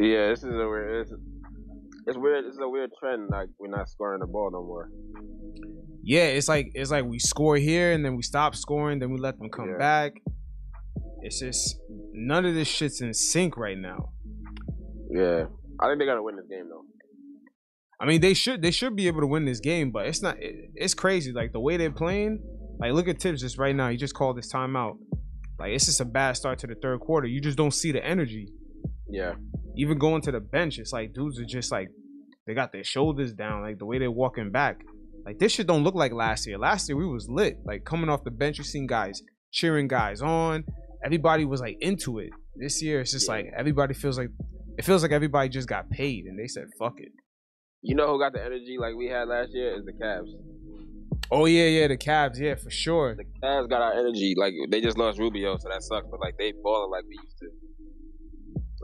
Yeah, this is a weird. It's, it's weird. This is a weird trend. Like we're not scoring the ball no more. Yeah, it's like it's like we score here and then we stop scoring, then we let them come Yeah. back. It's just none of this shit's in sync right now. Yeah, I think they're gonna win this game though. I mean, they should they should be able to win this game, but it's not. It, it's crazy. Like the way they're playing. Like look at Thibs just right now. He just called this timeout. Like it's just a bad start to the third quarter. You just don't see the energy. Yeah, Even going to the bench, it's like dudes are just like they got their shoulders down. Like the way they're walking back. Like this shit don't look like last year. Last year we was lit. Like coming off the bench, you seen guys cheering guys on. Everybody was like into it. This year it's just Yeah. like everybody feels like it feels like everybody just got paid and they said fuck it. you know who got the energy like we had last year is the Cavs. Oh yeah, yeah, the Cavs, yeah, for sure. The Cavs got our energy. Like they just lost Rubio, so that sucks. But like they balling like we used to.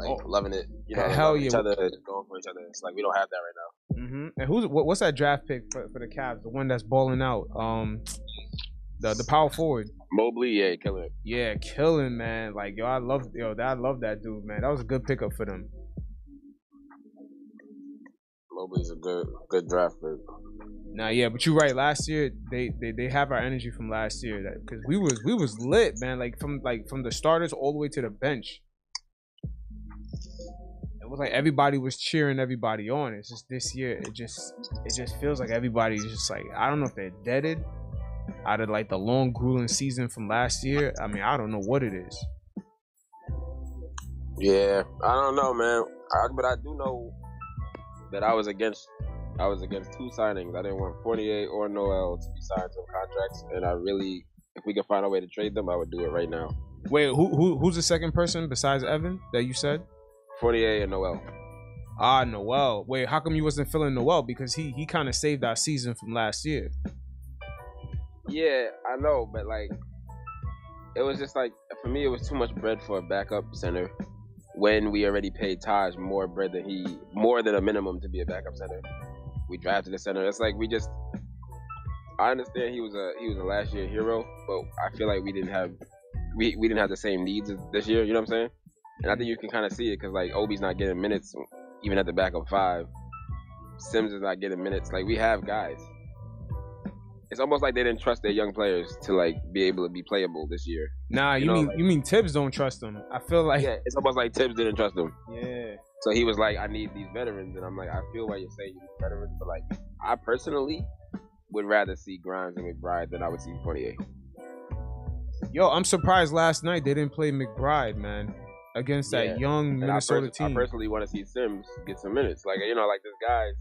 Like Oh. loving it, you know, Hell loving each other, going for each other. It's like we don't have that right now. hmm And who's what, what's that draft pick for, for the Cavs? The one that's balling out. Um, the the power forward. Mobley, yeah, killing it. Yeah, killing man. Like yo, I love yo, that I love that dude, man. That was a good pickup for them. Mobley's a good, good draft pick. Nah, yeah, but you're right. Last year they they, they have our energy from last year that because we was we was lit, man. Like from like from the starters all the way to the bench. It was like everybody was cheering everybody on. It's just this year, it just it just feels like everybody's just like I don't know if they're deaded out of like the long grueling season from last year. I mean, I don't know what it is. Yeah, I don't know, man. I, but I do know that I was against. I was against two signings. I didn't want Fournier or Noel to be signed to contracts, and I really, if we could find a way to trade them, I would do it right now. Wait, who who who's the second person besides Evan that you said? Fournier and Noel. Ah, Noel. Wait, how come you wasn't feeling Noel? Because he he kind of saved our season from last year. Yeah, I know, but like, it was just like for me, it was too much bread for a backup center when we already paid Taj more bread than he more than a minimum to be a backup center. We drafted a center. It's like we just. I understand he was a he was a last year hero, but I feel like we didn't have we, we didn't have the same needs this year. You know what I'm saying? And I think you can kind of see it because like Obi's not getting minutes even at the backup five. Sims is not getting minutes. Like we have guys it's almost like they didn't trust their young players to like be able to be playable this year. Nah, you, You know, mean like- you mean Thibs don't trust them. I feel like Yeah, it's almost like Thibs didn't trust them. yeah. So he was like, I need these veterans. And I'm like, I feel why you're saying you need veterans. But like, I personally would rather see Grimes and McBride than I would see Fournier. Yo, I'm surprised last night they didn't play McBride, man, against Yeah, that young And I, Minnesota pers- I team. personally want to see Sims get some minutes. Like, you know, like these guys,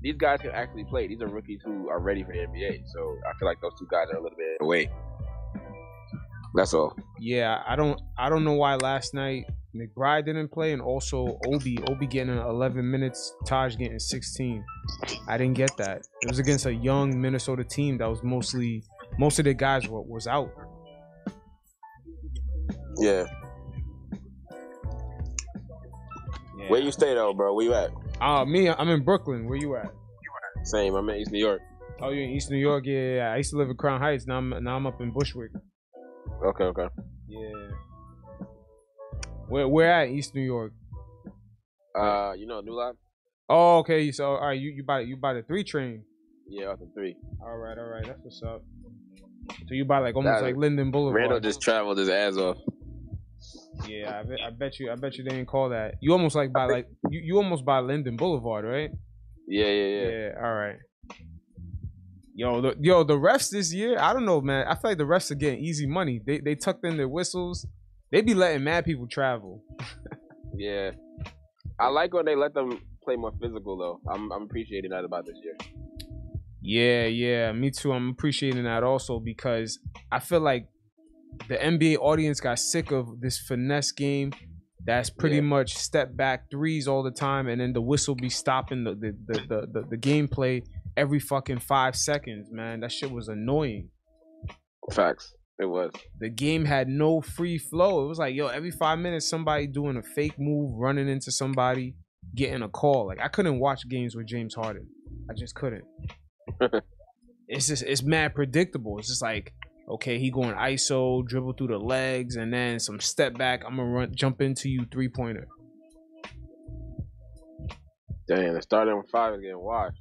these guys can actually play. These are rookies who are ready for the NBA. So I feel like those two guys are a little bit away. That's all. yeah, I don't I don't know why last night McBride didn't play, and also Obi Obi getting 11 minutes, Taj getting 16. I didn't get that. It was against a young Minnesota team that was mostly most of the guys were, was out. Yeah. Yeah. Where you stay though, bro? Where you at? Uh, me, I'm in Brooklyn. Where you at? Same. I'm in East New York. Oh, you're in East New York. Yeah, yeah, yeah. I used to live in Crown Heights. Now I'm now I'm up in Bushwick. Okay, okay. Yeah. Where where at East New York? Uh, you know New Lots? Oh, okay. So all right, you you buy you buy the three train. Yeah, off the three. All right, all right. That's what's up. So you buy like almost That- like Linden Boulevard. Randle just traveled his ass off. Yeah, I bet, I bet you I bet you they didn't call that. You almost like by like you, you almost buy Linden Boulevard, right? Yeah, yeah, yeah. Yeah. All right. Yo, the, yo, the refs this year, I don't know, man. I feel like the refs are getting easy money. They they tucked in their whistles. They be letting mad people travel. Yeah. I like when they let them play more physical though. I'm I'm appreciating that about this year. Yeah, yeah, me too. I'm appreciating that also because I feel like the NBA audience got sick of this finesse game that's pretty Yeah. much step back threes all the time and then the whistle be stopping the the, the, the, the, the gameplay every fucking five seconds, man. That shit was annoying. Facts. It was. The game had no free flow. It was like, yo, every five minutes somebody doing a fake move, running into somebody, getting a call. Like I couldn't watch games with James Harden. I just couldn't. it's just it's mad predictable. It's just like, okay, he going ISO, dribble through the legs, and then some step back. I'm gonna run jump into you three pointer. Damn, the with five getting washed.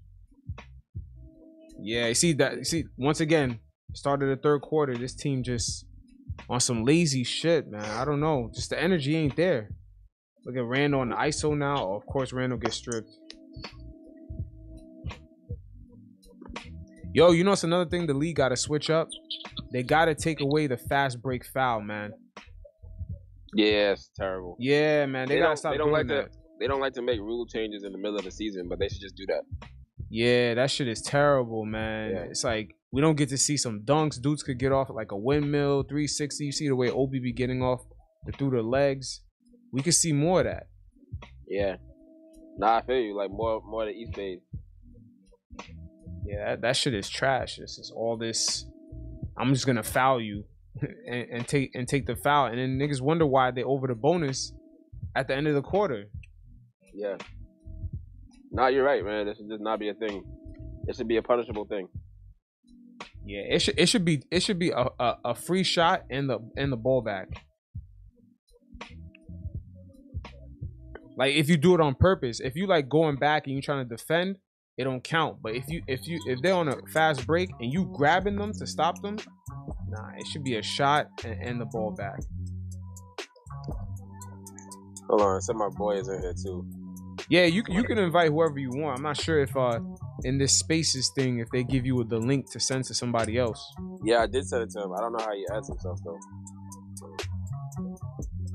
Yeah, you see that. You see once again, started the third quarter. This team just on some lazy shit, man. I don't know. Just the energy ain't there. Look at Randle on the ISO now. Oh, of course, Randle gets stripped. Yo, you know it's another thing the league got to switch up. They got to take away the fast break foul, man. Yeah, it's terrible. Yeah, man. They, They gotta don't- stop they don't doing like that. to- They don't like to make rule changes in the middle of the season, but they should just do that. Yeah, that shit is terrible, man. Yeah. It's like we don't get to see some dunks. Dudes could get off like a windmill, 360. You see the way Obi be getting off through the legs. We could see more of that. Yeah. Nah, I feel you. Like more, more of the East Bay. Yeah, that, that shit is trash. This is all this. I'm just gonna foul you and, and take and take the foul, and then niggas wonder why they over the bonus at the end of the quarter. Yeah. Nah, you're right, man. This should just not be a thing. It should be a punishable thing. Yeah, it should it should be it should be a, a, a free shot and the and the ball back. Like if you do it on purpose, if you like going back and you trying to defend, it don't count. But if you if you if they're on a fast break and you grabbing them to stop them, nah, it should be a shot and, and the ball back. Hold on, some of my boys in here too. Yeah, you can- you can invite whoever you want. I'm not sure if uh in this spaces thing if they give you the link to send to somebody else. Yeah, I did send it to him. I don't know how he adds himself though.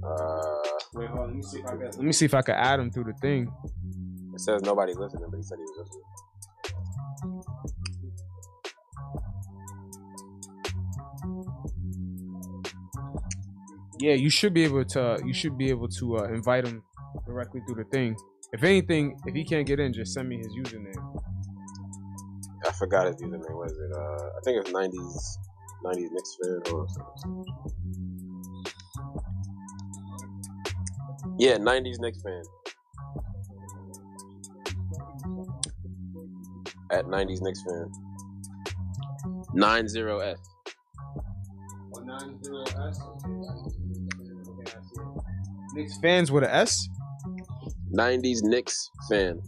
Uh, Wait, hold on. Let me see if I can. Let me see if I can add him through the thing. It says nobody's listening, but he said he was listening. Yeah, you should be able to. You should be able to uh, invite him directly through the thing. If anything, if he can't get in, just send me his username. I forgot his username. What is it? Uh, I think it's 90s, 90s Knicks fan or something. Yeah, 90s Knicks fan. At 90s Knicks fan. 90S. Knicks fans with an S. 90s Knicks fan.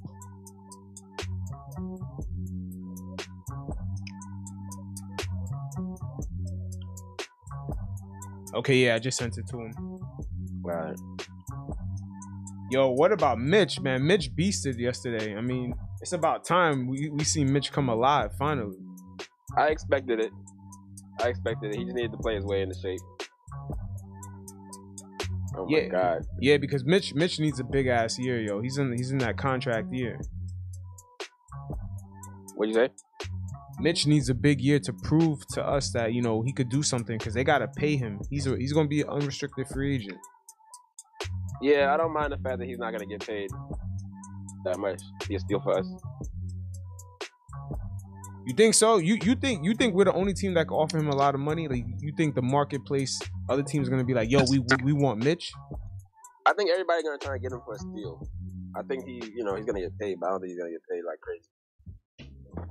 Okay, yeah, I just sent it to him. Right. Yo, what about Mitch, man? Mitch beasted yesterday. I mean, it's about time we we see Mitch come alive finally. I expected it. I expected it. He just needed to play his way into shape. Oh my Yeah. god. Yeah, because Mitch Mitch needs a big ass year, yo. He's in he's in that contract year. What'd you say? Mitch needs a big year to prove to us that you know he could do something because they gotta pay him. He's a, he's gonna be an unrestricted free agent. Yeah, I don't mind the fact that he's not gonna get paid that much. He a steal for us. You think so? You you think you think we're the only team that can offer him a lot of money? Like you think the marketplace, other teams are gonna be like, yo, we we, we want Mitch. I think everybody's gonna try and get him for a steal. I think he, you know, he's gonna get paid, but I don't think he's gonna get paid like crazy.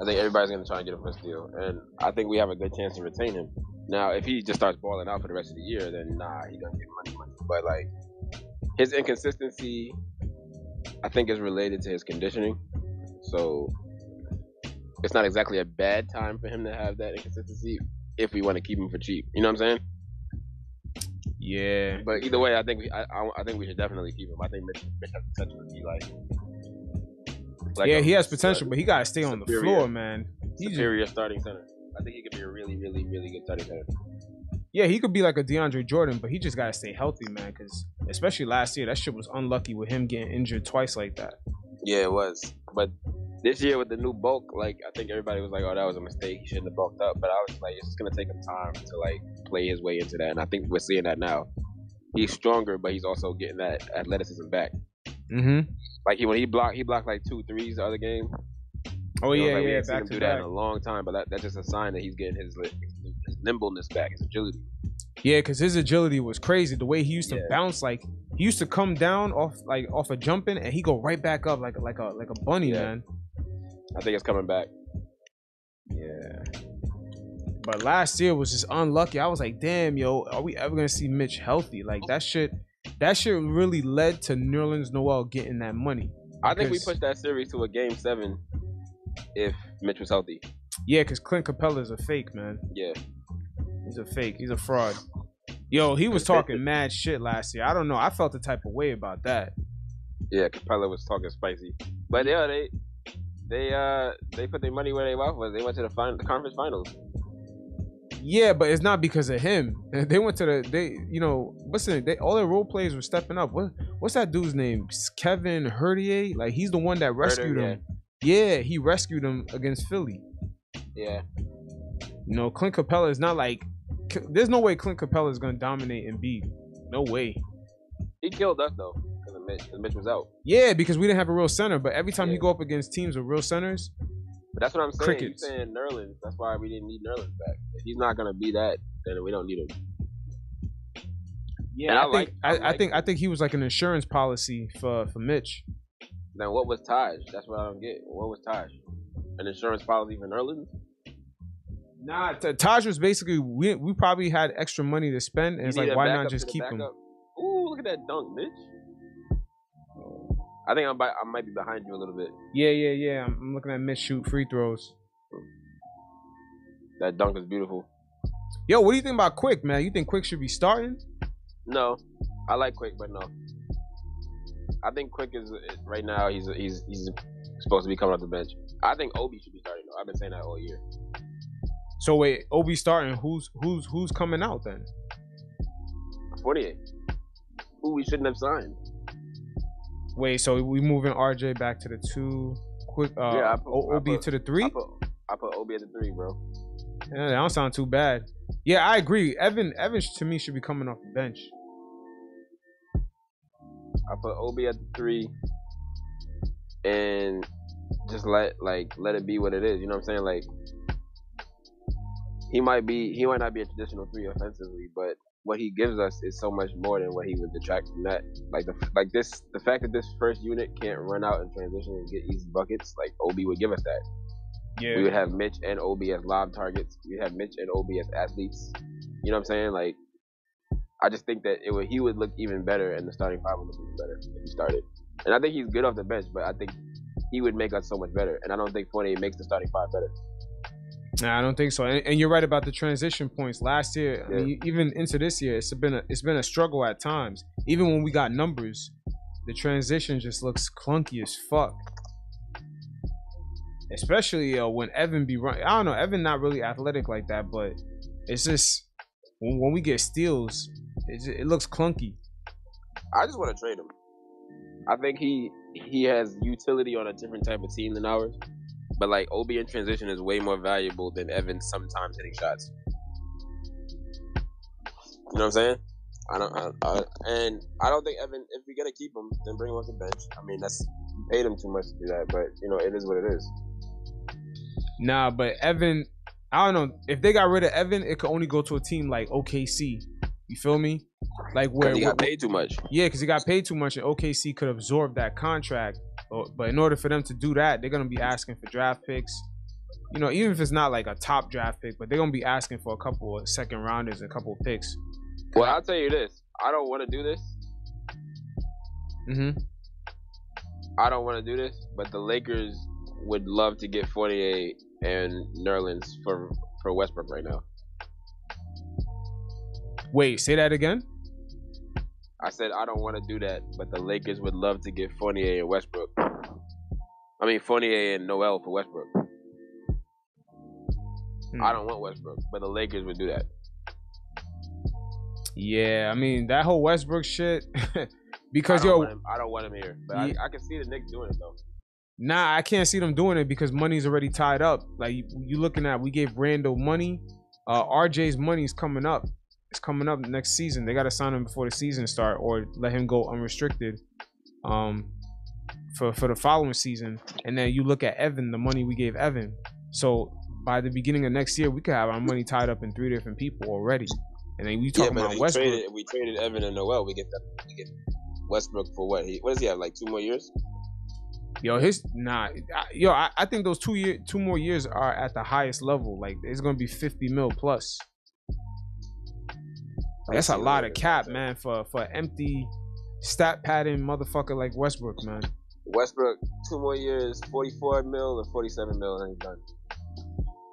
I think everybody's gonna try and get him for a steal, and I think we have a good chance to retain him. Now, if he just starts balling out for the rest of the year, then nah, he gonna get money, money. But like his inconsistency, I think is related to his conditioning. So it's not exactly a bad time for him to have that inconsistency if we want to keep him for cheap. You know what I'm saying? Yeah, But either way, I think we, I, I, I think we should definitely keep him. I think Mitch, Mitch has potential to be like, like yeah, a- he has potential, but he gotta stay on the floor, man. He just, superior starting center. I think he could be a really, really, really good starting center. Yeah, he could be like a DeAndre Jordan, but he just gotta stay healthy, man. Because especially last year, that shit was unlucky with him getting injured twice like that. Yeah, it was. But this year with the new bulk, like I think everybody was like, "Oh, that was a mistake. He shouldn't have bulked up." But I was like, it's just gonna take him time to like play his way into that, and I think we're seeing that now. He's stronger, but he's also getting that athleticism back. Mm-hmm. Like he when he blocked, he blocked like two threes the other game. Oh yeah, like, we yeah, ain't seen back to do that back. in a long time, but that, that's just a sign that he's getting his nimbleness back, his agility. Yeah, because his agility was crazy. The way he used to Yeah. bounce, like he used to come down off like off a jumping, and he go right back up like like a like a bunny, Yeah. man. I think it's coming back. Yeah. But last year was just unlucky. I was like, damn, yo, are we ever gonna see Mitch healthy? Like that shit, that shit really led to Nerlens Noel getting that money. I think we pushed that series to a game seven if Mitch was healthy. Yeah, because Clint Capela is a fake, man. Yeah. He's a fake. He's a fraud. Yo, he was talking mad shit last year. I don't know. I felt the type of way about that. Yeah, Capela was talking spicy. But yeah, they they uh they put their money where their mouth was. They went to the final, the conference finals. Yeah, but it's not because of him. They went to the they you know listen. They all their role players were stepping up. What what's that dude's name? Kevin Huerter. Like he's the one that rescued him. Yeah. yeah, he rescued him against Philly. Yeah. You know, Clint Capela is not like. There's no way Clint Capela is gonna dominate Embiid. No way. He killed us though, because Mitch, Mitch was out. Yeah, because we didn't have a real center. But every time yeah. you go up against teams with real centers, but that's what I'm saying. Crickets. You're saying Nerlens. That's why we didn't need Nerlens back. If he's not gonna be that, then we don't need him. Yeah, I, I, think like, I, I, like think I think he was like an insurance policy for for Mitch. Then what was Taj? That's what I don't get. What was Taj? An insurance policy for Nerlens? Nah, Taj was basically we we probably had extra money to spend, and you it's like why not just keep him? Ooh, look at that dunk, Mitch. I think I'm by, I might be behind you a little bit. Yeah, yeah, yeah. I'm, I'm looking at Mitch shoot free throws. That dunk is beautiful. Yo, what do you think about Quick, man? You think Quick should be starting? No, I like Quick, but no. I think Quick is right now. He's he's he's supposed to be coming off the bench. I think Obi should be starting though. I've been saying that all year. So wait, Obi starting. Who's who's who's coming out then? Forty-eight. Who we shouldn't have signed. Wait, so we moving RJ back to the two? Quick, uh, yeah, I put, Obi I put, to the three. I put, I put Obi at the three, bro. Yeah, that don't sound too bad. Yeah, I agree. Evan, Evan to me should be coming off the bench. I put Obi at the three, and just let like let it be what it is. You know what I'm saying? Like he might be, he might not be a traditional three offensively, but what he gives us is so much more than what he would detract from that. Like the like this, the fact that this first unit can't run out and transition and get easy buckets, like Obi would give us that. Yeah. We would have Mitch and Obi as lob targets. We have Mitch and Obi as athletes. You know what I'm saying? Like, I just think that it would he would look even better, and the starting five would look even better if he started. And I think he's good off the bench, but I think he would make us so much better. And I don't think Fournier makes the starting five better. Nah, I don't think so. And, and, you're right about the transition points. Last year, yeah. I mean, even into this year, it's been a it's been a struggle at times. Even when we got numbers, the transition just looks clunky as fuck. Especially uh, when Evan be running. I don't know. Evan not really athletic like that, but it's just when, when we get steals, it, it looks clunky. I just want to trade him. I think he he has utility on a different type of team than ours. But like Obi in transition is way more valuable than Evan sometimes hitting shots. You know what I'm saying? I don't, I, I, and I don't think Evan. If we gotta keep him, then bring him off the bench. I mean, that's paid him too much to do that, but you know it is what it is. Nah, but Evan, I don't know if they got rid of Evan, it could only go to a team like OKC. You feel me? Like where he got paid too much. Yeah, because he got paid too much, and OKC could absorb that contract. But in order for them to do that, they're gonna be asking for draft picks. You know, even if it's not like a top draft pick, but they're gonna be asking for a couple of second rounders and a couple of picks. Well, I'll tell you this: I don't want to do this. Mm-hmm. I don't want to do this, but the Lakers would love to get Fournier and Nerlens for for Westbrook right now. Wait, say that again. I said I don't want to do that, but the Lakers would love to get Fournier and Westbrook. I mean Fournier and Noel for Westbrook. Hmm. I don't want Westbrook, but the Lakers would do that. Yeah, I mean that whole Westbrook shit. because I yo, I don't want him here, but yeah. I, I, can see the Knicks doing it though. Nah, I can't see them doing it because money's already tied up. Like you, you looking at, we gave Randle money. Uh, RJ's money's coming up it's coming up next season. They got to sign him before the season start or let him go unrestricted um, for for the following season. And then you look at Evan, the money we gave Evan. So by the beginning of next year, we could have our money tied up in three different people already. And then we talking yeah, about Westbrook. Traded, we traded Evan and Noel, we get that. We get Westbrook for what? He, what does he have? Like two more years? Yo, his nah, yo, I, I think those two year, two more years are at the highest level. Like it's gonna be fifty mil plus. That's a lot of cap, man, for for empty stat padding motherfucker like Westbrook, man. Westbrook, two more years, 44 mil or 47 mil, and he's done.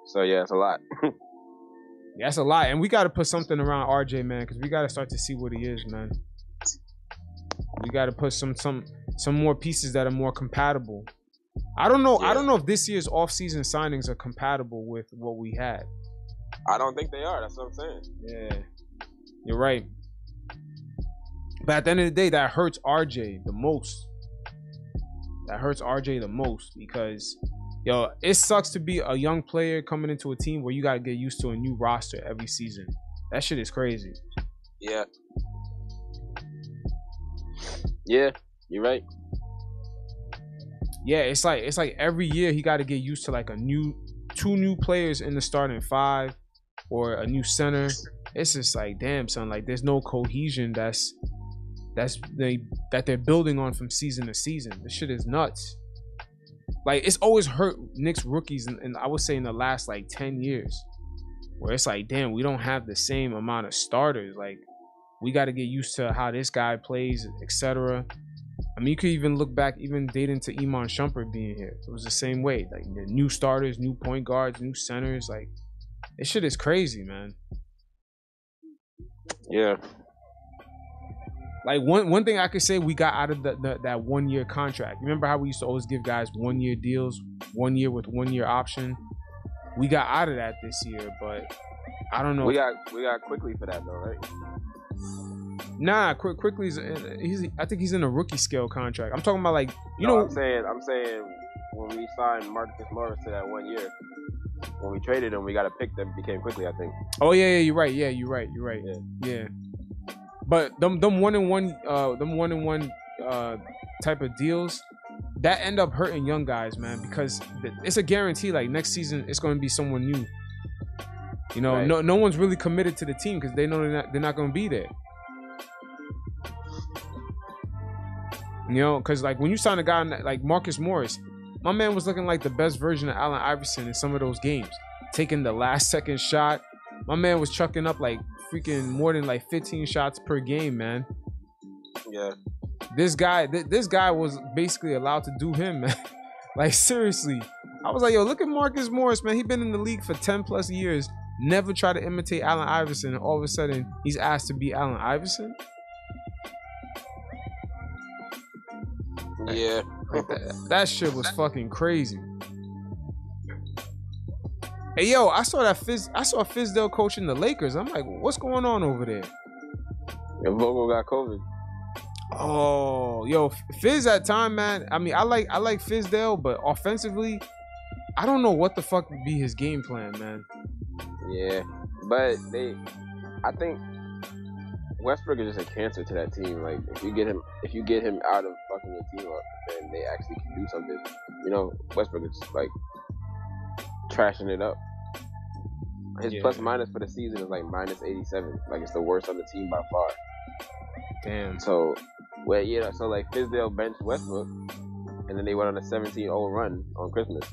So yeah, it's a lot. yeah, that's a lot, and we got to put something around RJ, man, because we got to start to see what he is, man. We got to put some some some more pieces that are more compatible. I don't know. Yeah. I don't know if this year's off-season signings are compatible with what we had. I don't think they are. That's what I'm saying. Yeah, you're right. But at the end of the day, that hurts RJ the most. That hurts RJ the most because, yo, it sucks to be a young player coming into a team where you gotta get used to a new roster every season. That shit is crazy. Yeah. Yeah, you're right. Yeah, it's like it's like every year he got to get used to like a new two new players in the starting five or a new center. It's just like damn son, like there's no cohesion that's that's they that they're building on from season to season. This shit is nuts. Like it's always hurt Knicks rookies, and, and I would say in the last like ten years, where it's like, damn, we don't have the same amount of starters. Like we got to get used to how this guy plays, etc. I mean, you could even look back, even dating to Iman Shumpert being here. It was the same way. Like the new starters, new point guards, new centers. Like this shit is crazy, man. Yeah, like one one thing I could say we got out of the, the, that one year contract. Remember how we used to always give guys one year deals, one year with one year option. We got out of that this year, but I don't know. We got we got Quickley for that though, right? Nah, quick Quickley's he's I think he's in a rookie scale contract. I'm talking about like you no, know. I'm saying I'm saying when we signed Marcus Morris to that one year, when we traded him, we got a pick that became Quickley. I think. Oh yeah, yeah, you're right. Yeah, you're right. You're right. Yeah. yeah. But them them one and one uh them one and one uh type of deals that end up hurting young guys, man, because it's a guarantee. Like next season, it's going to be someone new. You know, right. no no one's really committed to the team because they know they're not they're not going to be there. You know, because like when you sign a guy like Marcus Morris, my man was looking like the best version of Allen Iverson in some of those games, taking the last second shot. My man was chucking up like freaking more than like 15 shots per game, man. Yeah. This guy, th- this guy was basically allowed to do him, man. like seriously, I was like, yo, look at Marcus Morris, man. He been in the league for 10 plus years. Never try to imitate Allen Iverson, and all of a sudden he's asked to be Allen Iverson. Yeah. Like that, that shit was fucking crazy. Hey yo, I saw that Fizz. I saw Fizdale coaching the Lakers. I'm like, what's going on over there? Yeah, Vogel got COVID. Oh, yo, Fizz at time, man. I mean, I like I like Fizdale, but offensively, I don't know what the fuck would be his game plan, man. Yeah, but they, I think Westbrook is just a cancer to that team. Like if you get him, if you get him out of fucking your team up, then they actually can do something. You know, Westbrook is just like trashing it up. His yeah. plus minus for the season is like minus 87. Like it's the worst on the team by far. Damn. So, well, yeah. So like Fizdale benched Westbrook, and then they went on a 17-0 run on Christmas.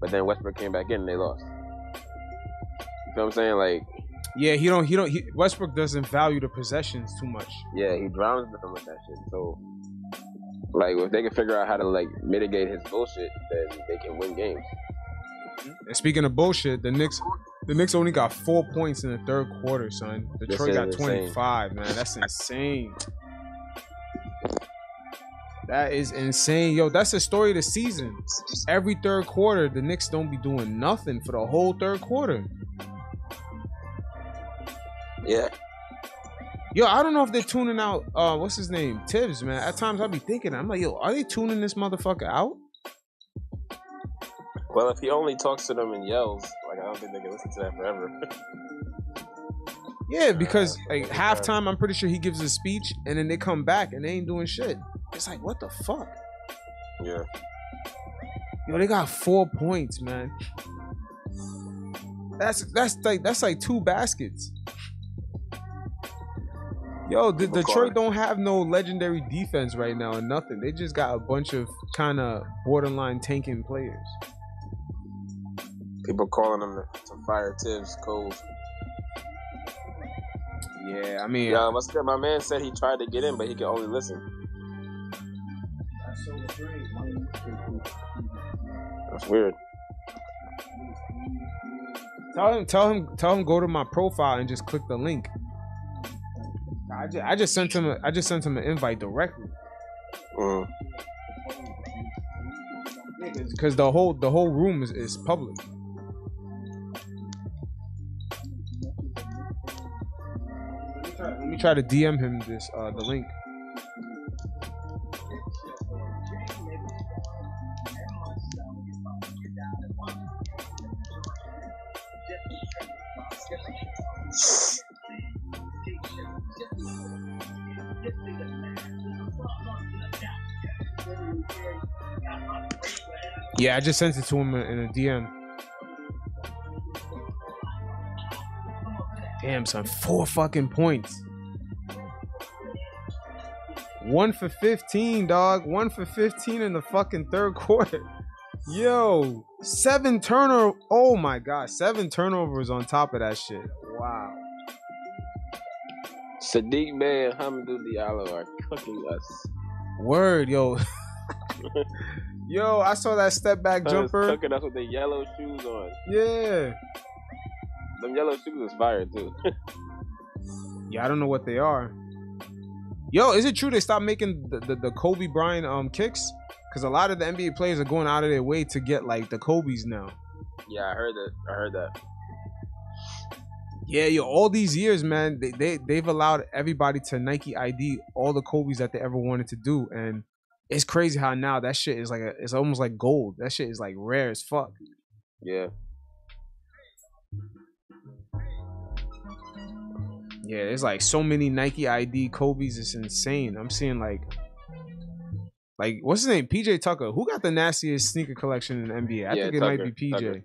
But then Westbrook came back in and they lost. You feel what I'm saying? Like. Yeah, he don't. He don't. He, Westbrook doesn't value the possessions too much. Yeah, he drowns them with that shit. So, like, if they can figure out how to like mitigate his bullshit, then they can win games. And speaking of bullshit, the Knicks the Knicks only got four points in the third quarter, son. Detroit got 25, man. That's insane. That is insane. Yo, that's the story of the season. Every third quarter, the Knicks don't be doing nothing for the whole third quarter. Yeah. Yo, I don't know if they're tuning out uh what's his name? Thibs, man. At times I'll be thinking, I'm like, yo, are they tuning this motherfucker out? Well, if he only talks to them and yells, like I don't think they can listen to that forever. yeah, because like halftime, I'm pretty sure he gives a speech, and then they come back and they ain't doing shit. It's like, what the fuck? Yeah. Yo, they got four points, man. That's that's like that's like two baskets. Yo, the, Detroit don't have no legendary defense right now, and nothing. They just got a bunch of kind of borderline tanking players. People calling them to fire Thibs cold. Yeah, I mean, yeah, my, my man said he tried to get in, but he could only listen. That's weird. Tell him, tell him, tell him go to my profile and just click the link. I just, I just sent him, a, I just sent him an invite directly. Mm. Because the whole, the whole room is, is public. Let me try to DM him this, uh, the link. Yeah, I just sent it to him in a DM. Damn, son, four fucking points. One for 15, dog. One for 15 in the fucking third quarter. Yo, seven turnover. Oh my god, seven turnovers on top of that shit. Wow. Sadiq Bey and Hamidou Diallo are cooking us. Word, yo. yo, I saw that step back Son jumper. Cooking us with the yellow shoes on. Yeah. Them yellow shoes is fire too. Yeah, I don't know what they are. Yo, is it true they stopped making the, the, the Kobe Bryant um kicks? Because a lot of the NBA players are going out of their way to get like the Kobe's now. yeah, I heard that. I heard that. Yeah, yo, all these years, man, they, they they've allowed everybody to Nike ID all the Kobe's that they ever wanted to do, and it's crazy how now that shit is like a, it's almost like gold. That shit is like rare as fuck. Yeah. Yeah, there's like so many Nike ID Kobe's. It's insane. I'm seeing like, like what's his name? PJ Tucker. Who got the nastiest sneaker collection in the NBA? I Yeah, think it Tucker, might be PJ. Tucker.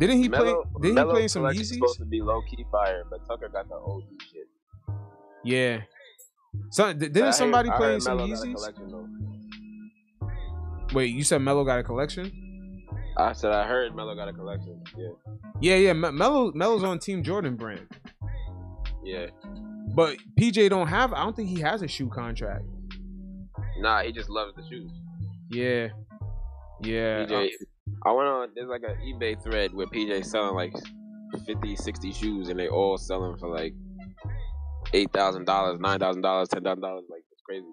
Didn't he Melo- play? Didn't Melo he play some Yeezys? supposed to be low key fire, but Tucker got the OG shit. Yeah. So didn't heard- somebody I play some Yeezys? Wait, you said Melo got a collection? I said I heard Melo got a collection. Yeah. Yeah, yeah. Me- Melo Melo's on Team Jordan brand, Yeah. but PJ don't have. I don't think he has a shoe contract. Nah, he just loves the shoes. Yeah. Yeah. PJ, uh, I went on. There's like an eBay thread where PJ selling like 50, 60 shoes, and they all selling for like eight thousand dollars, nine thousand dollars, ten thousand dollars. Like it's crazy.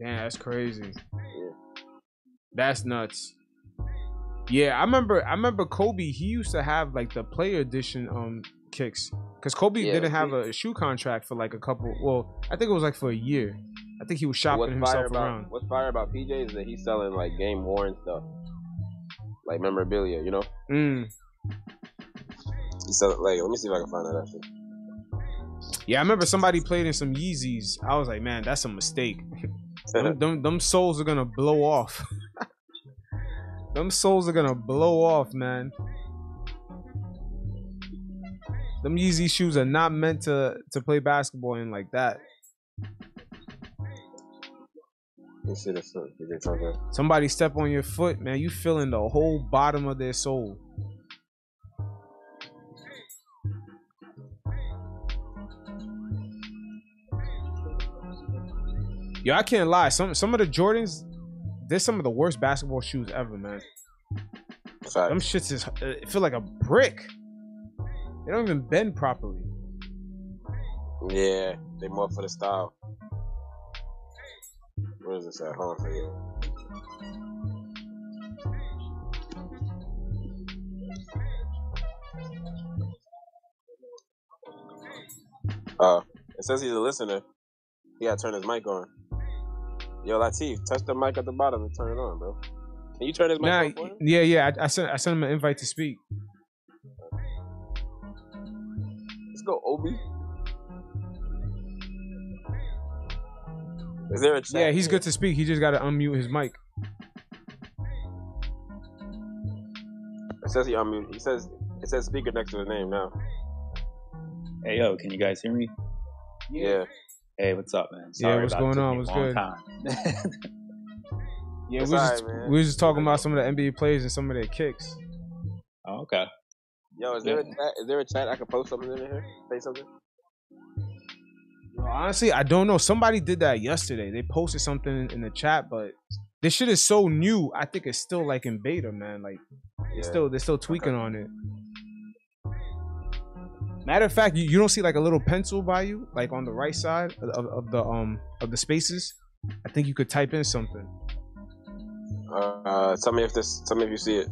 Damn, that's crazy. Yeah. That's nuts. Yeah, I remember. I remember Kobe. He used to have like the player edition um kicks because Kobe Yeah, didn't have he- a shoe contract for like a couple. Well, I think it was like for a year. I think he was shopping what's himself about around. what's fire about PJ is that he's selling like game worn stuff, like memorabilia. You know, Mm. he's selling like. Let me see if I can find that actually. Yeah, I remember somebody played in some Yeezys. I was like, man, that's a mistake. them, them, them souls are gonna blow off. them souls are gonna blow off, man. Them Yeezy shoes are not meant to to play basketball in like that. Let me see this. PJ Tucker. Somebody step on your foot, man. You feeling the whole bottom of their soul. Yo, I can't lie. Some some of the Jordans, they're some of the worst basketball shoes ever, man. Them shits is uh, it feel like a brick. They don't even bend properly. Yeah, they more for the style. Where is this at? On for you. Uh, it says he's a listener. He gotta turn his mic on. Yo, Latif, touch the mic at the bottom and turn it on, bro. Can you turn his mic Nah, on yeah, yeah. I, I sent I sent him an invite to speak. Let's go, Obi. Is there a chat? Yeah, he's here? good to speak. He just got to unmute his mic. It says he unmuted. He says it says speaker next to the name now. Hey yo, can you guys hear me? Yeah. Hey, what's up, man? Yeah, what's about going on? What's long good? Yeah, we was, just, we was just talking about some of the NBA players and some of their kicks. oh, okay. Yo, is there a chat? Is there a chat I can post something in here? Say something. Yo, Honestly, I don't know. Somebody did that yesterday. They posted something in the chat, but this shit is so new. I think it's still like in beta, man. Like Yeah. it's still they're still tweaking on it. Matter of fact, you, you don't see like a little pencil by you, like on the right side of, of, of the um of the spaces. I think you could type in something. Uh, tell me if this. Tell me if you see it.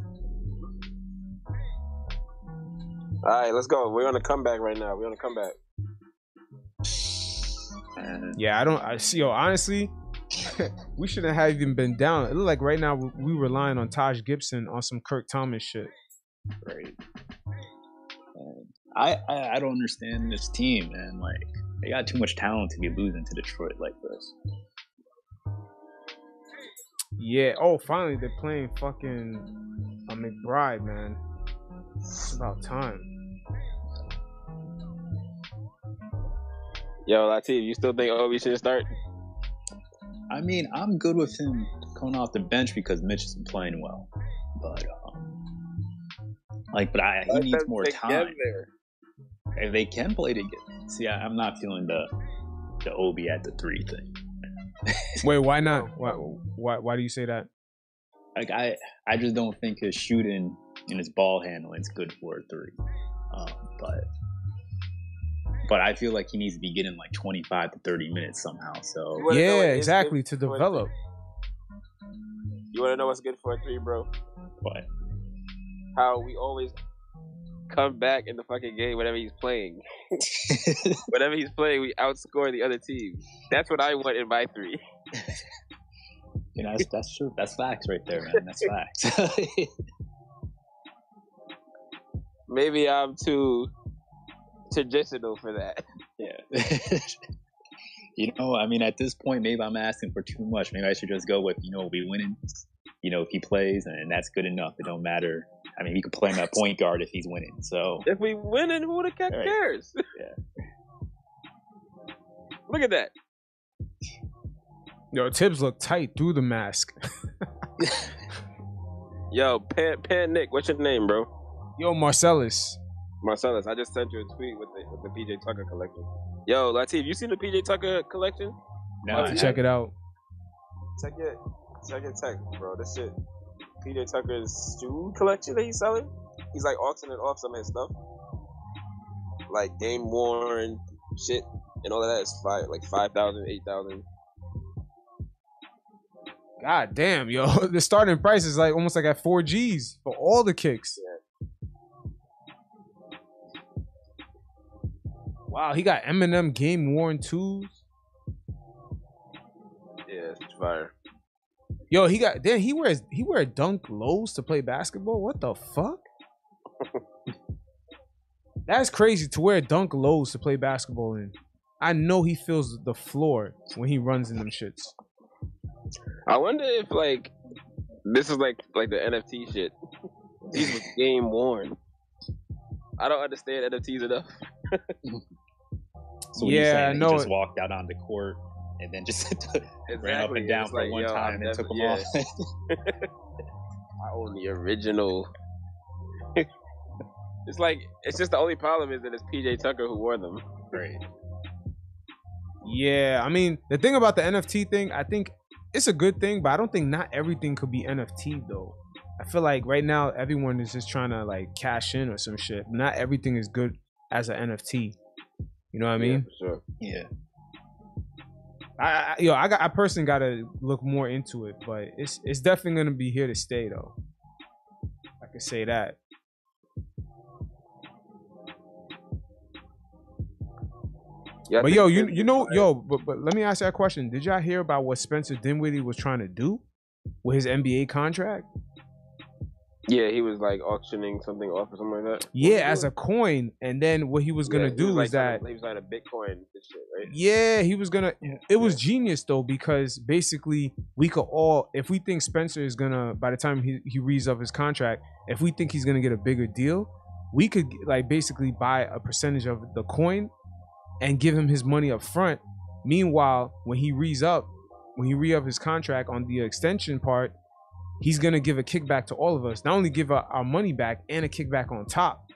All right, let's go. We're on a comeback right now. We're on a comeback. And Yeah, I don't. I see. Yo, honestly, we shouldn't have even been down. It look like right now we, we relying on Taj Gibson on some Kurt Thomas shit. Right. And I, I I don't understand this team, man. Like they got too much talent to be losing to Detroit like this. Yeah. Oh, finally they're playing fucking a McBride, man. It's about time. Yo, Latif, you still think Obi should start? I mean, I'm good with him coming off the bench because Mitch isn't playing well, but um, like, but I, he needs more time. together. If they can play together, see, I, I'm not feeling the the Obi at the three thing. Wait, why not? Why, why? Why do you say that? Like I, I just don't think his shooting and his ball handling is good for a three. Um, but but I feel like he needs to be getting like 25 to 30 minutes somehow. So You wanna know Yeah, what is exactly. To develop. You want to know what's good for a three, bro? but How we always come back in the fucking game whenever he's playing. whenever he's playing, we outscore the other team. That's what I want in my three. you know that's, that's true. That's facts right there, man. That's facts. Maybe I'm too traditional for that. yeah. you know, I mean, at this point, maybe I'm asking for too much. Maybe I should just go with, you know, we winning. You know, if he plays, and that's good enough. It don't matter. I mean, we could play him at point guard if he's winning. So If we winning, who the heck Right. cares? Yeah. Look at that. Yo, Thibs look tight through the mask. Yo, Pan, Pan Nick, what's your name, bro? Yo, Marcellus. Marcellus, I just sent you a tweet with the, with the PJ Tucker collection. Yo, Latif, you seen the PJ Tucker collection? no, I Check it out. Check it, check it, check, bro. This shit, PJ Tucker's shoe collection that he's selling. He's like auctioning off some of his stuff, like game worn shit and all of that. Is five, like five thousand, eight thousand. God damn, yo. The starting price is like almost like at four G's for all the kicks. Wow, he got Eminem game worn twos. Yeah, it's fire. Yo, he got then he wears he wear dunk lows to play basketball. What the fuck? That's crazy to wear dunk lows to play basketball in. I know he feels the floor when he runs in them shits. I wonder if like this is like like the NFT shit. These was game worn. I don't understand NFTs enough. So what are you Yeah, saying? no, He just walked out on the court and then just ran up and down for like, one yo, time I've and then took them yeah, off. I own the original. it's like it's just the only problem is that it's PJ Tucker who wore them. right. Yeah, I mean the thing about the NFT thing, I think it's a good thing, but I don't think not everything could be NFT though. I feel like right now everyone is just trying to like cash in or some shit. Not everything is good as an NFT. You know what I mean? Yeah, for sure. Yeah. I, I yo, I got I personally got to look more into it, but it's it's definitely gonna be here to stay though. I can say that. Yeah, But yo, you you know yo, but but let me ask a question. Did y'all hear about what Spencer Dinwiddie was trying to do with his NBA contract? Yeah, he was like auctioning something off or something like that. Yeah, as a coin, and then what he was gonna Yeah, do was, is like, that he was trying to Bitcoin this shit, right? yeah, he was gonna. It was genius though because basically we could all, if we think Spencer is gonna, by the time he he reads up his contract, if we think he's gonna get a bigger deal, we could like basically buy a percentage of the coin and give him his money up front. Meanwhile, when he reads up, when he re up his contract on the extension part, he's gonna give a kickback to all of us. Not only give our, our money back and a kickback on top.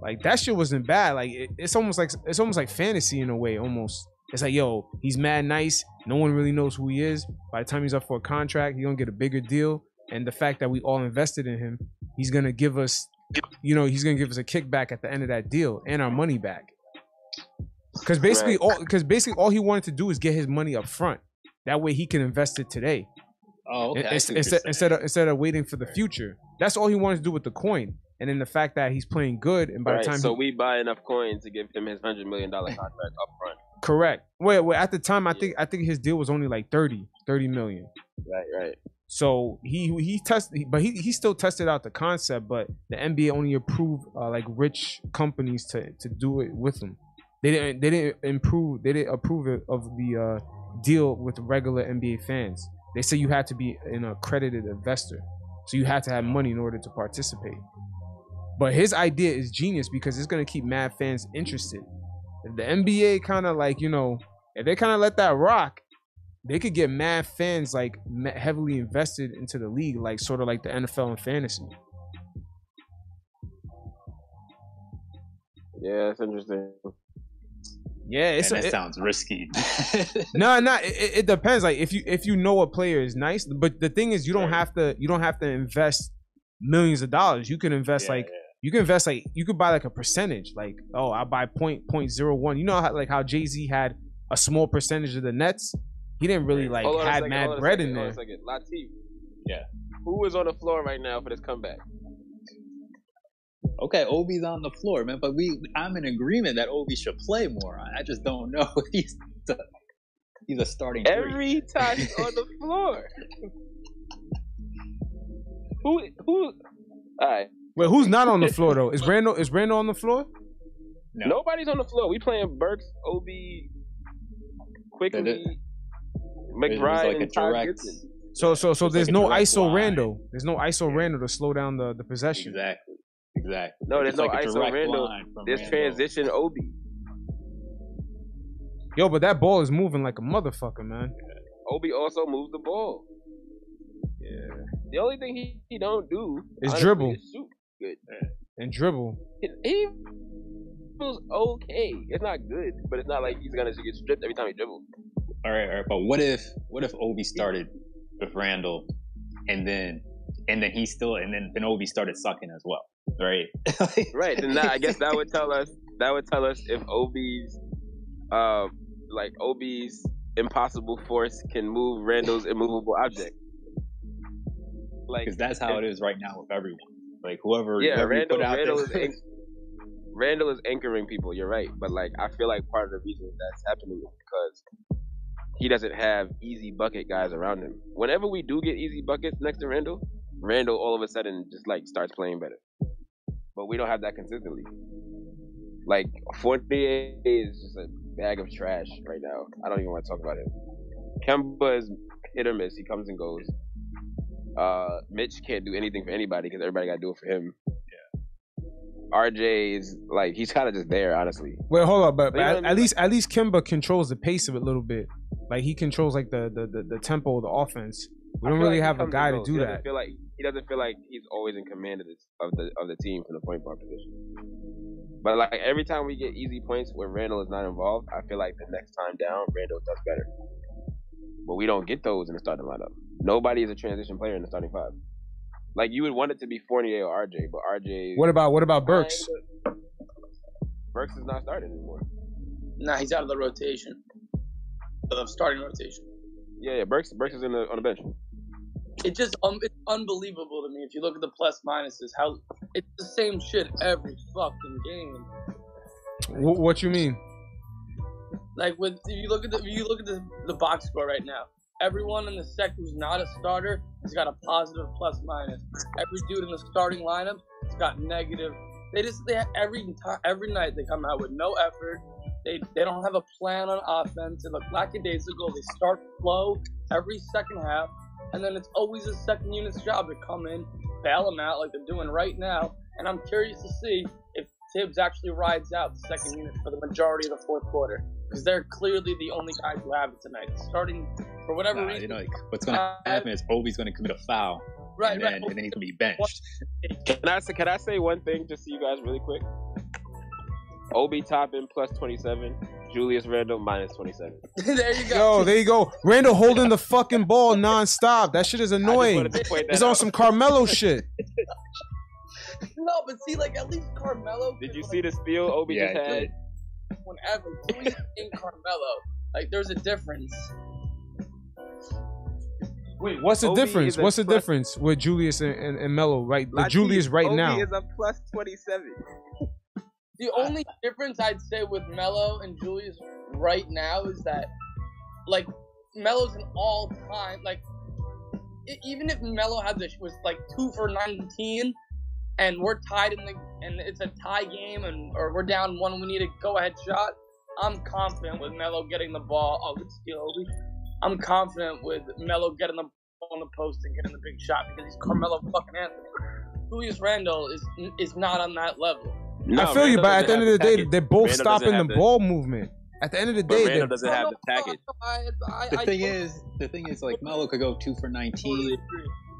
Like that shit wasn't bad. Like it, it's almost like it's almost like fantasy in a way, almost It's like, yo, he's mad nice. No one really knows who he is. By the time he's up for a contract, he's gonna get a bigger deal. And the fact that we all invested in him, he's gonna give us, you know, he's gonna give us a kickback at the end of that deal and our money back. Because basically, all because basically all he wanted to do is get his money up front. That way he can invest it today Oh, okay. I Ins- see what you're instead instead of instead of waiting for the future. That's all he wanted to do with the coin. And then the fact that he's playing good, and by right. the time so he, we buy enough coins to give him his hundred million dollar contract up front. correct, wait, wait, at the time I think I think his deal was only like 30, 30 million. Right, right. So he he tested, but he he still tested out the concept. But the NBA only approved uh, like rich companies to to do it with him. They didn't they didn't improve they didn't approve it of the uh, deal with regular NBA fans. They say you had to be an accredited investor, so you had to have money in order to participate. But his idea is genius because it's gonna keep mad fans interested. If the NBA kind of like you know if they kind of let that rock, they could get mad fans like heavily invested into the league, like sort of like the NFL and fantasy. Yeah, it's interesting. Yeah, it's Man, that a, it, sounds risky. no, no. It, it- it depends. Like if you if you know a player is nice, but the thing is, you don't Right. have to you don't have to invest millions of dollars. You can invest Yeah, like yeah. you can invest like you could buy like a percentage. Like oh, I buy point point zero one. You know how like how Jay Z had a small percentage of the Nets. He didn't really like Hold on a had second, mad hold on a bread second, in hold on there. a second. Latif. Yeah. Who is on the floor right now for this comeback? Okay, Obi's on the floor, man. But we, I'm in agreement that Obi should play more. I just don't know he's a, he's a starting. three. Every time he's on the floor. who who all right. Wait, who's not on the floor though? Is Randle is Randle on the floor? No. Nobody's on the floor. We playing Burks, Obi, Quickley, It McBride, like and Ty direct. Gibson. So so so It's there's like no ISO line. Randle. There's no ISO Randle to slow down the, the possession. Exactly. Exactly. No, there's It's no like ISO Randle. line There's Randle. transition Obi. Yo, but that ball is moving like a motherfucker, man. Obi also moves the ball. Yeah. The only thing he, he don't do Is honestly, dribble. is shoot. Good. And dribble. He, he feels okay. It's not good, but it's not like he's gonna get stripped every time he dribbles. All right, all right. But what if what if Obi started with Randle, and then and then he still and then then Obi started sucking as well, right? Right. and that, I guess that would tell us that would tell us if Obi's uh like Obi's impossible force can move Randle's immovable object. Like because that's how it is right now with everyone. Like whoever, yeah, whoever you Randle, put out Randle is there. anch- Randle is anchoring people. You're right, but like I feel like part of the reason that's happening is because he doesn't have easy bucket guys around him. Whenever we do get easy buckets next to Randle, Randle all of a sudden just like starts playing better. But we don't have that consistently. Like Fournier is just a bag of trash right now. I don't even want to talk about it. Kemba is hit or miss. He comes and goes. Uh, Mitch can't do anything for anybody because everybody got to do it for him. Yeah. RJ is like he's kind of just there, honestly. Well, hold up, but, But but what I at, mean? at least at least Kemba controls the pace of it a little bit. Like he controls like the the, the, the tempo of the offense. We don't really like have a guy to do he doesn't that. Feel like he doesn't feel like he's always in command of, this, of the of the team from the point guard position. But like every time we get easy points where Randle is not involved, I feel like the next time down, Randle does better. But we don't get those in the starting lineup. Nobody is a transition player in the starting five. Like you would want it to be Fournier or RJ, but RJ What about what about Burks? Burks is not starting anymore. Nah, he's out of the rotation. The starting rotation. Yeah, yeah. Burks Burks is in the on the bench. It just um, it's unbelievable to me if you look at the plus minuses. How it's the same shit every fucking game. Wh- what you mean? Like with if you look at the if you look at the, the box score right now, everyone in the sector who's not a starter has got a positive plus minus. Every dude in the starting lineup has got negative. They just they every time every night they come out with no effort. They they don't have a plan on offense. They look lackadaisical. They start slow every second half, and then it's always a second unit's job to come in, bail them out like they're doing right now. And I'm curious to see if Thibs actually rides out the second unit for the majority of the fourth quarter because they're clearly the only guys who have it tonight. Starting for whatever Nah, reason, you know, like, what's gonna uh, happen is Obi's gonna commit a foul, right, and right. then and then he's gonna be benched. Can I say can I say one thing just so you guys really quick? Obi Toppin plus twenty seven. Julius Randle minus twenty seven. there you go. Yo, there you go. Randle holding the fucking ball nonstop. That shit is annoying. It's on some Carmelo shit. no, but see, like at least Carmelo. Did could, you like, see the steal Obi Yeah, just I had? did. whenever Julius and Carmelo? Like, there's a difference. Wait, what's the Obi difference? What's the difference with Julius and, and, and Melo right? The Julius right Obi now. is a plus twenty seven. The only difference I'd say with Melo and Julius right now is that, like, Melo's an all-time like. e- Even if Melo had this was like two for nineteen, and we're tied in the and it's a tie game and or we're down one, we need a go-ahead shot. I'm confident with Melo getting the ball. Oh, good steal. I'm confident with Melo getting the ball on the post and getting the big shot because he's Carmelo fucking Anthony. Julius Randle is is not on that level. I feel you, but at the end of the day, they're both Randle doesn't stopping the have the- ball movement. At the end of the But day, Randle doesn't have the No, no, package. I, I, The thing is, the thing is, like Melo could go two for 19,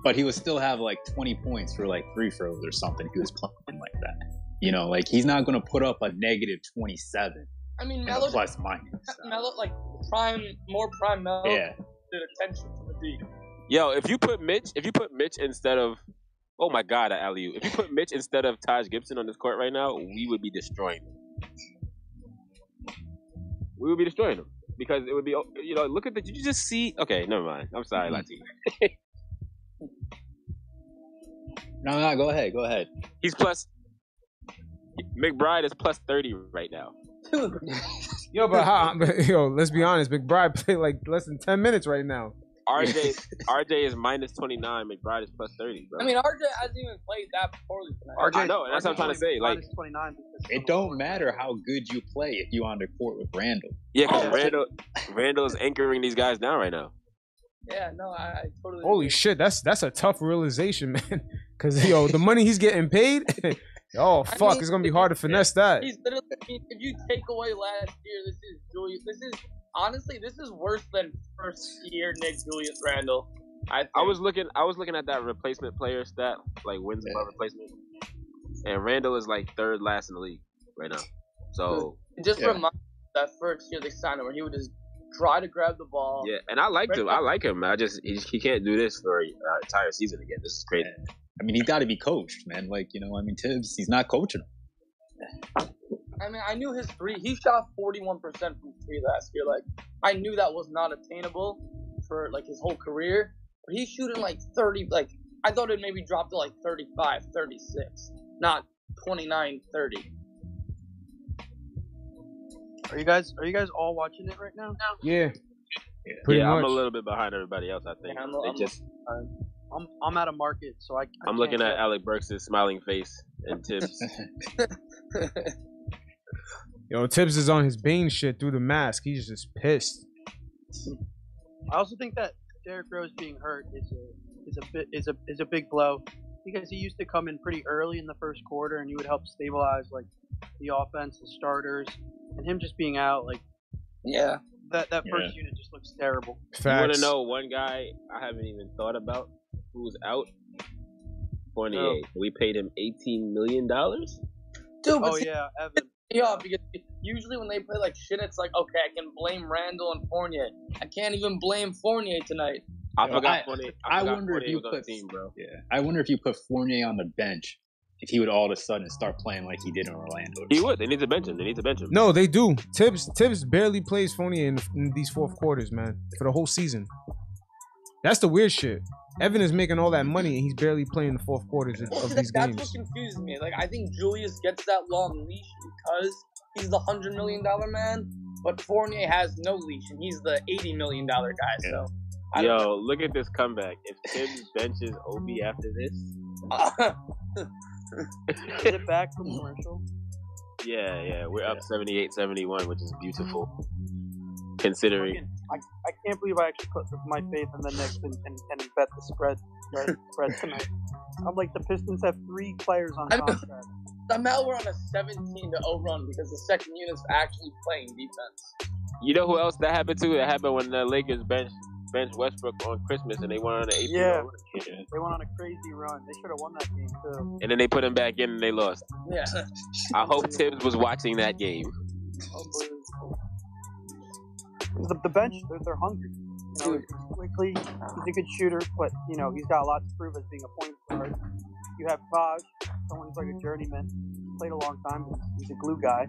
but he would still have like 20 points for like free throws or something. He was playing like that. You know, like he's not going to put up a negative 27 I mean, and Melo, plus minus. Melo, like prime, more prime Melo Yeah, did attention from the D. Yo, if you put Mitch, if you put Mitch instead of, oh my God, alley If you put Mitch instead of Taj Gibson on this court right now, we would be destroying them. We would be destroying them because it would be, you know, look at the. Did you just see? Okay, never mind. I'm sorry. Latif. no, no, go ahead, go ahead. He's plus. McBride is plus thirty right now. yo, but how, but, yo, let's be honest. McBride played like less than ten minutes right now. RJ RJ is minus twenty nine. McBride is plus thirty, bro. I mean, RJ hasn't even played that poorly tonight. I know, and that's what I'm trying to say, like- minus 29 It don't matter how good you play if you on the court with Randle. yeah, because Oh. Randle Randle's anchoring these guys down right now. Yeah, no, I, I totally. Holy agree. shit, that's that's a tough realization, man. Because yo, the money he's getting paid, oh I fuck, mean, it's gonna be hard to finesse that. He's literally. If you take away last year, this is Julius. This is honestly, this is worse than first year Knick Julius Randle. I. I was looking I was looking at that replacement player stat, like wins above replacement. And Randle is like third last in the league right now. So just Yeah. remind that first year they signed him, where he would just try to grab the ball. yeah, and I liked him. I like him. I just he, he can't do this for an entire season again. This is crazy. I mean, he's got to be coached, man. Like, you know, I mean, Thibs, he's not coaching him. I mean, I knew his three. He shot 41% from three last year. Like, I knew that was not attainable for like his whole career. But he's shooting like 30. Like, I thought it maybe dropped to like 35, 36, not 29, 30. Are you guys are you guys all watching it right now? Yeah, pretty yeah. I'm a little bit behind everybody else. I think Yeah, I'm- they I'm- just. I'm I'm out of market, so I. I I'm looking can't at Alec Burks' smiling face and Thibs. Yo, Thibs is on his Bane shit through the mask. He's just pissed. I also think that Derrick Rose being hurt is a is a bit is a is a big blow because he used to come in pretty early in the first quarter and he would help stabilize like the offense, the starters, and him just being out like yeah. that that first unit just looks terrible. You want to know one guy I haven't even thought about who's out? Fournier. Oh. We paid him 18 million dollars. Dude, Oh yeah, Evan. Yeah, because usually when they play like shit, it's like, okay, I can blame Randle and Fournier. I can't even blame Fournier tonight. I Yo, forgot I- Fournier. I forgot wonder if you was on the put- team, bro. Yeah. I wonder if you put Fournier on the bench, if he would all of a sudden start playing like he did in Orlando. He would. They need to bench him. They need to bench him. No, they do. Thibs Thibs barely plays Fournier in, in these fourth quarters, man, for the whole season. That's the weird shit. Evan is making all that money and he's barely playing the fourth quarters of, of these that- games. That's what confuses me. Like, I think Julius gets that long leash because he's the hundred million dollar man, but Fournier has no leash and he's the eighty million dollar guy. So, I don't Yo, look at this comeback. If Thibs benches Obi after this, know. Is it back from commercial? yeah, yeah, we're up Yeah. 78-71, which is beautiful. Considering, Fucking- I, I can't believe I actually put my faith in the Knicks and, and, and bet the spread spread, spread tonight. I'm like the Pistons have three players on I know. contract. Somehow we're on a 17 to 0 run because the second unit's actually playing defense. you know who else that happened to? It happened when the Lakers bench bench Westbrook on Christmas and they went on an 18 Yeah. run. Yeah. They went on a crazy run. They should have won that game too. And then they put him back in and they lost. Yeah. I hope Thibs was watching that game. Unbelievable. The, the bench, they're, they're hungry. You know, Quickley, he's a good shooter, but you know he's got a lot to prove as being a point guard. You have Taj, someone who's like a journeyman, played a long time. He's a glue guy.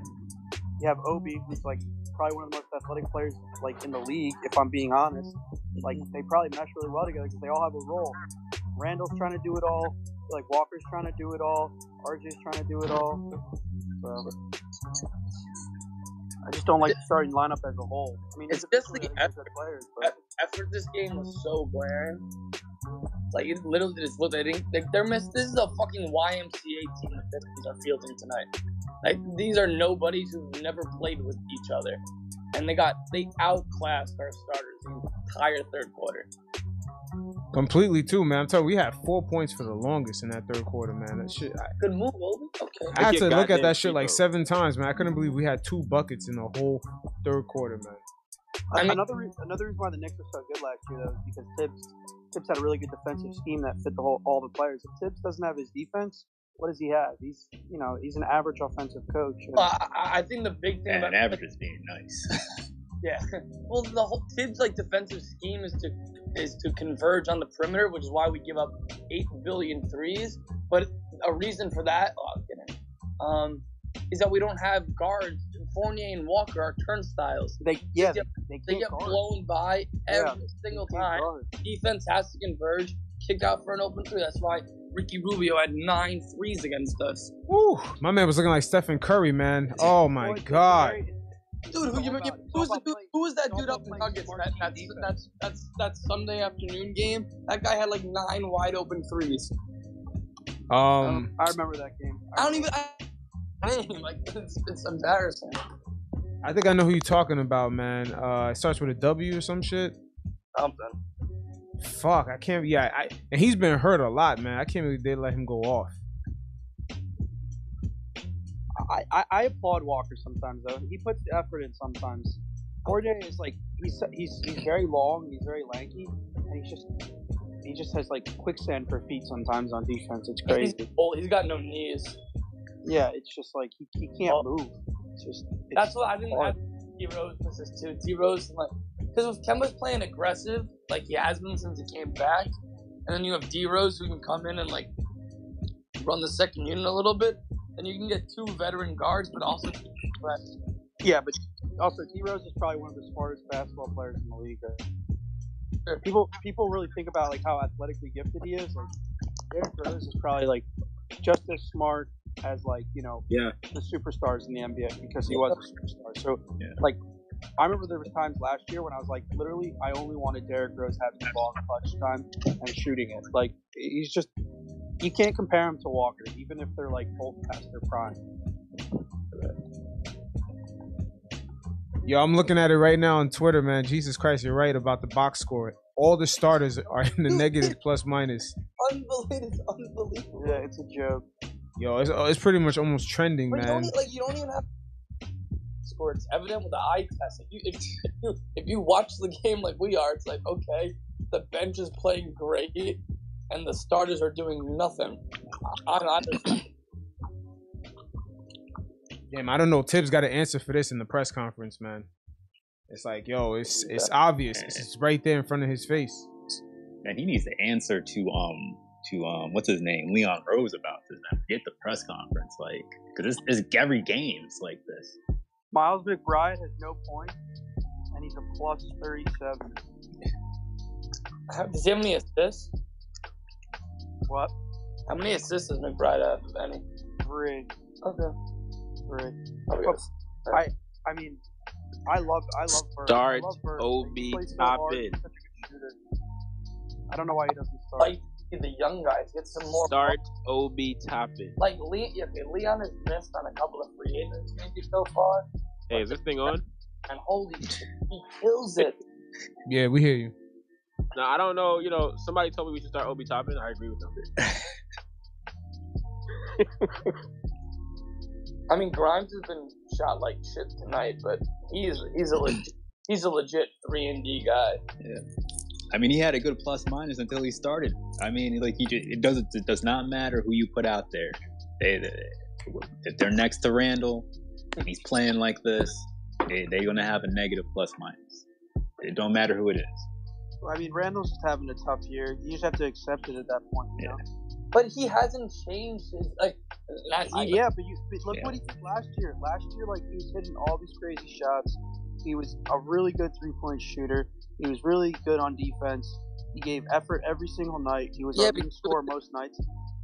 You have Obi, who's like probably one of the most athletic players like in the league. If I'm being honest, like they probably mesh really well together because they all have a role. Randle's trying to do it all. Like Walker's trying to do it all. RJ's trying to do it all. So I just don't like the starting lineup as a whole. I mean, It's individually, just the they're players, but effort this game was so glaring. Like it literally just looked. I think like they're miss. This is a fucking YMCA team that the Pistons are fielding tonight. Like these are nobodies who've never played with each other, and they got they outclassed our starters the entire third quarter. Completely too, man. I'm telling you, we had four points for the longest in that third quarter, man. That shit. I, Good move, Obi. Okay. I had to look at that shit like seven times, man. I couldn't believe we had two buckets in the whole third quarter, man. I mean- another re- another reason why the Knicks were so good last year though is because Thibs Thibs had a really good defensive scheme that fit the whole all the players. If Thibs doesn't have his defense, what does he have? He's you know he's an average offensive coach. And Well, I, I- I think the big thing And about average is being nice. Yeah. Well, the whole Thibs like defensive scheme is to is to converge on the perimeter, which is why we give up eight billion threes. But a reason for that, oh, I'm kidding, um, is that we don't have guards. Fournier and Walker are turnstiles. they yeah They they, They get blown by every Yeah, single time. guard. Defense has to converge, kicked out for an open three. That's why Ricky Rubio had nine threes against us. Woo! My man was looking like Stephen Curry, man. Oh my Boy, it's god. Very- Dude, who, you, you, about- it's who, was all the, about who, was that dude up in Nuggets? That, that's, that's that's that's Sunday afternoon game. That guy had like nine wide open threes. Um, I remember that game. I don't even. I, I like it's, it's embarrassing. I think I know who you're talking about, man. Uh, it starts with a W or some shit. Something. Fuck, I can't. Yeah, I and he's been hurt a lot, man. I can't believe they let him go off. I, I, I applaud Walker sometimes though. He puts the effort in sometimes. RJ is like he's he's he's very long, he's very lanky, and he's just he just has like quicksand for feet sometimes on defense. It's He's crazy. old. He's got no knees. Yeah, it's just like he, he can't move. It's just it's, That's what I didn't. hard. D Rose was this too. D Rose like because if Kemba's playing aggressive like he has been since he came back, and then you have D Rose who can come in and like run the second unit a little bit, then you can get two veteran guards, but also yeah, but also D Rose is probably one of the smartest basketball players in the league. Sure. People people really think about like how athletically gifted he is. Like Derrick Rose is probably like just as smart as like you know Yeah. the superstars in the NBA because he was a superstar. So Yeah. like I remember there was times last year when I was like literally I only wanted Derrick Rose having the ball in clutch time and shooting it. Like he's just you can't compare him to Walker, even if they're like both past their prime. Yo, I'm looking at it right now on Twitter, man. Jesus Christ, you're right about the box score. All the starters are in the negative plus minus. unbelievable. It's unbelievable. Yeah, it's a joke. Yo, it's, uh, it's pretty much almost trending, But you man. don't e- like you don't even have score. It's evident with the eye test. If you if, you if you watch the game like we are, it's like okay, the bench is playing great, and the starters are doing nothing. I, I understand. Damn, I don't know. Thibs got an answer for this in the press conference, man. It's like, yo, it's it's obvious. It's, it's right there in front of his face. Man, he needs to answer to um to um what's his name Leon Rose about this. Man, forget the press conference, like because it's, it's every game's like this. Miles McBride has no points, and he's a plus thirty-seven. How- Does he have any assists? What? How many assists does McBride have, if any? Three, Okay. three. Probably Well, has- I mean, I love, I love Bird. Start I love Bird. OB He plays so top hard. in. He's such a good shooter. I don't know why he doesn't start. Like the young guys get some more. Start Obi Toppin. Like Le- yeah, okay, Leon has missed on a couple of free agents maybe so far, Hey, is this thing on? and holy shit, he kills it. Yeah, we hear you. No, I don't know. You know, somebody told me we should start Obi Toppin. I agree with them. I mean, Grimes has been shot like shit tonight, but he's he's a legit, he's a legit three and D guy. Yeah. I mean, he had a good plus minus until he started. I mean, like he just, it doesn't it does not matter who you put out there. They, they- if they're next to Randle and he's playing like this, they they're gonna have a negative plus minus. It don't matter who it is. I mean, Randle's just having a tough year. You just have to accept it at that point. You know? But he hasn't changed his like. Not Uh, even. yeah, but you but look Yeah. what he did last year. Last year, like he was hitting all these crazy shots. He was a really good three point shooter. He was really good on defense. He gave effort every single night. He was Yeah, our but- leading scorer most nights.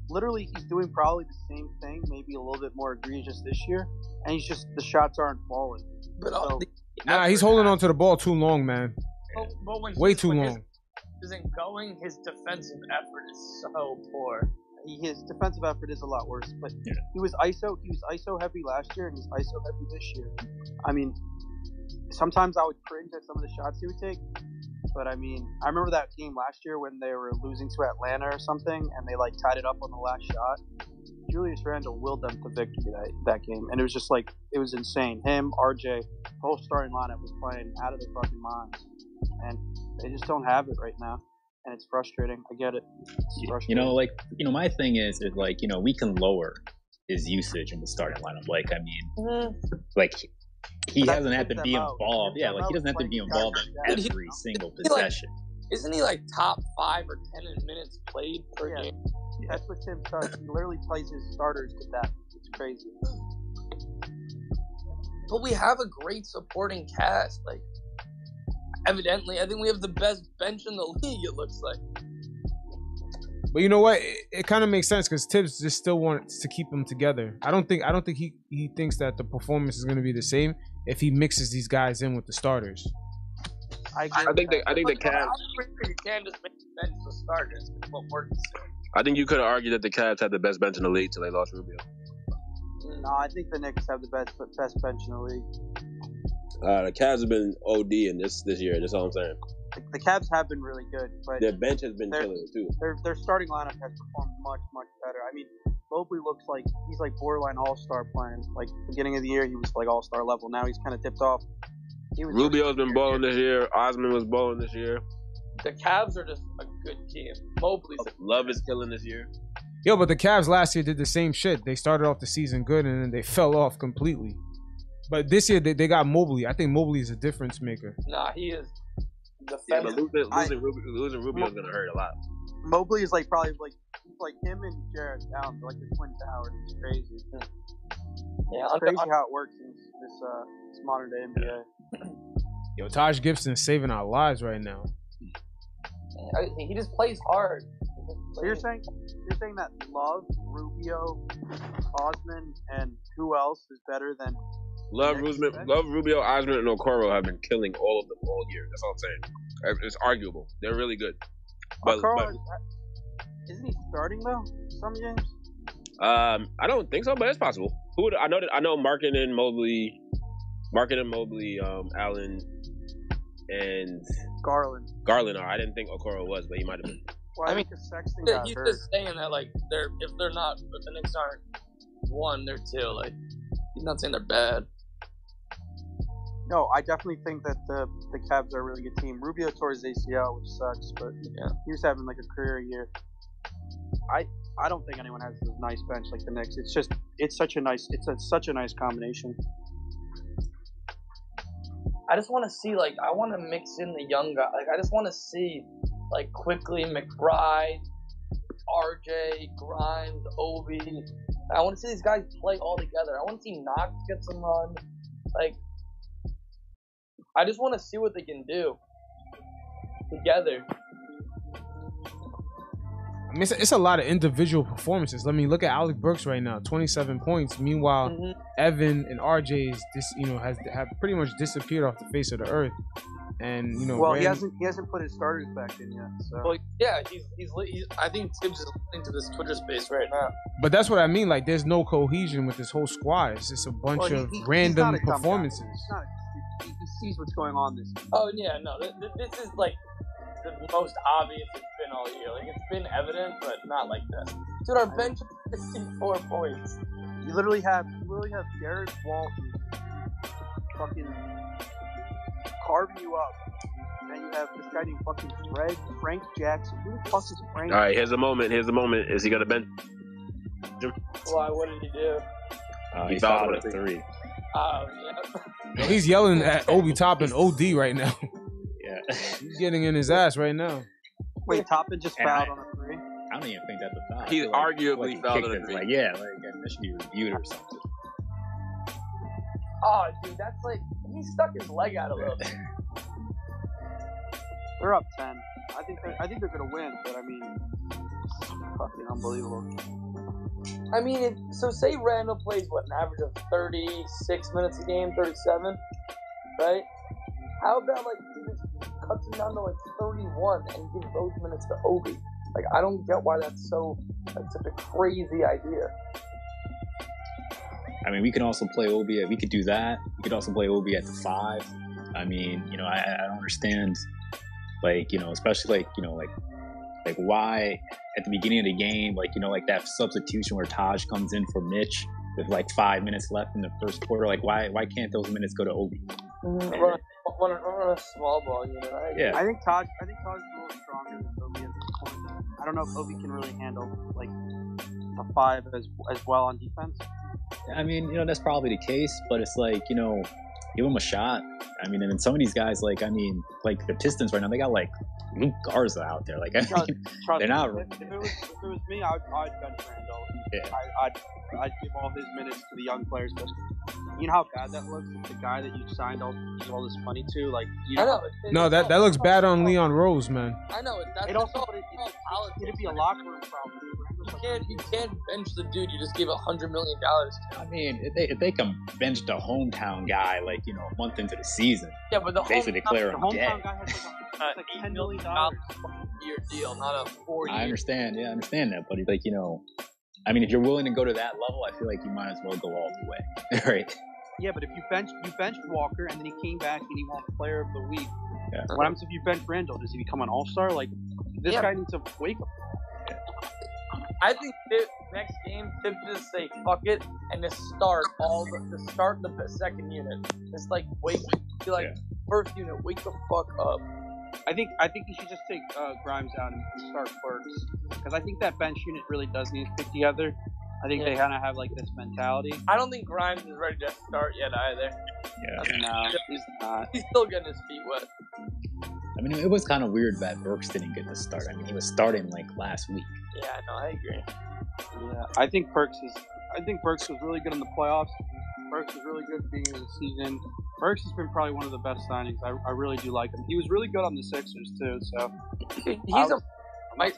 Literally, he's doing probably the same thing, maybe a little bit more egregious this year. And he's just the shots aren't falling. But, So- the Nah, he's holding has- on to the ball too long, man. But, but when Way too when long. His isn't going. His defensive effort is so poor. He, his defensive effort is a lot worse. But Yeah. he was ISO. He was ISO heavy last year, and he's ISO heavy this year. I mean, sometimes I would cringe at some of the shots he would take. But I mean, I remember that game last year when they were losing to Atlanta or something, and they like tied it up on the last shot. Julius Randle willed them to victory that, that game, and it was just like it was insane. Him, RJ, the whole starting lineup was playing out of their fucking minds, and they just don't have it right now, and it's frustrating. I get it. It's You know, like you know, my thing is, is like you know, we can lower his usage in the starting lineup. Like, I mean, mm-hmm. like he But that hasn't had to be out. involved. Yeah, like he doesn't have to be involved in every know? single He, like, possession. Isn't he like top five or ten minutes played per Yeah. game? That's what Tim does. He literally plays his starters to death. It's crazy. But we have a great supporting cast. Like, evidently, I think we have the best bench in the league. It looks like. But you know what? It, it kind of makes sense because Thibs just still wants to keep them together. I don't think I don't think he he thinks that the performance is going to be the same if he mixes these guys in with the starters. I, I think that. the I think the But Cavs. I'm pretty sure you can just make the bench the starters. What works. I think you could argue that the Cavs had the best bench in the league till they lost Rubio. No, I think the Knicks have the best best bench in the league. Uh, the Cavs have been OD in this this year. That's all I'm saying. The, the Cavs have been really good, but Their bench has been They're- killing too. their their starting lineup has performed much much better. I mean, Mobley looks like he's like borderline all star playing. Like beginning of the year, he was like all star level. Now he's kind of dipped off. He was Rubio's been balling this year. Osman was balling this year. The Cavs are just a good team. Mobley's a Love is killing this year. Yo, but the Cavs last year did the same shit. They started off the season good and then they fell off completely. But this year they, they got Mobley. I think Mobley is a difference maker. nah. He is Yeah, but defensive. losing I- losing, Rubio, losing Rubio is gonna hurt a lot. Mobley is like probably like like him and Jarrett Allen, they're like the twin towers. It's crazy. yeah, It's under- crazy how it works in this this, uh, this modern day NBA. Yo, Taj Gibson is saving our lives right now. I- he just plays hard. So you're saying you're saying that Love, Rubio, Osman, and who else is better than Love Next Rubio, bench. Love Rubio, Osman, and Okoro have been killing all of them all year. That's all I'm saying. It's arguable. They're really good. But, Okoro but is- Isn't he starting though? Some games. um, I don't think so, but it's possible. Who would, I know that I know Markkanen and Mobley, Markkanen and Mobley, um, Allen, and Garland. Garland are. I didn't think Okoro was, but he might have been. Well, I I, mean, think the Sexton Yeah, got he's hurt. just saying that like they're if they're not if the Knicks aren't one, they're two. Like he's not saying they're bad. No, I definitely think that the the Cavs are a really good team. Rubio tore his ACL, which sucks, but Yeah. he was having like a career year. I I don't think anyone has a nice bench like the Knicks. It's just it's such a nice it's a, such a nice combination. I just want to see like I want to mix in the young guy. Like I just want to see like Quickley McBride, RJ, Grimes, Obi. I want to see these guys play all together. I want to see Knox get some run. Like I just want to see what they can do together. I mean, it's, it's a lot of individual performances. Let me look at Alec Burks right now, 27 points. Meanwhile, Mhm. Evan and RJ is this, you know, has have pretty much disappeared off the face of the earth. And you know, Well, he hasn't he hasn't put his starters back in yet. So Well, yeah, he's he's, he's I think Thibs is listening to this Twitter space right now. but that's what I mean. Like, there's no cohesion with this whole squad. It's just a bunch Well, he- of he- he's random not a dumb guy. performances. He's not a- he, he sees what's going on this. Oh yeah, no, th- th- this is like the most obvious it's been all year. Like it's been evident, but not like this. Dude, our bench is 54 points. You literally have you literally have Derrick Walton fucking carving you up. And you have this guy named fucking Fred Frank Jackson. Who the fuck is Frank? All right, here's the moment. Here's the moment. Is he gonna bench? Why? What did he do? Uh, He he fouled fouled with a a three. Oh yeah. He's yelling at Obi Toppin OD right now. Yeah. He's getting in his ass right now. Wait, Toppin just And fouled I- on a three. I don't even think that's a foul. He like- arguably like he fouled kicked on a it. three. Like yeah, like that should be reviewed or something. Oh, dude, that's like he stuck his leg out a little bit. We're up ten. I think they're, I think they're gonna win, but I mean, fucking unbelievable. I mean, if, so say Randle plays what an average of thirty-six minutes a game, thirty-seven, right? How about like he just cuts him down to like thirty-one and gives those minutes to Obi? Like, I don't get why that's so that's such a crazy idea. I mean, we can also play Obi. At, we could do that. We could also play Obi at the five. I mean, you know, I, I don't understand, like, you know, especially like, you know, like, like why at the beginning of the game, like, you know, like that substitution where Taj comes in for Mitch with like five minutes left in the first quarter. Like, why, why can't those minutes go to Obi? Run, mm-hmm. run, run, run a small ball unit. I. Yeah, I think Taj I think Taj's a little stronger than Obi at this point. I don't know if Obi can really handle like a five as as well on defense. I mean, you know, that's probably the case, but it's like, you know, give him a shot. I mean, and then some of these guys, like, I mean, like the Pistons right now, they got like Luka Garza out there. Like, I Trust, mean, trust They're me, not- If, if it was if it was me, I'd I'd bench Randle. Yeah. I, I'd I'd give all his minutes to the young players. But you know how bad that looks. The guy that you signed all all this money to, like you I know, know. it- No, it's that that looks bad on Leon Rose, man. I know. it- That's it also but it, it's all politics. it'd be a locker room problem. Randle's You can't you can't bench the dude you just gave a hundred million dollars to. I mean, if they, if they can bench the hometown guy, like, you know, a month into the season, Yeah, but the basically hometown- declare The him hometown dead. guy has like, a, it's like eight ten million million dollars dollars. year deal, not a four. I understand. Yeah, I understand that. But, like, you know, I mean, if you're willing to go to that level, I feel like you might as well go all the way. right? Yeah, but if you bench you benched Walker and then he came back and he won Player of the Week. Yeah. What happens if you bench Randle? Does he become an All Star? Like this Yeah. guy needs to wake up. I think next game, Thibs just say fuck it and just start all the to start the second unit. Just like wake, be like first unit, wake the fuck up. I think I think he should just take uh, Grimes out and start Burks because I think that bench unit really does need to stick together. I think they kind of have like this mentality. I don't think Grimes is ready to start yet either. Yeah. No, he's not. He's still getting his feet wet. I mean, it was kind of weird that Burks didn't get the start. I mean, he was starting like last week. Yeah, I know. I agree. Yeah, I think Burks is. I think Burks was really good in the playoffs. Burks was really good at the beginning of the season. Burks has been probably one of the best signings. I, I really do like him. He was really good on the Sixers too. So Dude, I He's a was- might,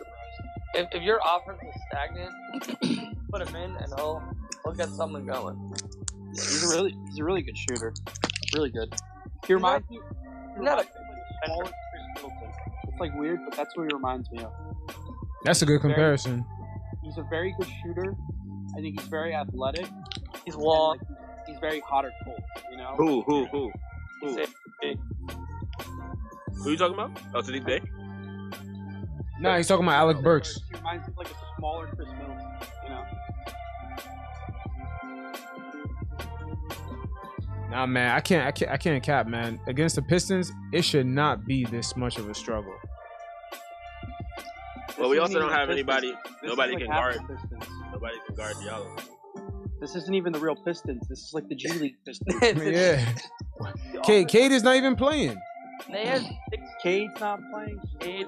if, if your offense is stagnant, put him in and he'll he'll get something going. he's a really he's a really good shooter. Really good. He reminds me. He not a- reminds me of like a smaller Khris Middleton. It's like weird, but that's what he reminds me of. That's a good comparison. He's a very good shooter. I think he's very athletic. He's and, long. like, he's very hot or cold. You know. Who, who, who? He's Who? a- Who you talking about? Oh, Saddiq Bey? Nah, he's talking about Alec Burks. He reminds me of like a smaller Khris Middleton. You know. Nah, man, I can't, I can't, I can't cap, man. Against the Pistons, it should not be this much of a struggle. Well, we also don't have the anybody. This Nobody like can guard. Pistons. Nobody can guard Diallo. This isn't even the real Pistons. This is like the G League Pistons. yeah, Cade, Cade is not even playing. They have six. Cade's not playing. Cade,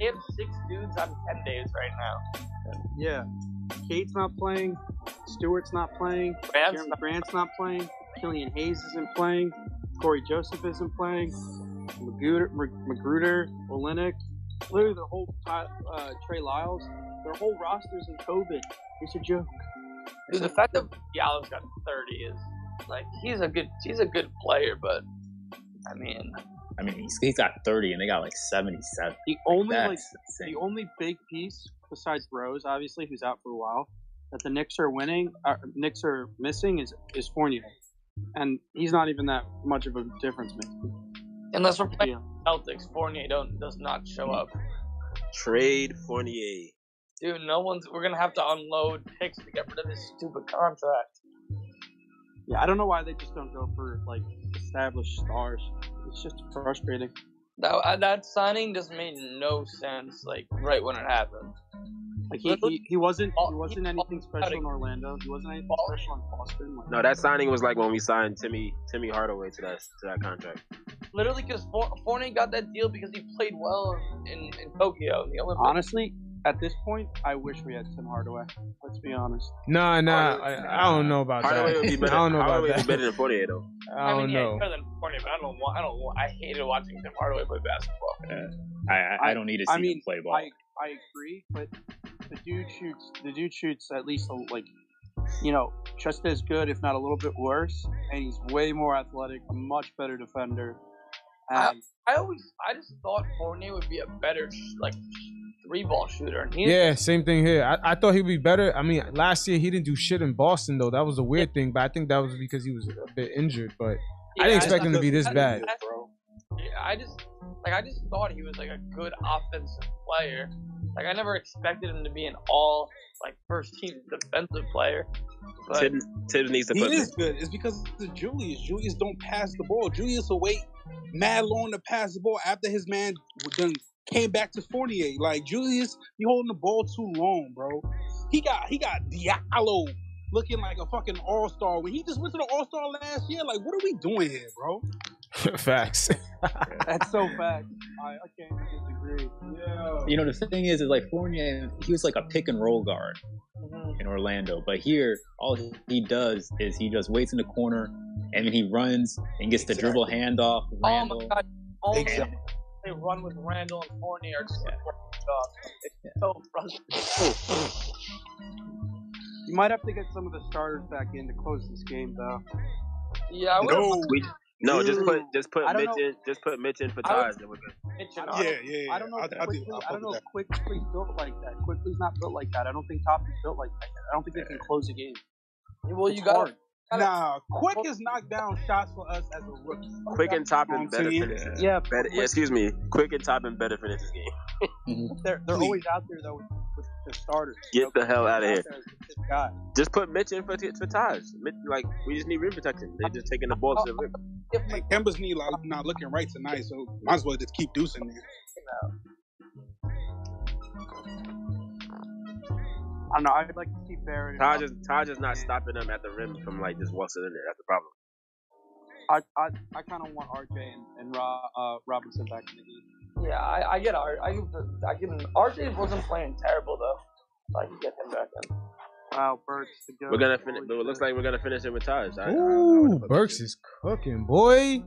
they have six dudes on ten days right now. Yeah. Cade's not playing. Stewart's not playing. Grant's Jerami not- Grant's not playing. Killian Hayes isn't playing. Cory Joseph isn't playing. Magruder, Mag- Magruder Olynyk, literally the whole uh, Trey Lyles, their whole roster's in COVID. It's a joke. Dude, the fact that Diallo's got thirty is like he's a good he's a good player, but I mean I mean, he's, he's got 30 and they got like 77. The only like That's the only big piece besides Rose, obviously, who's out for a while, that the Knicks are winning, uh, Knicks are missing is is Fournier, and he's not even that much of a difference maker. unless we're playing Yeah. Celtics, Fournier don't does not show up. Trade Fournier. Dude, no one's we're gonna have to unload picks to get rid of this stupid contract. Yeah, I don't know why they just don't go for like established stars. It's just frustrating. That uh, that signing just made no sense. Like right when it happened. Like he, he, he wasn't he wasn't anything special in Orlando. He wasn't anything special in Boston. Like, No, that signing was like when we signed Timmy Timmy Hardaway to that to that contract. literally because Fournier got that deal because he played well in, in Tokyo in the Olympics. Honestly, at this point, I wish we had Tim Hardaway. Let's be honest. Nah, nah, I, I don't know about Hardaway would that. be better. I don't know about Hardaway would that. better than Fournier though. I don't mean, yeah, know. he's better than Fournier, but I don't want. I don't want. I hated watching Tim Hardaway play basketball. Uh, I, I, I don't need to see I mean, him play ball. I I agree, but the dude shoots the dude shoots at least a, like you know just as good, if not a little bit worse, and he's way more athletic, a much better defender. And I always, I just thought Fournier would be a better like three ball shooter. And Yeah, same thing here. I, I thought he'd be better. I mean, last year he didn't do shit in Boston though. That was a weird thing, but I think that was because he was a bit injured. But I didn't expect him to be this bad. I- Yeah, I just like I just thought he was like a good offensive player. Like I never expected him to be an all like first team defensive player. But Tibbs, Tibbs needs to He put. is good. It's because of Julius. Julius don't pass the ball. Julius will wait mad long to pass the ball after his man done came back to Fournier. Like Julius, he holding the ball too long, bro. He got he got Diallo looking like a fucking all star when he just went to the all star last year. Like, what are we doing here, bro? Facts. that's so fact. I, I can't disagree. you know, the thing is, is like Fournier, he was like a pick and roll guard Mhm. in Orlando, but here, all he does is he just waits in the corner and then he runs and gets the dribble handoff. oh my god, only Exactly. they run with Randle and Fournier are just it's so frustrating. You might have to get some of the starters back in to close this game, though. Yeah, I would No. We, no, just put just put Mitch know. in. Just put Mitch in for Taj. and we're good. mention Yeah, yeah, yeah. I don't know. I, if I, quickly, do. I, I, don't fuck know with if Quickley's built like that. Quickley's not built like that. I don't think Top is built like that. I don't think they can close a game. Well, you got hard. that. Nah, Quick has knocked down shots for us as a rookie. Quick and top and better team. finishes. Yeah, Better, yeah, excuse me. Quick and top and better finish this game. Mm-hmm. they're they're Please. always out there though with, with the starters. Get the hell out of here. there as this guy. Just put Mitch in for for Taj. Mitch, like we just need rim protection. They're just taking the ball to the rim. if Like Kemba's knee like, not looking right tonight, so might as well just keep deucing there. I don't know. I'd like to see Barrett. and Taj is Taj is not stopping them at the rim from like just waltzing in there. That's the problem. I I, I kind of want RJ and, and Ro, uh, Robinson back in the game. Yeah, I, I get R. I, I can. RJ wasn't playing terrible though. I can get him back in. Wow, Burks the goat. We're gonna finish, it looks like we're gonna finish it with Taj. I, I, I Ooh, would've Burks is cooking, boy.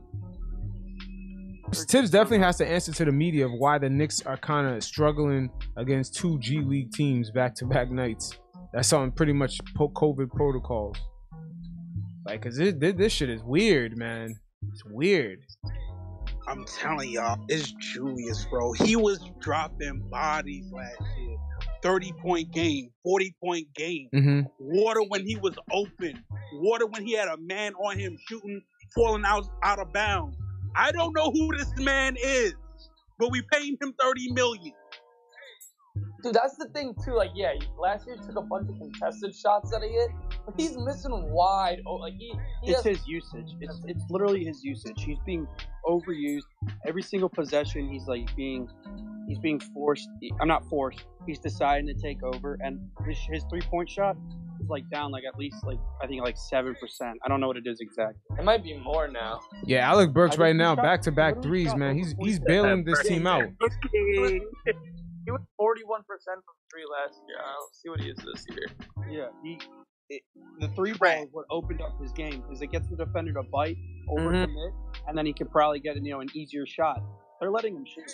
Thibs definitely has to answer to the media of why the Knicks are kind of struggling against two G League teams back to back nights. That's on pretty much COVID protocols. Like, cause this, this this shit is weird, man. It's weird. I'm telling y'all, it's Julius, bro. He was dropping bodies last year. 30 point game, 40 point game. Mm-hmm. Water when he was open. Water when he had a man on him shooting, falling out out of bounds. I don't know who this man is, but we paying him 30 million. Dude, that's the thing too. Like, yeah, last year he took a bunch of contested shots that he hit, but he's missing wide. Oh, like he, he It's has, his usage. It's it's literally his usage. He's being overused. Every single possession, he's like being he's being forced. I'm not forced. He's deciding to take over, and his, his three point shot is like down like at least like I think like seven percent. I don't know what it is exactly. it might be more now. Yeah, Alec Burks right now, back to back threes, man. He's he's bailing this team out. He was 41 percent from three last year. I'll see what he is this year. Yeah, he it, the three ball is what opened up his game because it gets the defender to bite, mm-hmm. overcommit, and then he could probably get you know an easier shot. They're letting him shoot.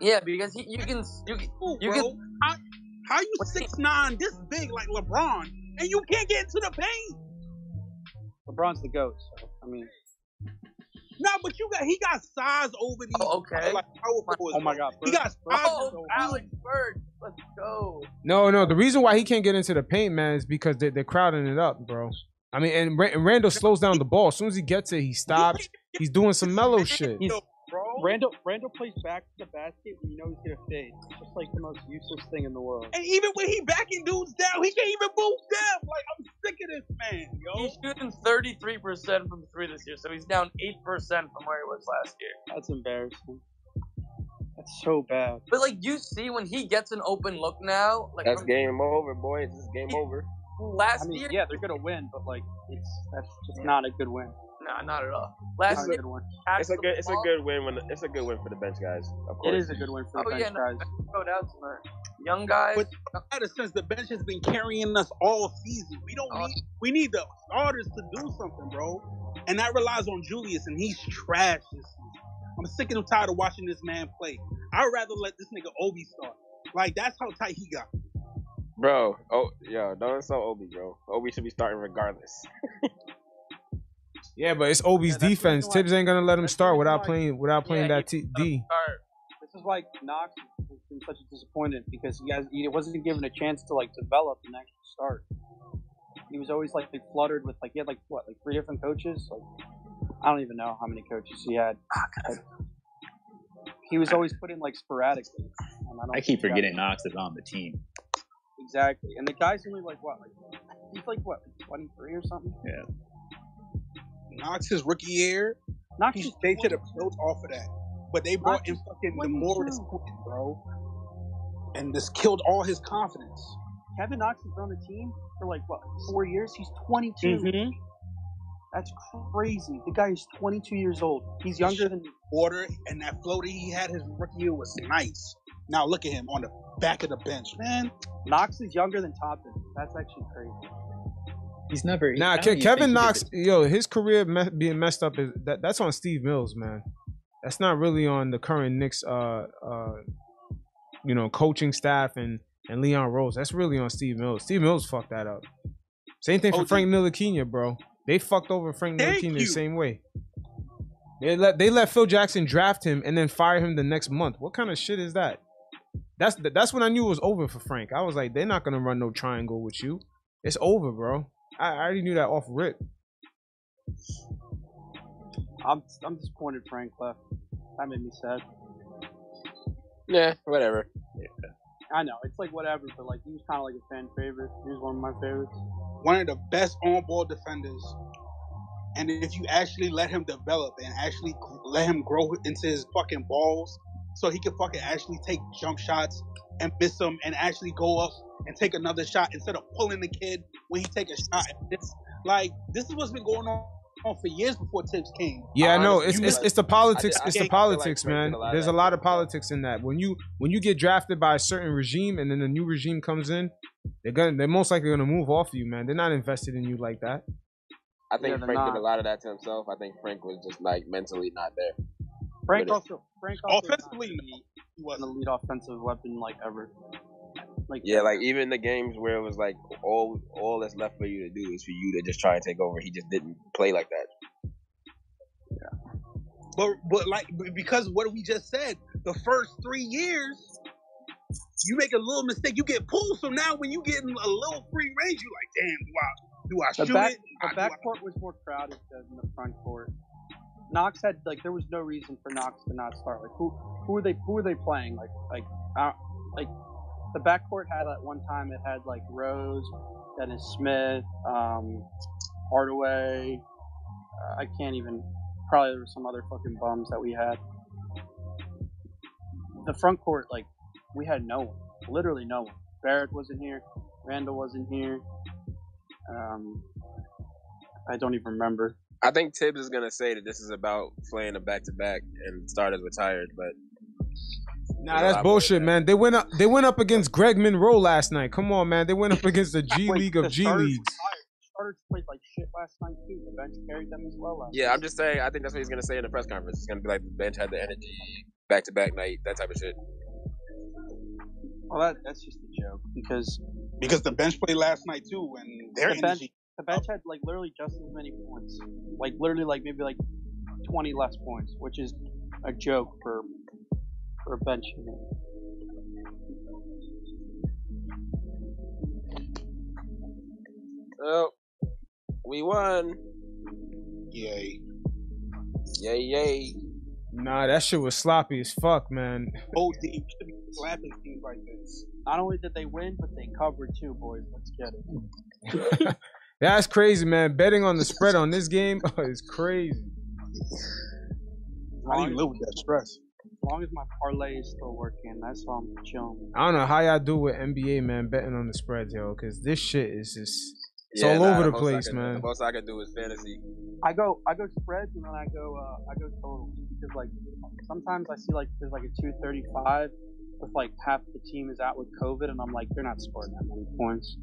Yeah, because he, you can you can Ooh, You can- how, how are you six nine this big like LeBron and you can't get into the paint? LeBron's the goat. So I mean, No, but you got he got size over these. Oh, okay. Like, power forwards, oh my bro. God, He got size Oh, Alex Bird, let's go. No, no. The reason why he can't get into the paint, man, is because they're, they're crowding it up, bro. I mean, and, Ra- and Randle slows down the ball. As soon as he gets it, he stops. He's doing some Melo shit. He's- bro. Randle Randle plays back to the basket when you know he's gonna fade. It's just like the most useless thing in the world. And even when he backing dudes down, he can't even move down. Like I'm sick of this man, yo. He's shooting 33 percent from three this year, so he's down eight percent from where he was last year. That's embarrassing. That's so bad. But like you see, when he gets an open look now, like That's from game over, boys. This is game over. last I mean, year, yeah, they're gonna win, but like it's that's just not a good win. Nah, not at all. That's Last a good one. It's a good. It's a good win. When it's a good win for the bench guys. Of course. It is a good win for the Oh bench yeah, no, guys. no doubt tonight. Young guys. But- Out of sense, the bench has been carrying us all season. We don't need. We need the starters to do something, bro. And that relies on Julius, and he's trash this season. I'm sick and tired of watching this man play. I'd rather let this nigga Obi start. Like that's how tight he got. Bro, oh yo, don't insult Obi, bro. Obi should be starting regardless. Yeah, but it's Obi's Yeah, defense. reason why- Thibs ain't gonna let him start without why- playing without playing Yeah, that T- D. Start. This is why Knox has been such a disappointment because he, has, he wasn't given a chance to like develop and actually start. He was always like fluttered with like he had like what like three different coaches. Like I don't even know how many coaches he had. Ah, but he was always put in like sporadically. and don't I keep think that- forgetting Knox is on the team. exactly. And the guy's only like what like he's like what twenty three or something. Knox his rookie year, Knox he, they should have 22. built off of that. But they brought in Knox is fucking the 22. Morris Quinn, bro, and this killed all his confidence. Kevin Knox has been on the team for like what four years. He's 22. Mm-hmm. That's crazy. The guy is twenty two years old. He's younger than Water and that floater he had his rookie year was nice. Now look at him on the back of the bench, man. Knox is younger than Toppin. That's actually crazy. He's never. Nah, I don't Ke- Kevin Knox, yo, his career me- being messed up is that that's on Steve Mills, man. That's not really on the current Knicks, uh, uh, you know, coaching staff and and Leon Rose. That's really on Steve Mills. Steve Mills fucked that up. Same thing for OG. Frank Ntilikina, bro. They fucked over Frank Thank Ntilikina the same way. They let they let Phil Jackson draft him and then fire him the next month. What kind of shit is that? That's that's when I knew it was over for Frank. I was like, they're not gonna run no triangle with you. It's over, bro. I, I already knew that off rip. I'm I'm disappointed Frank left. That made me sad. Yeah, whatever. I know it's like whatever, but like he was kind of like a fan favorite. He was one of my favorites. One of the best on-ball defenders. And if you actually let him develop and actually let him grow into his fucking balls, so he can fucking actually take jump shots and miss them and actually go up and take another shot instead of pulling the kid when he take a shot. And this, like this is what's been going on on for years before Thibs came. Yeah, I know. It's it's it's the politics. I It's the think- I feel like politics, man. a There's a lot of politics in that. When you when you get drafted by a certain regime and then a new regime comes in, they're gonna they're most likely gonna move off of you, man. They're not invested in you like that. I think Yeah, they're Frank did a lot of that to himself. I think Frank was just like mentally not there. Frank But it- also Frank also is not Offensively, the- He wasn't. elite offensive weapon like ever. Like Yeah, like even the games where it was like all all that's left for you to do is for you to just try and take over. He just didn't play like that. Yeah. But but like because what we just said, the first three years, you make a little mistake, you get pulled. So now when you get in a little free range, you like, damn, do I do I the shoot back it? the I- do I- backcourt was more crowded than the front court. Knox had like there was no reason for Knox to not start. Like who who were they who were they playing? Like like uh, like the backcourt had at one time it had like Rose, Dennis Smith, um, Hardaway. Uh, I can't even. Probably there were some other fucking bums that we had. The front court, like we had no one, literally no one. Barrett wasn't here. Randle wasn't here. Um, I don't even remember. I think Thibs is gonna say that this is about playing a back to back and starters retired, but Nah, that's bullshit, that. man. They went up they went up against Greg Monroe last night. Come on, man. They went up against the G League of G Leagues. retired. Starters played like shit last night too. The bench carried them as well. Yeah. I'm just saying. I think that's what he's gonna say in the press conference. It's gonna be like the bench had the energy, back to back night, that type of shit. Well, that that's just a joke because because the bench played last night too, and their The bench- energy. The bench had like literally just as many points. Like literally like maybe like twenty less points, which is a joke for for a bench unit. Oh, we won! Yay! Yay, yay! Nah, that shit was sloppy as fuck, man. Both teams should be slapping teams like this. Not only did they win, but they covered too, boys. Let's get it. That's crazy, man. Betting on the spread on this game is crazy. As I long didn't live with that stress. as long as my parlay is still working, that's all I'm chilling. I don't know how y'all do with NBA, man, betting on the spreads, yo, because this shit is just It's all nah, over the most I place, can- man. The most I can do is fantasy. I go I go spreads and then I go uh, I go totals because like sometimes I see like there's like a two thirty five with like half the team is out with COVID and I'm like they're not scoring that many points.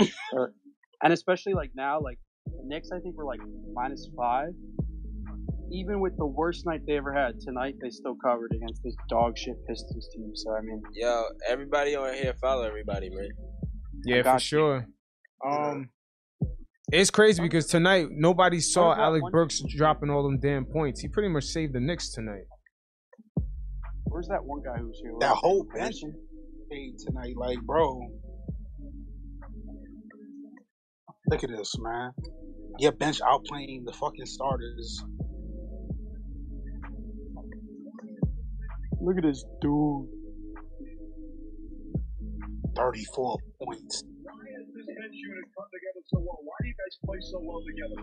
Or- and especially like now like the Knicks I think were like minus five. Even with the worst night they ever had tonight, they still covered against this dog shit Pistons team. So I mean, Yo, everybody on here follow everybody, man. Yeah, for you. sure. Um, it's crazy because tonight nobody saw Where's Alec one- Burks dropping all them damn points. He pretty much saved the Knicks tonight. where's that one guy who's here? That whole bench paid tonight, like, bro. Look at this, man. Your bench outplaying the fucking starters. Look at this dude. 34 points.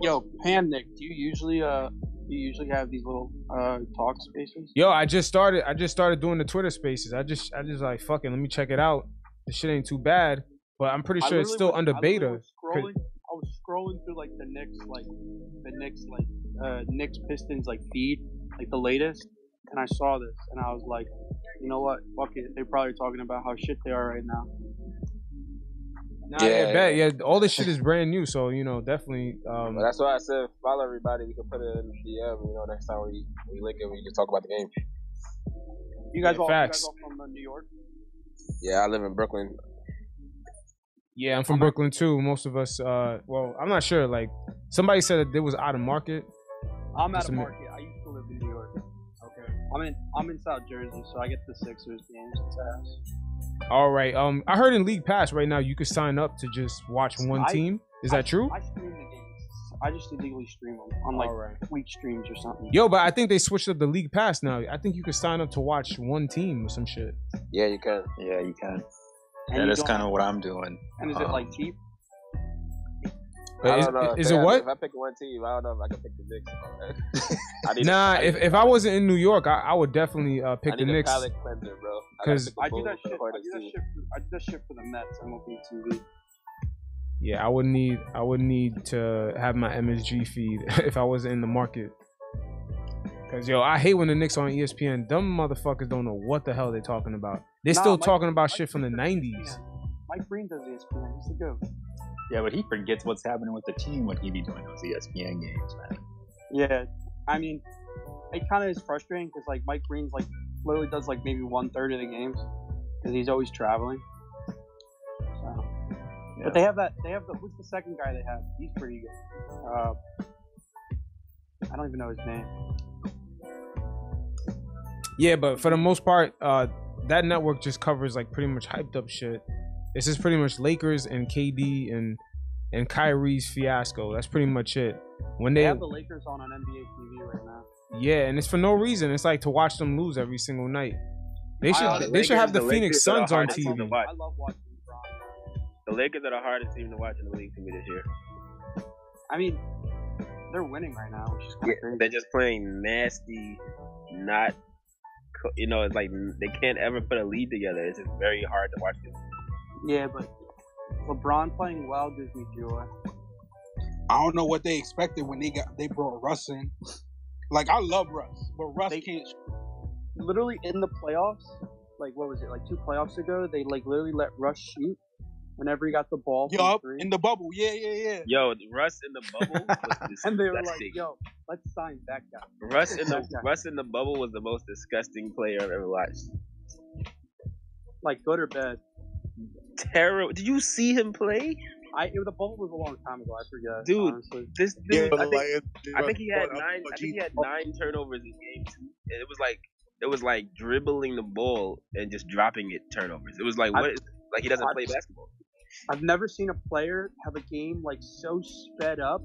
Yo, Pam Nick, do you usually uh do you usually have these little uh talk spaces? Yo, I just started. I just started doing the Twitter Spaces. I just, I just like fucking. Let me check it out. The shit ain't too bad, but I'm pretty sure it's still was- under I beta. Was Scrolling, I was scrolling through like the Knicks, like the Knicks, like uh Knicks Pistons like feed, like the latest, and I saw this, and I was like, you know what? Fuck it. They're probably talking about how shit they are right now. Nah, yeah, Yeah, bet. Yeah, all this shit is brand new, so you know, definitely. Um, But that's why I said follow everybody. We can put it in the DM. You know, next time we we link it, we just talk about the game. You guys Yeah, all, you facts. guys all from uh, New York? Yeah, I live in Brooklyn. Yeah, I'm from Brooklyn too. Most of us. Uh, well, I'm not sure. Like somebody said that it was out of market. I'm out of market. I used to live in New York. Okay. I'm in I'm in South Jersey, so I get the Sixers games. It's. All right. Um, I heard in League Pass right now you can sign up to just watch one I- team. Is I- that true? I stream the games. I just illegally stream them on like All right. week streams or something. Yo, but I think they switched up the League Pass now. I think you can sign up to watch one team or some shit. Yeah, you can. Yeah, you can. And That you kind of what I'm doing. And is it um, like cheap? But I is, don't know. is If it what? If I pick one team, I don't know if I can pick the Knicks. I need Nah, I need if, if I wasn't in New York, I, I would definitely uh, pick I the need a Knicks. palate cleanser, bro. I gotta 'Cause- pick I do Bulls that or the shit. I do that shit. For, I do that shit for the Mets. MLB TV. Yeah, I would need I would need to have my MSG feed if I wasn't in the market. Cause yo, I hate when the Knicks on ESPN. Dumb motherfuckers don't know what the hell they're talking about. They're Nah, still Mike- talking about Mike shit from the '90s. Mike Breen does ESPN. He's the goat. Yeah, but he forgets what's happening with the team when he be doing those ESPN games, man. Yeah, I mean, it kind of is frustrating because like Mike Breen's like literally does like maybe one third of the games because he's always traveling. So, Yeah. but they have that. They have the who's the second guy they have? He's pretty good. Uh, I don't even know his name. Yeah, but for the most part, uh, that network just covers like pretty much hyped up shit. This is pretty much Lakers and KD and and Kyrie's fiasco. That's pretty much it. When They they have the Lakers on on NBA TV right now. yeah, and it's for no reason. It's like to watch them lose every single night. They should the they should have the the Phoenix Lakers Suns on TV. to watch. I love watching LeBron. The Lakers are the hardest team to watch in the league to me this year. I mean, they're winning right now, which is kind Yeah, of crazy. they're just playing nasty, not. Co- You know, it's like they can't ever put a lead together. It's just very hard to watch them. Yeah, but LeBron playing well gives me joy. I don't know what they expected when they got they brought Russ in. Like I love Russ, but Russ They- can't. literally in the playoffs, like what was it, like two playoffs ago, they like literally let Russ shoot whenever he got the ball from three, in the bubble. Yeah, yeah, yeah. Yo, Russ in the bubble was and they were like, "Yo, let's sign that guy." Russ in the. Russ in the bubble was the most disgusting player I've ever watched. Like good or bad. Terrible. Did you see him play? I it, the bubble was a long time ago. I forget, Dude, Honestly. This Yeah, dude, I think, like, I think he had but, nine. I think he had nine turnovers in game two. And it was like it was like dribbling the ball and just dropping it turnovers. It was like I- like he doesn't I- play basketball. I've never seen a player have a game like so sped up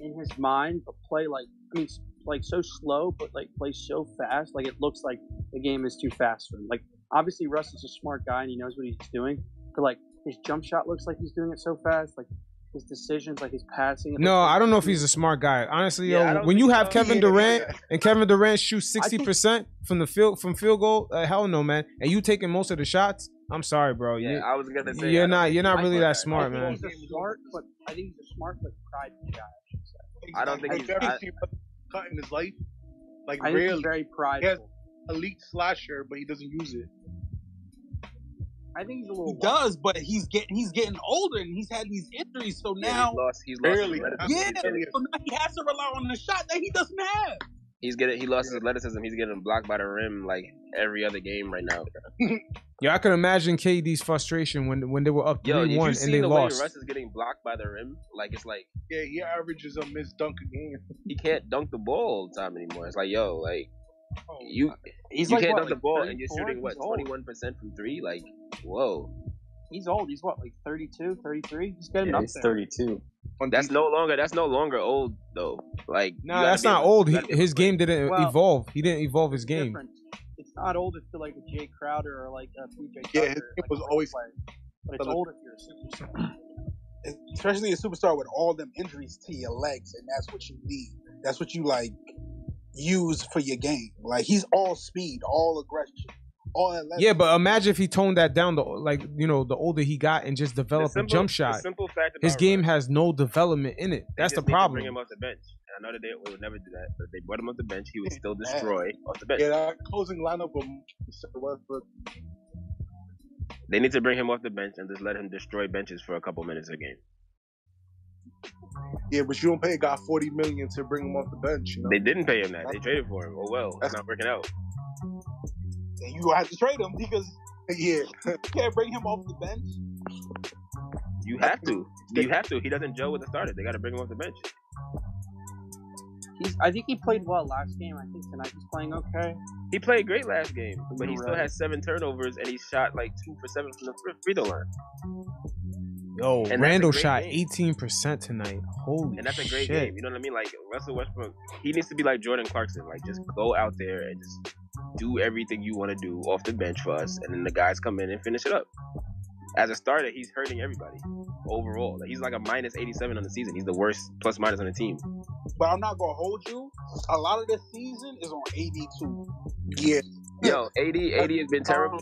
in his mind, but play like I mean, like so slow, but like play so fast. Like it looks like the game is too fast for him. Like obviously Russ is a smart guy and he knows what he's doing, but like his jump shot looks like he's doing it so fast. Like his decisions, like his passing. No, I don't know if he's a smart guy. Honestly, Yeah, yo, when you have so. Kevin Durant and Kevin Durant shoots sixty percent from the field from field goal, uh, hell no, man. And you taking most of the shots, I'm sorry, bro. Yeah, You, I was gonna say I you're don't you're not really that. that smart, man. he's smart, but I think he's a smart but prideful guy. I say. I don't think I've he's- never I- seen Russ cut in his life. Like I think he's really very prideful. elite slasher, but he doesn't use it. I think he's a little. He little. does, but he's getting he's getting older and he's had these injuries. So Yeah, now, he's lost. He's lost. Barely. Yeah, so now he has to rely on the shot that he doesn't have. He's getting. He lost his athleticism. He's getting blocked by the rim like every other game right now. Yeah, I can imagine KD's frustration when when they were up Yo, three did one you and see they the lost. way Russ is getting blocked by the rim? Like it's like Yeah, he averages a missed dunk a game. he can't dunk the ball all the time anymore. It's like yo, like Oh, you He's you like can't what, dunk the ball and you're shooting what twenty one percent from three. Like whoa, He's old. He's what, like 32, 33? He's getting Yeah, up he's there. 32. that's no longer that's no longer old though. Like No, gotta that's not able- old. He, gotta be able his game didn't Well, evolve. He didn't evolve his game. different. It's not old if you're like a Jae Crowder or like a PJ Tucker. Yeah, his game like was a always- player. But it's old if you're a superstar. Especially a superstar with all them injuries to your legs, and that's what you need. That's what you like use for your game. Like he's all speed, all aggression, all athletic. Yeah, but imagine if he toned that down. The like you know the older he got and just developed simple- a jump shot. simple fact His game Russ, has no development in it. That's the just need to problem. Bring him off the bench. And I know that they would never do that, but if they brought him off the bench, he would still destroy off the bench. Yeah, that closing lineup of Westbrook. They need to bring him off the bench and just let him destroy benches for a couple minutes a game. Yeah, but you don't pay a guy forty million to bring him off the bench. You know? They didn't pay him that. They traded for him. Oh well, it's not working out. And you have to trade him because yeah, you can't bring him off the bench. You have to. You have to. He doesn't gel with the starters. They got to bring him off the bench. He's, I think he played well last game. I think tonight he's playing okay. He played great last game, but he You're still has seven turnovers and he shot like two for seven from the free- free throw line. Yo, that's a Randle shot eighteen percent tonight. Holy And that's a great shit. game. You know what I mean? Like Russell Westbrook, he needs to be like Jordan Clarkson. Like just go out there and just do everything you want to do off the bench for us, and then the guys come in and finish it up. As a starter, he's hurting everybody overall. Like he's like a minus 87 on the season. He's the worst plus minus on the team. But I'm not gonna hold you. A lot of this season is on AD two. yeah. Yo, 80, 80 has been terrible.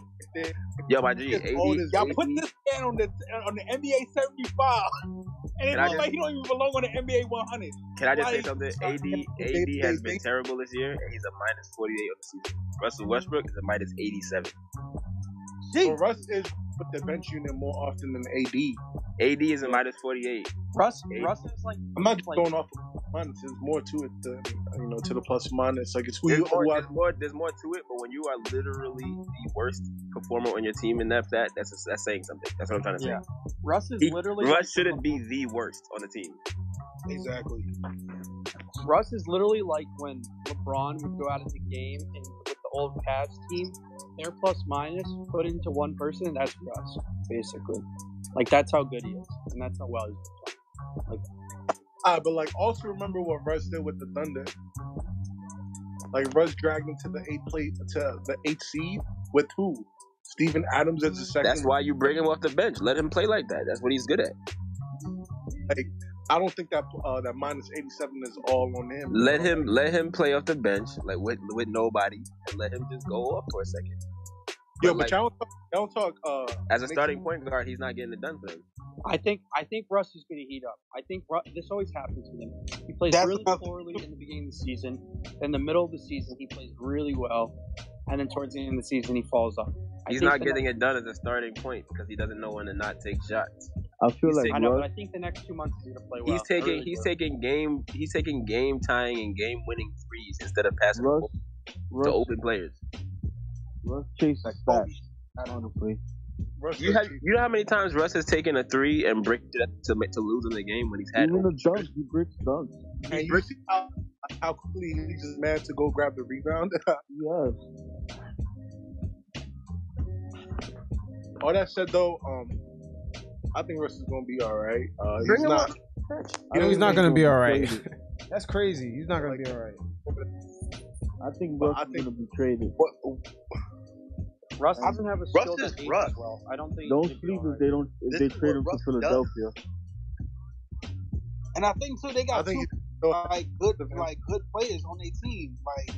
Yo, my G, 80, All this- Y'all 80 put this man on the on the NBA seventy five, and it Can I looks just- like he don't even belong on the NBA one hundred. Can I just say something? AD, AD has been terrible this year, and he's a minus 48 on the season. Russell Westbrook is a minus 87. Well, Russ is with the bench unit more often than AD. AD is a minus 48. Russ, Eight. Russ is like. I'm not like, going off of minus. There's more to it than you know to the plus minus. Like it's who you There's more, who there's more, there's more to it, but when you are literally the worst performer on your team in that, that that's that's saying something. That's what I'm trying to say. Yeah. Russ is He- literally. like Russ shouldn't be the worst on the team. exactly. Russ is literally like when LeBron would go out of the game and with the old Cavs team, their plus minus put into one person. And that's Russ, basically. Like that's how good he is, and that's how well he's playing. Ah, but like also remember what Russ did with the Thunder. Like Russ dragged them to the eight plate to the eight seed with who? Steven Adams as the second. That's why you bring him off the bench. Let him play like that. That's what he's good at. Like I don't think that uh, that minus eighty seven is all on him. Let him let him play off the bench like with with nobody, and let him just go off for a second. Yo, but but like- y'all, talk- y'all talk. Uh, As a starting point guard, he's not getting it done for him. I think I think Russ is going to heat up. I think Ru- this always happens to him. He plays That's really enough. poorly in the beginning of the season. In the middle of the season, he plays really well, and then towards the end of the season, he falls off. I He's not the getting it done as a starting point because he doesn't know when to not take shots. I feel He's like taking- I know, but I think the next two months he's going to play well. He's taking Really he's well. taking game he's taking game tying and game winning threes instead of passing the Russ, ball to Russ, open players. Russ chases stats. Honestly, Russ You have you know how many times Russ has taken a three and bricked it to make- to lose in the game when he's had even open the dunk, he bricks dunks. and you see how, how quickly he's just mad to go grab the rebound. Yes. All that said, though, um, I think Russ is gonna be all right. Uh, Bring he's him not. up. You know, he's not gonna be all right. traded. That's crazy. He's not gonna be all right. I think But Russ I is think- gonna be traded. What, Russ doesn't have a Russ skill is that Russ. well. I don't think. Don't he'd sleep if they don't if This they is trade what him to Russ Philadelphia. And I think too they got two he's like good like good players on their team. Like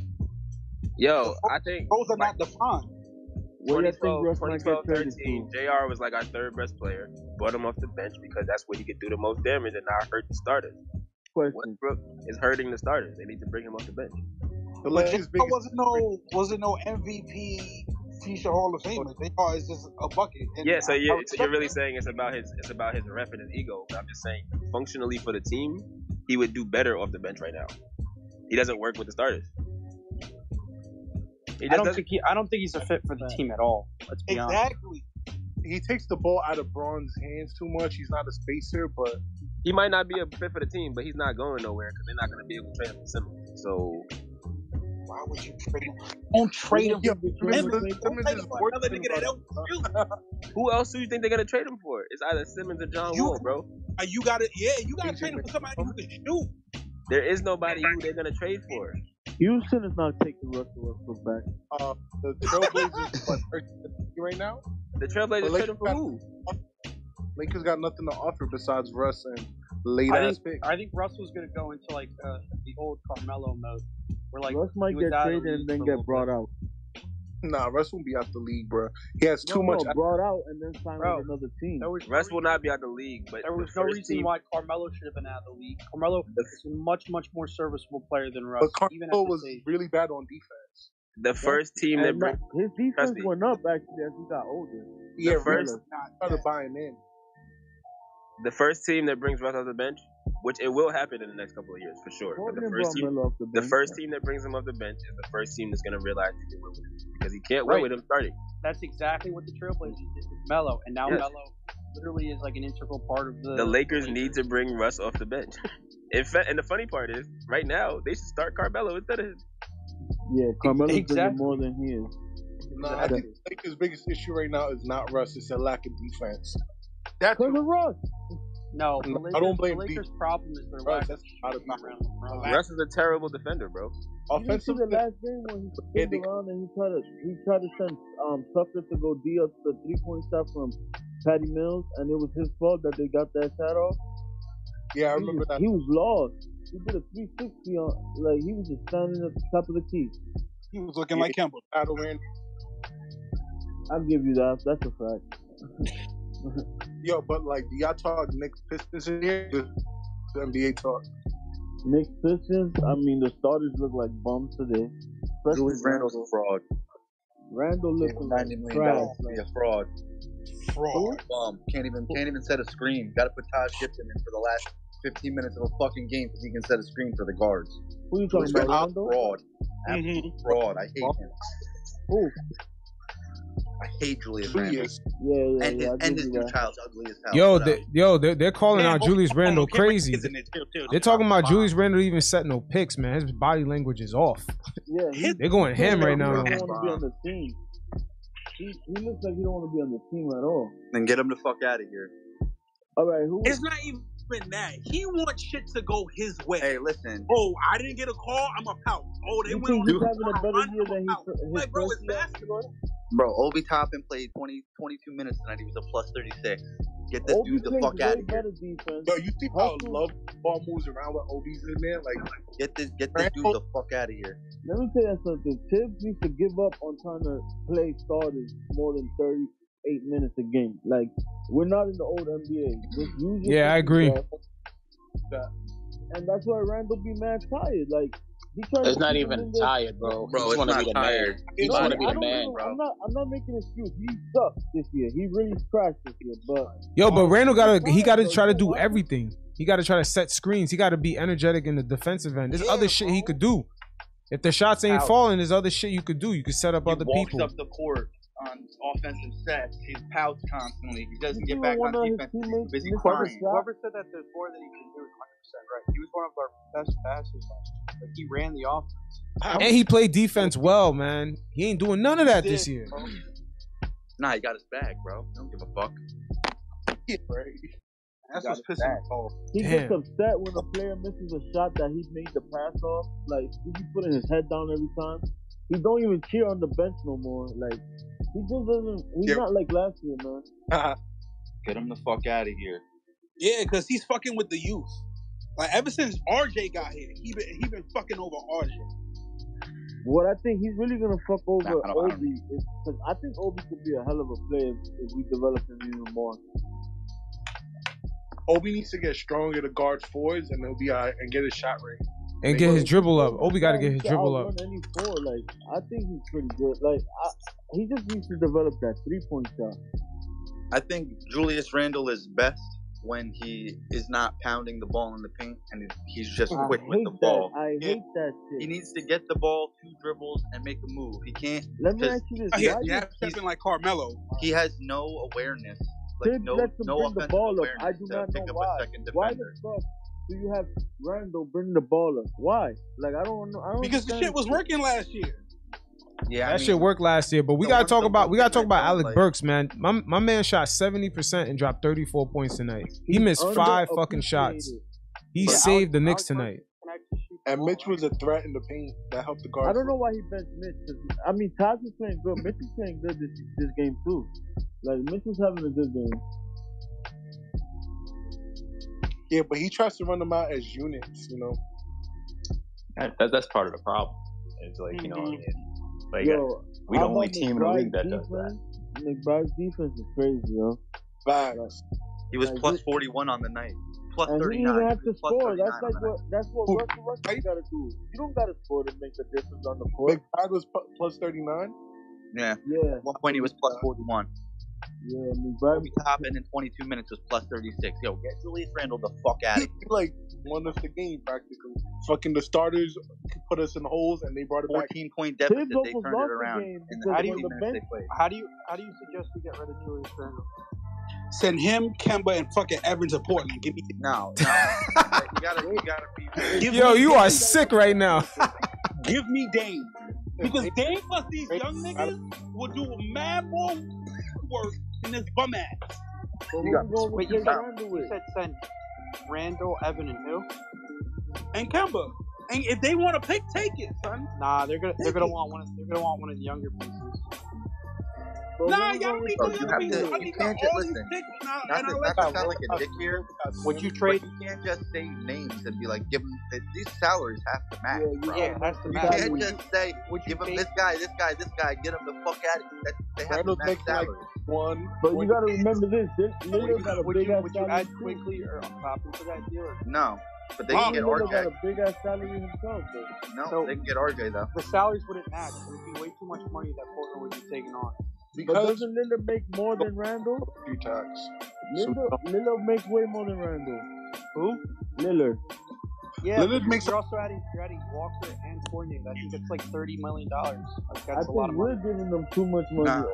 Yo, I think those are not defined. Where do you think 2012, Russ might get 2012 traded 13, JR was like our third best player. Brought him off the bench because that's where he could do the most damage and not hurt the starters. Question. Westbrook is hurting the starters. They need to bring him off the bench. The But Lakers' biggest wasn't no wasn't no MVP future Hall of Famer. JR is just a bucket. And Yeah, so you're, so you're really saying it's about his it's about his rep and his ego. But I'm just saying, functionally for the team, he would do better off the bench right now. He doesn't work with the starters. He I don't doesn't. think he. I don't think he's a fit for the team at all. Let's be that. honest. Exactly. he takes the ball out of Bron's hands too much. He's not a spacer, but He might not be a fit for the team, but he's not going nowhere because they're not going to be able to trade him for Simmons. So Why would you trade him? Don't trade him. Yeah, for Simmons, Simmons. Trade is him for worse another than nigga that Russ. don't shoot. who else do you think they're going to trade him for? It's either Simmons or John You- Wall, bro. Uh, You got to Yeah, you got to trade him for somebody who can shoot. There is nobody who they're going to trade for. Houston is not taking Russell Westbrook back. uh, the Trailblazers what, 13 right now. The Trailblazers But trade him for Lakers who? Lakers got nothing to offer besides Russ and late I ass think. pick. I think Russell's gonna go into like uh, the old Carmelo mode, where like Russ might get out the traded and then get brought bit. out. Nah, Russ won't be out the league, bro. He has too no, much. no, brought out and then signed Bro, with another team. There was Russ will not be out the league, but There the was no reason team, why Carmelo should have been out of the league. Carmelo the, is a much, much more serviceable player than Russ, But even at Carmelo was age. really bad on defense. the first team that And bring, that- his defense went up actually as he got older. Yeah, first- Russ started buying in. the first team that brings Russ off the bench, which it will happen in the next couple of years for sure. But the first team, Melo off the the first team that brings him off the bench is the first team that's going to realize he can win with him because he can't win with him starting. That's exactly what the Trailblazers did with Melo, and now Yes. Melo literally is like an integral part of the. The Lakers need to bring Russ off the bench. In fact, and the funny part is, right now they should start Carmelo instead of him. Yeah, Carmelo's bringing Exactly. more than he is. No, I think Lakers' biggest issue right now is not Russ; it's a lack of defense. That's Because of Russ. No, the I don't blame the D- Lakers' problem is their Russ, lack of that's not a shooting problem. around LeBron. Russ is a terrible defender, bro. You see the last game when he Yeah, around and he tried to he tried to send um Tucker to go D up the three point shot from Patty Mills, and it was his fault that they got that shot off. Yeah, I he, remember was, that. he was lost. He did a 360 on like he was just standing at the top of the key. He was looking like him. Battle ran. I'll give you that. That's a fact. Yo, but like, do y'all talk Knicks Pistons in here? The the NBA talk. Knicks Pistons. I mean, the starters look like bums today. Especially Julius Randle's a fraud. Randle Gave him looking ninety like million trash. dollars be a fraud. Fraud. Bum. Can't even can't even set a screen. Got to put Taj Gibson in for the last fifteen minutes of a fucking game because he can set a screen for the guards. Who you talking Julius about, Randle's a Randle? fraud. Mm-hmm. Fraud. I hate him. Who? I hate Julius Randle. Julius. Yeah, yeah, And yeah. his, I and give his you new child's ugly as hell. Yo, they, yo, they're, they're calling Man, out hold- Julius Randle Cameron crazy. is in. Chill, chill, They're talking about Fine. Julius Randle even set no picks, man. His body language is off. Yeah, he, They're going ham he right don't now. want to be on the team. He, he looks like he don't want to be on the team at all. Then get him the fuck out of here. All right, who? It's not even that. He wants shit to go his way. Hey, listen. Oh, I didn't get a call. I'm a pout. Oh, they You went on he's the having a better year than pout. he, his Like, bro, first it's basketball. Bro, Obi Toppin played 20, 22 minutes tonight. He was a plus 36. Get this Obi dude the fuck out of here. better defense. Yo, you see how Hustle. love ball moves around with Obi's in there? Like, Get this get this dude the fuck out of here. Let me tell you something. Thibs needs to give up on trying to play starters more than 38 minutes a game. Like, we're not in the old NBA. Just use your Yeah, I agree. craft. And that's why Randle be mad tired. Like, he trying It's not even in tired, bro. Bro, he it's just want to not be the tired. man. He just want to be the man, bro. I'm not. I'm not making an excuse. He sucked this year. He really crashed this year. But Yo, but um, Randle gotta he gotta try to do everything. He gotta try to set screens. He gotta be energetic in the defensive end. There's Yeah, other shit he could do. If the shots ain't Out. falling, there's other shit you could do. You could set up He other walks people. up the court on offensive sets. He pouts constantly. He doesn't You get back on defense. He's busy crying. Whoever said that there's more that he can do is 100% right. He was one of our best passers last year. Like, he ran the offense. And he played defense well, man. He ain't doing none of that this year. Nah, he got his bag, bro. Don't give a fuck. right? That's what's pissing me off. he Damn. gets upset when a player misses a shot that he made the pass off. Like he be putting his head down every time. He don't even cheer on the bench no more. Like he just doesn't. He's Yeah. not like last year, man. Get him the fuck out of here. Yeah, because he's fucking with the youth. Like ever since RJ got here, he been he been fucking over RJ. What I think he's really gonna fuck over I don't- Obi is because I think Obi could be a hell of a player if, if we develop him even more. Obi needs to get stronger to guard fours, and he'll be alright and get his shot rate. And get his dribble up. Obi got to get his dribble up. Any four, like I think he's pretty good. Like I, he just needs to develop that three point shot. I think Julius Randle is best when he is not pounding the ball in the paint and he's just I quick with the that. ball. I Yeah. hate that He needs to get the ball, two dribbles, and make a move. He can't. Let me ask you this: He, why he you has to like Carmelo. He has no awareness. Like Thibs no, lets him no bring the offensive ball up? awareness I do to not pick know up why. a second Why the fuck do you have Randle bring the ball up? Why? Like I don't know. I don't Because the shit was working last year. Yeah, I That mean, shit worked last year, but we gotta talk about we gotta talk about Alec like- Burks, man. My my man shot seventy percent and dropped thirty four points tonight. He He's missed five fucking shots. He But saved the Alec Knicks Burks tonight. can actually shoot the And. Mitch was a threat in the paint that helped the guard. I don't know why he benched Mitch. 'cause, I mean, Taj is playing good. Mitch is playing good this this game too. Like Mitch is having a good game. Yeah, but he tries to run them out as units. You know, That, that- that's part of the problem. It's like you know, Mhm. Like Yo, we the how only about team in the league that McBride's does that. defense? McBride's defense is crazy, yo. facts. He was Like, 41 on the night. Plus And he 39. didn't even have to score. That's like what that's what Who- Russell Westbrook got to do. You don't got to score to make the difference on the court. McBride was plus thirty nine. Yeah. Yeah, At one point, he was plus 41. Yeah. McBride. Obi Toppin in 22 minutes was plus 36. Yo, get Julius Randle the fuck out of here. like won us the game practically. Fucking the starters put us in holes, and they brought it back. 14 point deficit. Thibs They turned it around game in the How do you- the minutes they played. How do you how do you suggest we get rid of Julius Randle? Send him, Kemba, and fucking Evans to Portland. Give me, No, no. you gotta, you gotta be. give Yo, you Dame. are sick right now. Give me Dame. Because Dame plus these young niggas will do a mad more work than this bum ass. But You got going Wait, you Chris said, you said send Randle, Evan, and who? And Kemba. And if they want to pick, take it, son. Nah, they're gonna they're gonna want one. Of, they're gonna want one of the younger pieces. But Nah, we y'all need Bro, no you have to- I you need can't all just these listen. picks Not and to, not to sound like a dick here, Would you trade? you can't just say names and be like, give them, these salaries have to match. Yeah, you bro. Yeah, it has to You match. can't just say, would you give them this guy, this guy, this guy, get them the fuck out of here. That, they have Randle's to match making like salaries. one. But you gotta remember this. This Lillard got a would big you, ass would you salary. add Quickley or on top into that deal? No, but they Wow. can get Lillard got RJ. a big ass salary himself. Though. No, So- they can get RJ though. The salaries wouldn't match. It would be way too much money that Portland would be taking on. But Because doesn't Lillard make more than Randle? a few times. Lillard, Lillard makes way more than Randle. Who? Lillard. Yeah, Lillard makes- you're also adding you're adding Walker and Fournier. I think it's like thirty million dollars. Like, I that's a lot think of we're money. giving them too much money. Nah.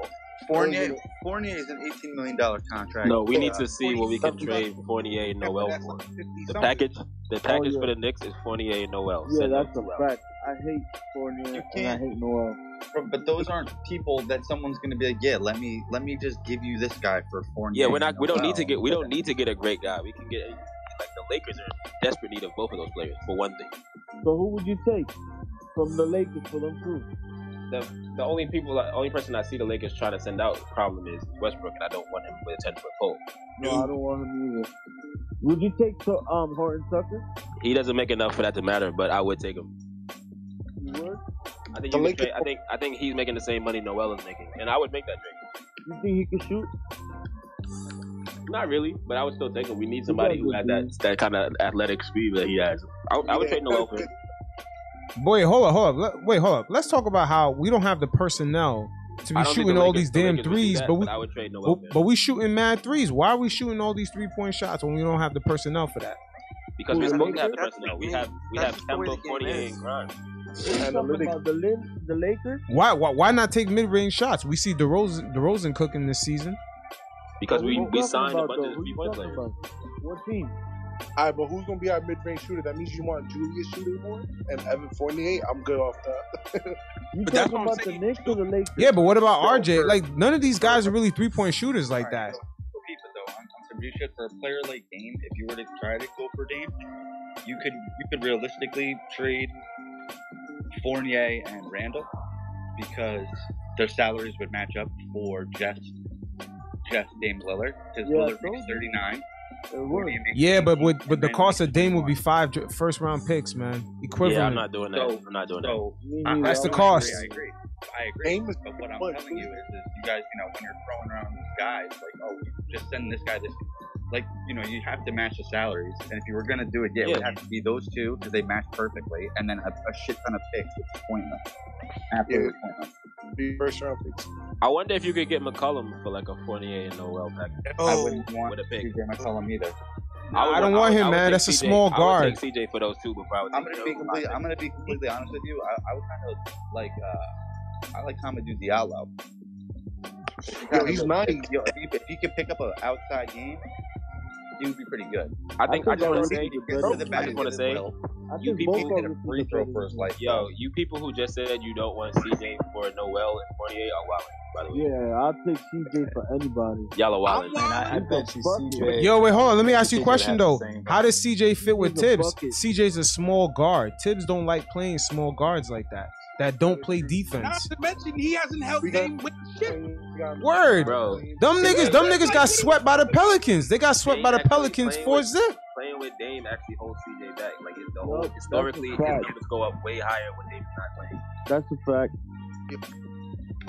Fournier, Over- Fournier is an eighteen million dollar contract. No, we need Uh, to see what we can 40 trade Fournier and Noel for. like The package, the package yeah. for the Knicks is Fournier and Noel. Yeah, Send that's a to fact. I hate Fournier You and I hate Noel. But- But those aren't people that someone's gonna be like, yeah, let me let me just give you this guy for four. Yeah, we're not. We don't need to get. We don't need to get a great guy. We can get like the Lakers are desperate need of both of those players for one thing. So who would you take from the Lakers for them too? The the only people, the only person I see the Lakers trying to send out The problem is Westbrook, and I don't want him with a ten foot pole. No, I don't want him either. Would you take um Horton Tucker? He doesn't make enough for that to matter, but I would take him. You would? I think The you could trade, I think I think he's making the same money Noel is making, and I would make that trade. You think he can shoot? Not really, but I would still take him. We need somebody who got has that that kind of athletic speed that he has. I, I would trade Noel for him. Boy, hold up, hold up. Wait, hold up. Let's talk about how we don't have the personnel to be I don't think shooting the all these damn Lakers would do threes, that, but we I would trade Noel. but, but we shooting mad threes. Why are we shooting all these three point shots when we don't have the personnel for that? because Who, we're the supposed to have the personnel. We have we That's have just the way Kemba, the game Fournier, and Grimes. What you talking Analytics. about the Lin, the Lakers? Why why, why not take mid range shots? We see DeRozan DeRozan cooking this season. Because we, we signed a bunch though? of three-point players. What team? All right, but who's gonna be our mid-range shooter? That means you want Julius shooting more and Evan Fournier. I'm good off that. You But talking about the. Knicks or the Lakers? Yeah, but what about RJ? Like none of these guys are really three point shooters like that. For FIFA though, on, on some real shit for a player like Dame, if you were to try to go for Dame, you could you could realistically trade Fournier and Randle because their salaries would match up for just just Dame Lillard. Because Yeah, Lillard so- makes thirty nine Yeah, but with but the cost of Dame would be five first round picks, man. Equivalent. Yeah, I'm not doing that. So- I'm not doing that. So Me I- That's the I cost. agree, I agree. I agree. Aim is But what I'm telling you is, is you guys, you know, when you're throwing around these guys, like, oh, just send this guy this, like, you know, you have to match the salaries. And if you were gonna do it, yeah, it would have to be those two because they match perfectly, and then a, a shit ton of picks, which is pointless. Absolutely pointless. Be first round picks. I wonder if you could get McCollum for like a Fournier and Noel package I Oh, wouldn't want with a pick. CJ McCollum either. would I don't would- want him, would man. take That's a CJ small I guard. would take CJ for those two before I would I'm gonna be completely, I'm gonna be completely honest with you. I, I would kind of like, uh, I like Hamidou Diallo. Yo, he's nice. Yo, if he, if he could pick up an outside game, he would be pretty good. I think I, I just want to say, would be Get better to the than I just want to say, you people both He of hit a free throw be for his better life. yo, you people who just said you don't want CJ for Noel and Fournier are wilding. By the way, Yeah, I'll take CJ for anybody. y'all are I'm wild. I, I bet you Bucket. CJ. Yo, wait, hold on. Let me ask you a question though. How does CJ fit with He's a Thibs? bucket. CJ's a small guard. Tibbs don't like playing small guards like that. That don't play defense. Not defense. to mention he hasn't helped We got- with shit. Word. Bro, Them niggas, them niggas got swept by the Pelicans. They got swept Dame by the actually Pelicans playing for with- zip. playing with Dame actually holds CJ back. Like it's the whole historically, his fact. numbers go up way higher when Dame's not playing. That's a fact.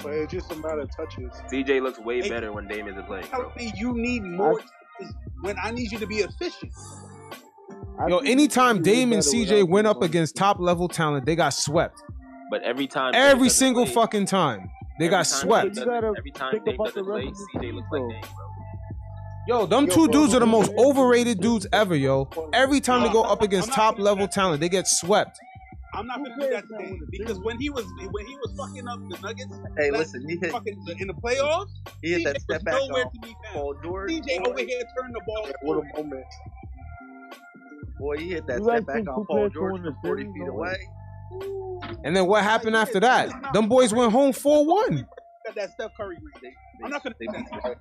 But it's just a matter of touches. CJ looks way Hey. better when Dame isn't playing, bro. Tell me you need more touches when I need you to be efficient. I Yo, think anytime he's Dame and better CJ without went up on against top level talent, they got swept. But every time Dame Every doesn't single play, fucking time. They every got swept. Dame doesn't- You gotta Every time think Dame the play, CJ looks like Dame, bro. Yo, them Yo, two bro, dudes are the most bro. overrated dudes ever, yo. Every time they go up against top level talent, they get swept. I'm not gonna do that today because when he was when he was fucking up the Nuggets, Hey, last- listen, he hit, fucking in the playoffs, he hit CJ that was step back nowhere on to be found. Paul George. CJ over here turned the ball. What a moment. Boy, he hit that You step back think on two Paul players George from 40 feet No way. away. And then what happened after that? Them boys went home 4 1. That Steph Curry ring. I'm not gonna do that.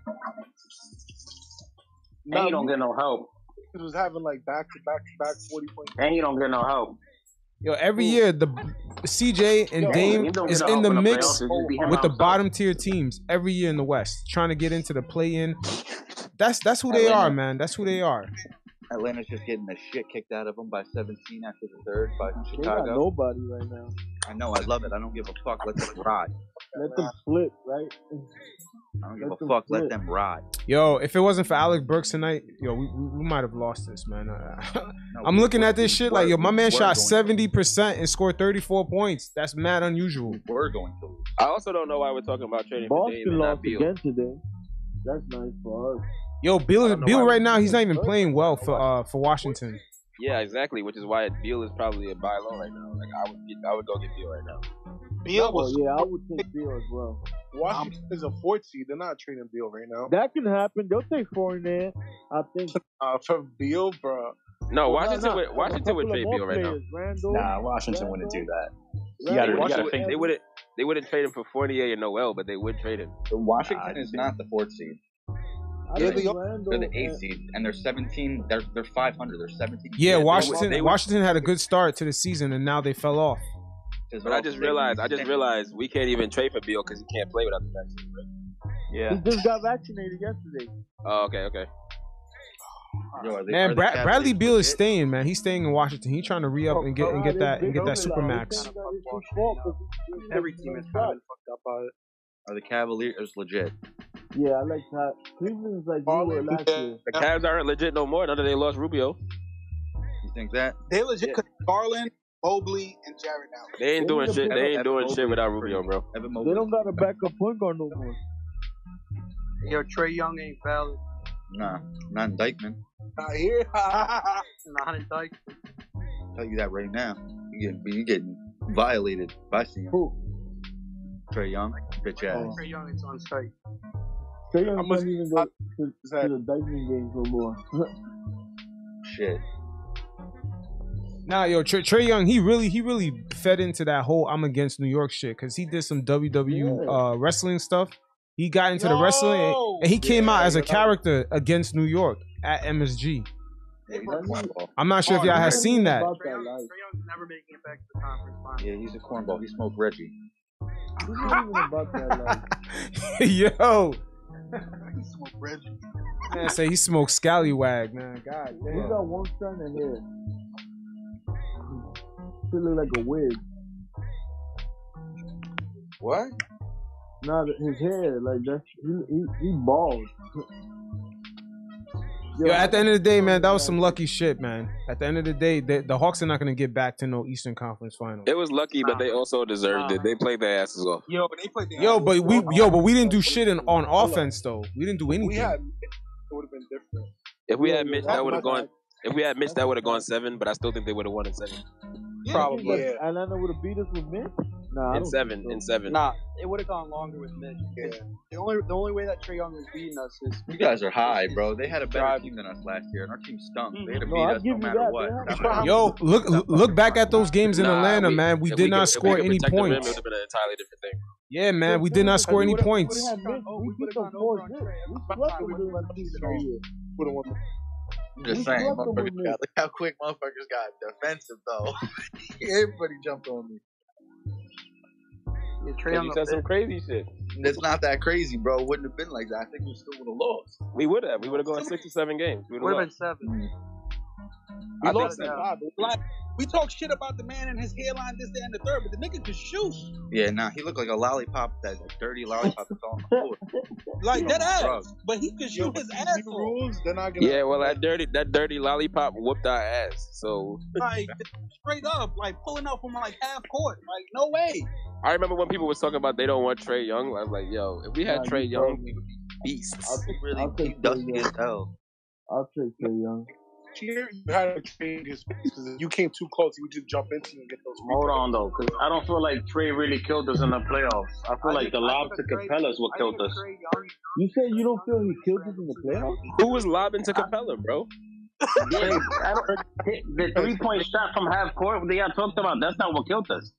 And you don't get no help. He was having like back to back to back 40 points. And you don't get no help. Yo, every year the CJ and Yo, Dame is in the help the mix playoffs, it just be him with the bottom tier teams every year in the West, trying to get into the play in. That's that's who they are, man. That's who they are. Atlanta's just getting the shit kicked out of them by 17 after the third by They got Chicago. nobody right now. I know, I love it. I don't give a fuck. Let them ride. Let them split, right? I don't give Let a them fuck. Let them ride. Yo, if it wasn't for Alec Burks tonight, yo, we, we, we might have lost this, man. Uh, No, I'm we- looking at this we shit were- like, yo, my man shot 70% and scored 34 points. That's mad unusual. We're going to lose. I also don't know why we're talking about trading for Dame Boston and not lost Beal. again today. That's nice for us. Yo, I Beal, don't Beal right now, he's not even playing well for uh for Washington. Yeah, exactly. Which is why Beal is probably a buy low right now. Like I would, get, I would go get Beal right now. Beal was yeah, I would take Beal as well. Washington is a fourth seed. They're not trading Beal right now. That can happen. They'll take Fournier. I think. Uh, for Beal, bro. No, Washington no, would Washington would trade Beal right now. Randle, nah, Washington Randle. wouldn't do that. You gotta, Randle, you gotta Washington, think. they wouldn't. They wouldn't trade him for Fournier and Noel, but they would trade him. Washington Nah, is not the fourth seed. I Yeah, think they- Randle They're the eighth and- seed, and they're 17. They're they're 500. They're 17. Yeah, they would- Washington they would- Washington had a good start to the season and now they fell off. But I just realized, I just realized we can't even trade for Beal because he can't play without the vaccine. Right? Yeah. He just got vaccinated yesterday. Oh, okay, okay. Yo, they- Man, Brad, Bradley Beal is staying, man. He's staying in Washington. He's trying to re up and get and get that and get that super max. Every team is kind of fucked up by it. Are the Cavaliers legit? Yeah, I like that. Cleveland's like you were last year. The Cavs aren't legit no more. None of they lost Rubio. You think that? They legit because Garland, Mobley, and Jarrett Allen. They ain't doing shit. They ain't doing shit without. Rubio, bro. Evan They don't got a backup point guard no more. Yo, Trae Young ain't valid. Nah, not in Dyckman. Not here. Not in Dyke. tell you that right now. You getting you getting violated by seeing Who? Trae Young, bitch ass. Trae Young is on site. Trae Young I'm a- can't even go to, to the Dyckman games no more. Shit. Nah, yo, Trae, Trae Young, he really he really fed into that whole I'm against New York shit because he did some WW Yeah. uh, wrestling stuff. He got into the wrestling and, and he came out as a yo. character against New York at MSG. Yeah, he's a cornball. I'm not sure if Oh, y'all yeah. had seen that. About Trae Young. Trae Young's never making it back to the conference finals. Yeah, he's a cornball. He smoked Reggie. He's not even about that life. yo, he smoke bread. Man, say he smoked scallywag, man. God He got one strand in here. Shit look like a wig. What? Nah, his hair, like that's he he, he bald. Yo, at the end of the day, man, that was some lucky shit, man. At the end of the day, the, the Hawks are not gonna get back to no Eastern Conference final. It was lucky, but they also deserved it. They played their asses off. Yo, they played their Yo, asses but we off. yo, but we didn't do shit in, on offense though. We didn't do We anything. had it would have been different. If we had yeah, Mitch, that would have gone. If we had Mitch, that would have gone seven. But I still think they would have won in seven. Probably. Probably. Like, Atlanta would have beat us with Mitch. Nah, In seven. so. In seven. Nah, it would have gone longer with Mitch. because The only the only way that Trae Young was beating us is You guys are high, bro. They had a better Drive. team than us last year, and our team stunk. They had to mm-hmm. beat I'll us no matter that. what. They That's had- why- Yo, look look back at those games in Nah, Atlanta, man. We did could- not if score any protect the rim, It points. would have been an entirely different thing. Yeah, man, we did not score any We would've- we points. would've had Mitch. We we would've gone over on. Trae. We That's swept why them we during would've the won season the that year. Would have won. I'm just saying, swept them with motherfuckers got, look how quick motherfuckers got defensive though. Everybody jumped on me. Yeah, You Young. said some crazy shit. It's not that crazy, bro. It wouldn't have been like that. I think we still would have lost. We would have. We would have gone six or seven games. We Would would have have been seven. Mm. We I lost that so. vibe. Like, we talk shit about the man and his hairline, this, that, and the third, but the nigga could shoot. Yeah, nah, he looked like a lollipop, that, that dirty lollipop that's on the floor. Like that ass. Drugs. But he could shoot but his ass rules, they're not gonna. Yeah, well, that dirty, that dirty lollipop whooped our ass. So Like straight up, like pulling up from like half court. Like no way. I remember when people was talking about they don't want Trae Young. I was like, yo, if we had Nah, Trae Young, we would be beasts. I'll, He really I'll he take Trae Young. hell. I'll take Trae Young. Here, you had to trade his space because if you came too close, you would just jump into and get those. Hold rebounds. on though, because I don't feel like Trae really killed us in the playoffs. I feel I like the lob to a Trae- Capela is what killed us. a Trae Young. You say you don't feel he killed us in the playoffs? Who was lobbing to Capela, bro? Yeah, the three point shot from half court they got talked about. That's not what killed us.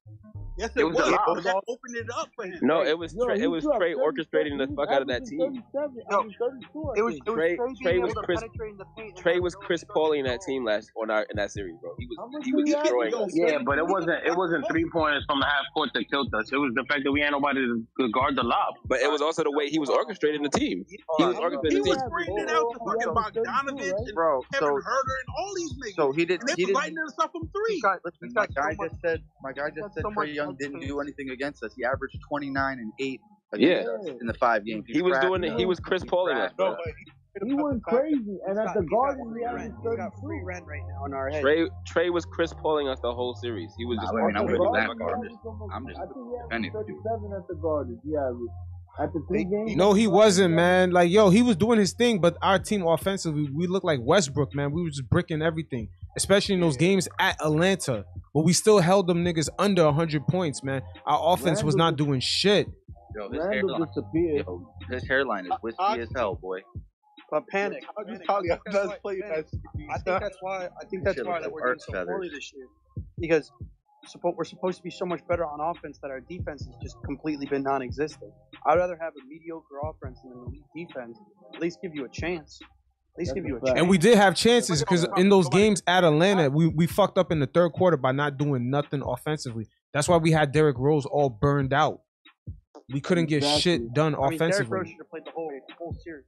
Yes, It it, was was. a lot. But that opened it up for him. No, it was Yo, Trae, it was Trae orchestrating the fuck out of that team. No, mean 32, I It was it was Trae- Trae, Trae was Chris- penetrate in the paint. and Trae was Chris obstruction Pauling that team last on our in that series, bro. He was he was destroying us. Yeah, but it wasn't it wasn't three pointers from the half court that killed us. It was the fact that we had nobody to guard the lob. But it was also the way he was orchestrating the team. He was orchestrating the was bringing it out to fucking Bogdanovich and Bro, Kevin Huerter and all these niggas. so he did and they he were didn't lighting us up from three. my guy just said my guy just said Trae much Young didn't do anything against us. He averaged 29 and 8 Yeah. against us in the five games. He was doing it. He was Chris Pauling us, bro. he, He went crazy, and at the Garden, we free averaged rent. He's got free rent right now in our head. Trae Trae was Chris Pauling us the whole series. He was Nah, just I mean, I'm At with the you Garden, that he far. averaged almost- I'm just I think he defending 37 at the Garden. He averaged. At the three games. No, he wasn't, man. Like, yo, he was doing his thing, but our team offensively, we looked like Westbrook, man. We were just bricking everything, especially in those games at Atlanta. But we still held them niggas under 100 points, man. Our offense was not doing shit. Yo, his hairline, yo, his hairline is whiskey I- as hell, boy. But panic. I'll just panic. tell you, I think I that's why- played panic. I think that's why. I think that's why that we're doing so feathers. poorly this year. Because suppo- we're supposed to be so much better on offense that our defense has just completely been non-existent. I'd rather have a mediocre offense than an elite defense. At least give you a chance. At least That's give you a a chance. And we did have chances because in those games at Atlanta, we, we fucked up in the third quarter by not doing nothing offensively. That's why we had Derrick Rose all burned out. We couldn't get Exactly. shit done I mean, Derrick Rose offensively. should have played the whole whole series.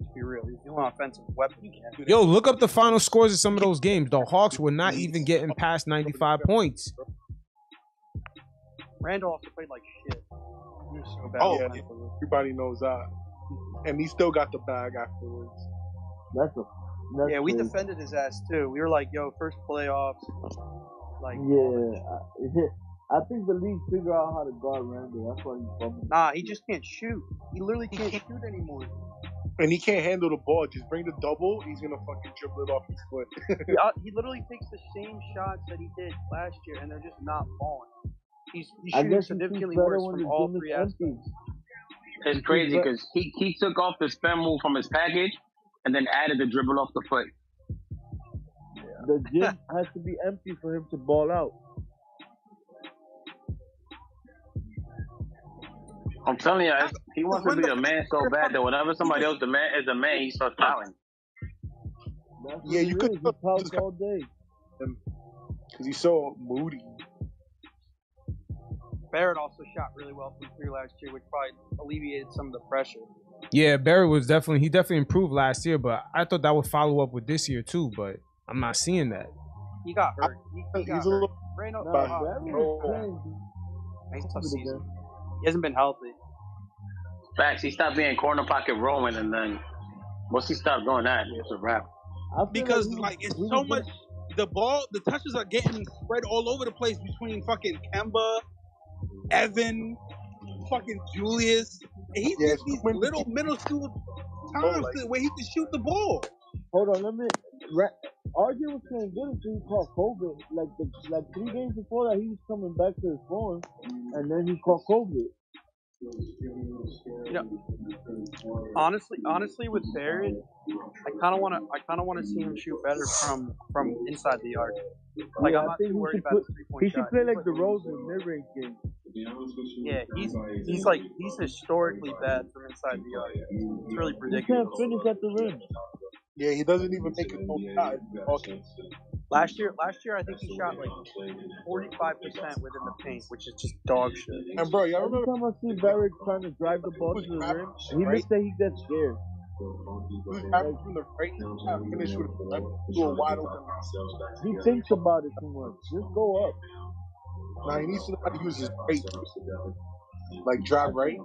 To be real, he's the only offensive weapon. we have. Yo, look up the final scores of some of those games. The Hawks were not even getting past 95 points. Randle also played like shit. He was so bad. Oh, yeah. Everybody knows that. And he still got the bag afterwards. That's a. That's Yeah, we crazy. defended his ass too. We were like, "Yo, first playoffs." Like, Yeah, I, I think the league figure out how to guard Randle. That's why he's bumming. nah, he just can't shoot. He literally can't shoot anymore. And he can't handle the ball. Just bring the double. He's gonna fucking dribble it off his foot. he, uh, he literally takes the same shots that he did last year, and they're just not falling. He's, he's I shooting guess significantly better worse when from the all three empty. aspects. It's crazy because he, he took off the spin move from his package and then added the dribble off the foot. The gym has to be empty for him to ball out. I'm telling you, it's- he wants to be the man so bad that whenever somebody else the man is a man, he starts fouling. That's Yeah, you could is. He all day. because he's so moody. Barrett also shot really well from three last year, which probably alleviated some of the pressure. Yeah, Barrett was definitely he definitely improved last year, but I thought that would follow up with this year too. But I'm not seeing that. He got hurt. He, he got He's a hurt. little. Randle, Nah, uh, Barrett was playing He's a tough season. Again. He hasn't been healthy. Facts. He stopped being corner pocket rolling, and then once he stopped doing that, it's a wrap. Because like it's so much. The ball, the touches are getting spread all over the place between fucking Kemba, Evan, fucking Julius. And he's Yeah, these little middle school times like- where he can shoot the ball. Hold on, let me. Ra- RJ was playing good until he caught COVID. Like the like three games before that, he was coming back to his form, and then he caught COVID. You know, honestly, honestly, with Barrett, I kind of want to, I kind of want to see him shoot better from from inside the arc. Like Yeah, I'm not think too he worried should about put- the three point He shot. should play like the Rose in mid range game. Yeah, he's he's like he's historically bad from inside the arc. It's really He ridiculous. can't finish at the rim. Yeah, he doesn't even make it home shot. Okay. Last year, last year I think he shot like 45 percent within the paint, which is just dog shit. And bro, y'all Every remember time I see Barrett trying to drive the ball to the rim, he looks like he gets scared. who's having from the right shot finish with to a wide open. He thinks about it too much. Just go up. Now he needs to know how to use his right. Like drive right.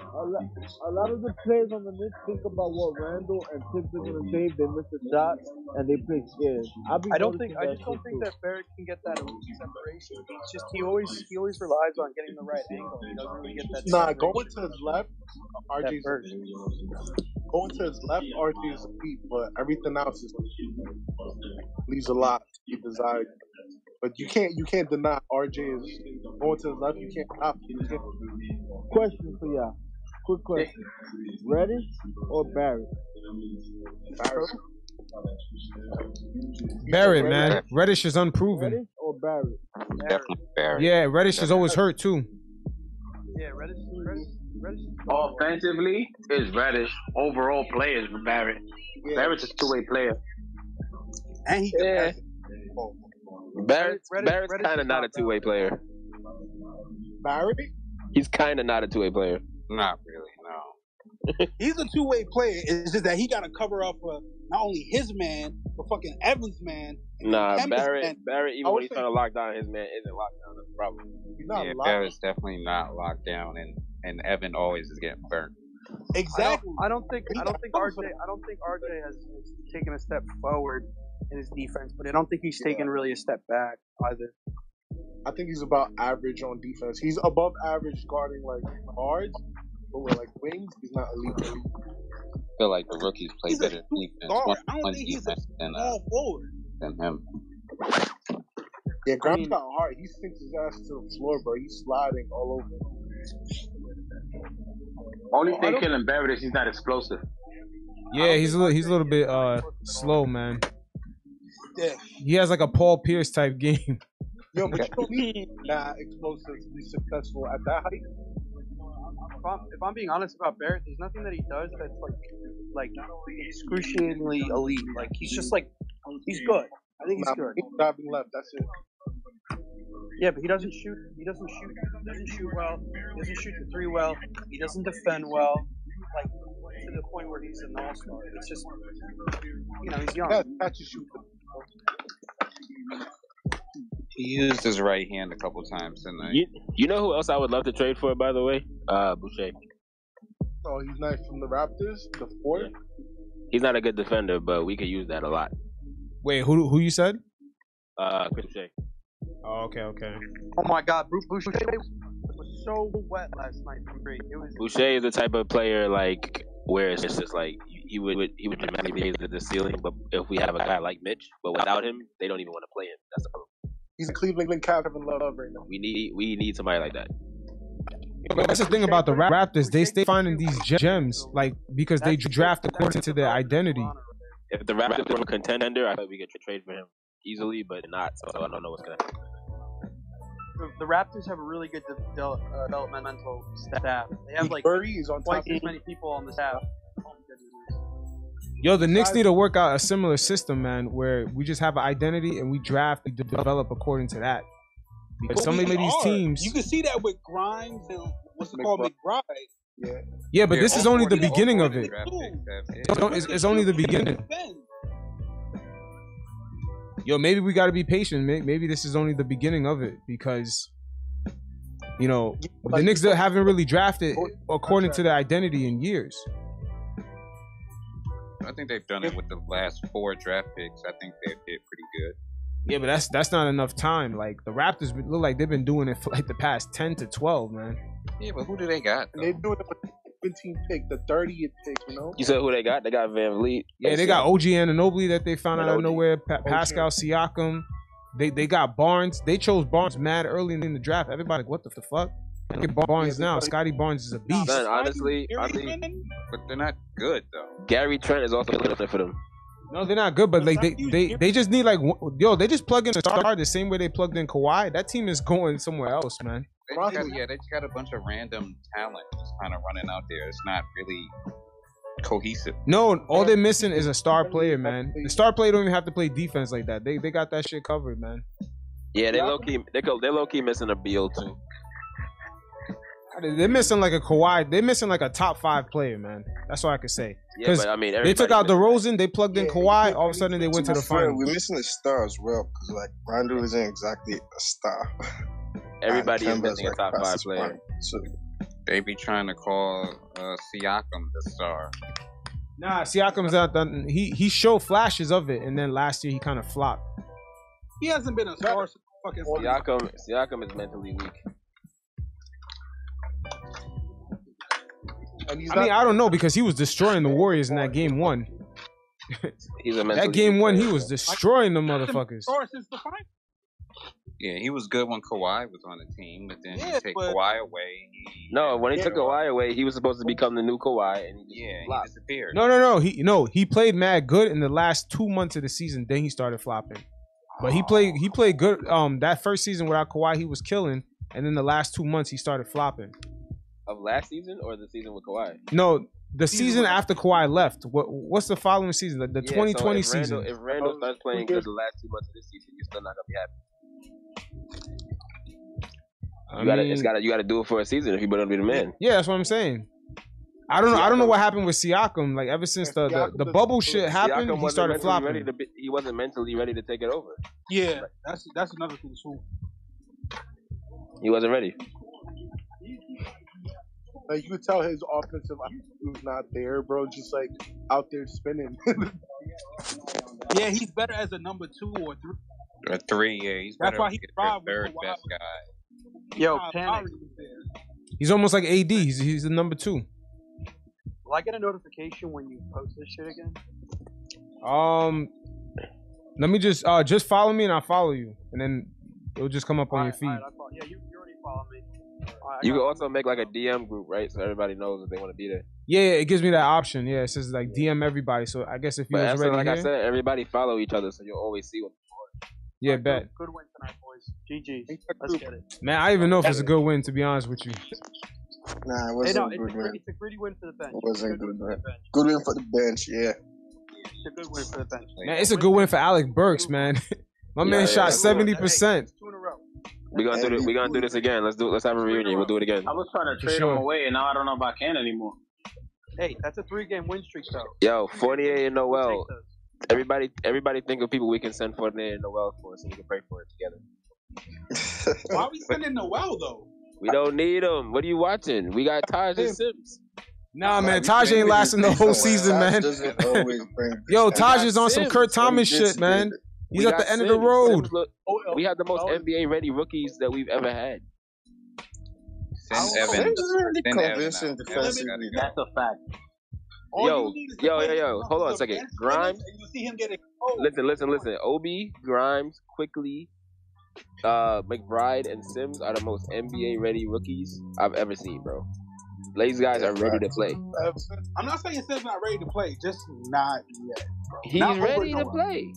A lot, a lot of the players on the Knicks think about what Randle and Thibs are gonna say. They miss a shot and they play scared. I, don't think I that just don't think too. that Barrett can get that elite separation. It's just he always he always relies on getting the right angle. He doesn't really get that. Nah, separation. going to his left, That RJ's going to his left, RJ's a beat, but everything else is leaves a lot to be desired. But you can't you can't deny RJ is going to the left. You can't stop. You can't. Question for y'all. Quick question. Reddish or Barrett? Barrett. Barrett, man, Reddish is unproven. Reddish or Barrett? Definitely Barrett. Yeah, Reddish is always hurt too. Yeah, Reddish, Reddish, Reddish. Offensively, is Reddish. Overall, players for Barrett. Barrett's a two way player. And he can Yeah. Pass it. Barrett's, Reddish- Barrett's kind of not a two way player. Barrett. He's kind of not a two way player. Not really, no. He's a two way player. It's just that he got to cover up for not only his man, but fucking Evans' man. and Nah, Kemba's Barrett, man. Barrett, even when he's trying to lock down his man, isn't locked down. That's the problem. He's not yeah, locked. Barrett's definitely not locked down, and and Evan always is getting burnt. Exactly. I don't think I don't think RJ. I don't think RJ has, has taken a step forward in his defense, but I don't think he's taken really a step back either. I think he's about average on defense. He's above average guarding like guards, but with like wings, he's not elite. elite. I feel like the rookies play He's better defense, guard. I don't think he's a than uh, forward. than him. Yeah, Grimes mean- got hard. He sinks his ass to the floor, bro. He's sliding all over. Only thing don't- killing Barrett is he's not explosive. Yeah, he's a little, he's a little bit uh slow, man. Yeah. He has like a Paul Pierce type game. Yo, but you don't need that explosive to be successful at that height. If I'm, if I'm being honest about Barrett, there's nothing that he does that's like like excruciatingly elite. Like he's just like he's good. I think he's good. he's driving left. That's it. Yeah, but he doesn't shoot. He doesn't shoot. He doesn't shoot well. He doesn't shoot the three well. He doesn't defend well. Like to the point where he's an all star. It's just you know he's young. That, that's your shoot. He used his right hand a couple times tonight. You, you know who else I would love to trade for, by the way? Uh, Boucher. Oh, he's nice from the Raptors. The fourth. He's not a good defender, but we could use that a lot. Wait, who who you said? Uh, Chris Boucher. Oh, okay, okay. Oh my God, Bruce Boucher was so wet last night from three. It was Boucher is the type of player like where it's just like he would he would dramatically raise the ceiling. But if we have a guy like Mitch, but without him, they don't even want to play him. That's the problem. He's a Cleveland Cavalier love right now. We need we need somebody like that. But that's the thing about the Raptors. They stay finding these gems, like because they draft according to their identity. If the Raptors were a contender, I thought we could trade for him easily, but not. So I don't know what's gonna happen. the, the Raptors have a really good de- de- uh, developmental staff. They have like Curry is on twice as many people on the staff. Yo, the Knicks need to work out a similar system, man, where we just have an identity and we draft, we develop according to that. Because But some of these teams, You can see that with Grimes and what's it called, McBride. Yeah. Yeah, but Yeah, this is only the beginning of it. draft picks have hit. It's, it's- it's only the beginning. Yo, maybe we got to be patient. Maybe this is only the beginning of it because, you know, the Knicks haven't really drafted according to their identity in years. I think they've done it with the last four draft picks. I think they've hit pretty good. Yeah, but that's that's not enough time. Like the Raptors look like they've been doing it for like the past ten to twelve, man. Yeah, but who do they got? And they're doing it with the 17th pick, the 30th pick, you know? You said who they got? They got VanVleet. Yeah, they got OG Anunoby that they found out of nowhere. Pa- Pascal Siakam. They they got Barnes. They chose Barnes mad early in the draft. Everybody like, what the, the fuck? Look at Barnes now. Scotty Barnes is a beast. Son, honestly, honestly, But they're not good though. Gary Trent is also looking for them. No, they're not good, but like they they, they just need like yo, they just plug in a star the same way they plugged in Kawhi. That team is going somewhere else, man. They just got, yeah, they just got a bunch of random talent just kind of running out there. It's not really cohesive. No, all they're missing is a star player, man. The star player don't even have to play defense like that. They they got that shit covered, man. Yeah, they low key, they go, they low key missing a Beal too. They're missing like a Kawhi. They're missing like a top five player, man. That's all I could say. Yeah, 'Cause but I mean, they took everybody out DeRozan, they plugged in Kawhi. All of a sudden, they went to the Fair, final. We're missing a star as well because like Rondo isn't exactly a star. Everybody is Kemba's, missing a like, top five fastest player. one. So They be trying to call uh, Siakam the star. Nah, Siakam's not done. He he showed flashes of it, and then last year he kind of flopped. He hasn't been a star since fucking. Siakam, Siakam is mentally weak. And he's I mean, I don't know because he was destroying the Warriors in that game one. He's a That game one, he was destroying the motherfuckers. Star since the final. Yeah, he was good when Kawhi was on the team, but then Yeah, you take but- Kawhi away, he, No, when he took Kawhi away, he was supposed to become the new Kawhi, and he just yeah, he disappeared. No, no, no. He no, he played mad good in the last two months of the season. Then he started flopping. But he played he played good. Um, that first season without Kawhi, he was killing, and then the last two months he started flopping. Of last season or the season with Kawhi? No, the season after Kawhi left. What what's the following season? The, the Yeah, so 2020 if Randle, season. If Randle starts oh, playing good the last two months of this season, you're still not gonna be happy. I You gotta, it's mean- gotta, you gotta do it for a season if you better be the man. Yeah, that's what I'm saying. I don't know. I don't know what happened with Siakam. Like ever since the the, the bubble shit happened, Siakam he started flopping. Ready to be, he wasn't mentally ready to take it over. Yeah, that's that's another thing too. He wasn't ready. Like you could tell his offensive IQ was not there, bro. Just like out there spinning. Yeah, he's better as a number two or three. Or three, yeah, he's That's better why as he their third best guy. Yo, panic. Lowry was there. He's almost like AD. He's he's the number two. Will I get a notification when you post this shit again? Um, let me just uh just follow me and I'll follow you, and then it'll just come up on your feed. Alright, I follow- yeah, you, you already follow me. You got can also make like a DM group, right? So everybody knows that they want to be there. Yeah, yeah, it gives me that option. Yeah, it says like DM everybody. So I guess if you But was already like here, I said, everybody follow each other, so you'll always see what. yeah, bet. Good win tonight, boys. GG. Let's get it. Man, I even know if it's a good win. To be honest with you, nah, it wasn't no, a it's, good a, win. gritty- it's a gritty win for the bench. It wasn't It's a good win for win. the bench. Good win for the bench, yeah. It's a good win for the bench. man, it's a good win for Alec Burks, man. My Yeah, man yeah, shot seventy percent. Two in a row. We gonna do this. We gonna do this again. Let's do. Let's have a reunion. We'll do it again. I was trying to trade sure. him away, and now I don't know if I can anymore. Hey, that's a three-game win streak, though. Yo, Fournier and Noel. Take. Everybody, everybody, think of people we can send Fournier and Noel for, so we can pray for it together. Why are we sending Noel though? We don't need them. What are you watching? We got Taj and Sims. Nah, man, we Taj ain't lasting the whole season, man. doesn't always bring Yo, this- Taj is on some Kurt Thomas shit, man. Good. He's We at the got end of the road. Look- we have the most NBA ready rookies that we've ever had. Send Sims Evan. is really Send Evan convincing out. Evan's defensively. That's a fact. Yo, you need is to yo, yo, yo, hold on a second. Grimes? you see him get. Listen, listen, listen. Obi, Grimes, Quickley, uh, McBride, and Sims are the most NBA ready rookies I've ever seen, bro. These guys are ready to play. I'm not saying Sim's not ready to play, just not yet. Bro. He's Not ready to play.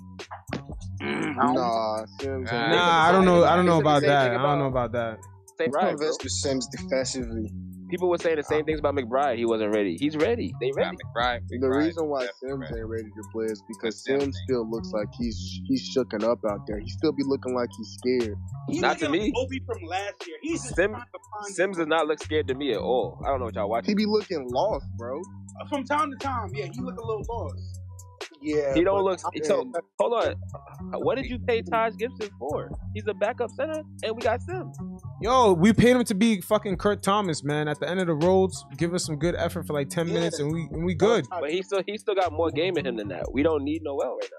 Nah, Sims. Nah, I don't know. I don't know about that. I don't know about that. Same I'm right, bro. convinced with Sims defensively. People were saying the same things about McBride. He wasn't ready. He's ready. They ready. McBride, The reason why Sims ain't ready to play is because Sims still looks like he's he's shooken up out there. He still be looking like he's scared. He Not to me. like Obi from last year. He's just Sim, trying to find Sims does not look scared to me at all. I don't know what y'all watching. He be looking lost, bro. from time to time. Yeah, he look a little lost. Yeah, He don't look. So hold on. What did you pay Taj Gibson for? He's a backup center, and we got Sims. Yo, we paid him to be fucking Kurt Thomas, man. At the end of the roads, give us some good effort for like ten minutes, and we and we good. But he still he still got more game in him than that. We don't need Noel right now.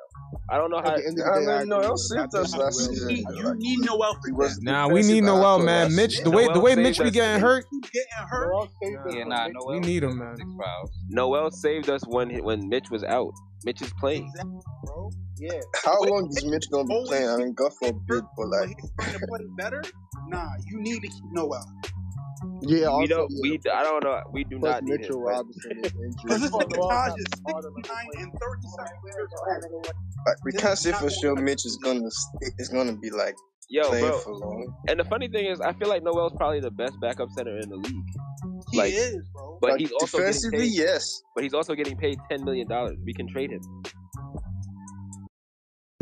I don't know how. At the end of the day, I agree with him. I think he will. He, you need Noel for that. Nah, we need Noel, man. Mitch, the way the way Noel Mitch be saved getting us. hurt, Getting hurt. Yeah, nah, Noel. we need him, man. Noel saved us when when Mitch was out. Mitch is playing. bro. Yeah. How long is Mitch gonna be playing? I mean, God forbid, but But like, he's trying to play better. Nah, you need to keep Noel. yeah, we don't. yeah. We I don't know. We do Plus not need Mitchell him. but- Robinson is Because injured. this nigga Taj is 69 and 30 something. Like, we can't say for sure Mitch is gonna st- is gonna be like Yo, playing bro. for long. And the funny thing is, I feel like Noel's probably the best backup center in the league. He Like, is, bro. But Like, he's also defensively, paid, yes. But he's also getting paid ten million dollars. We can trade him.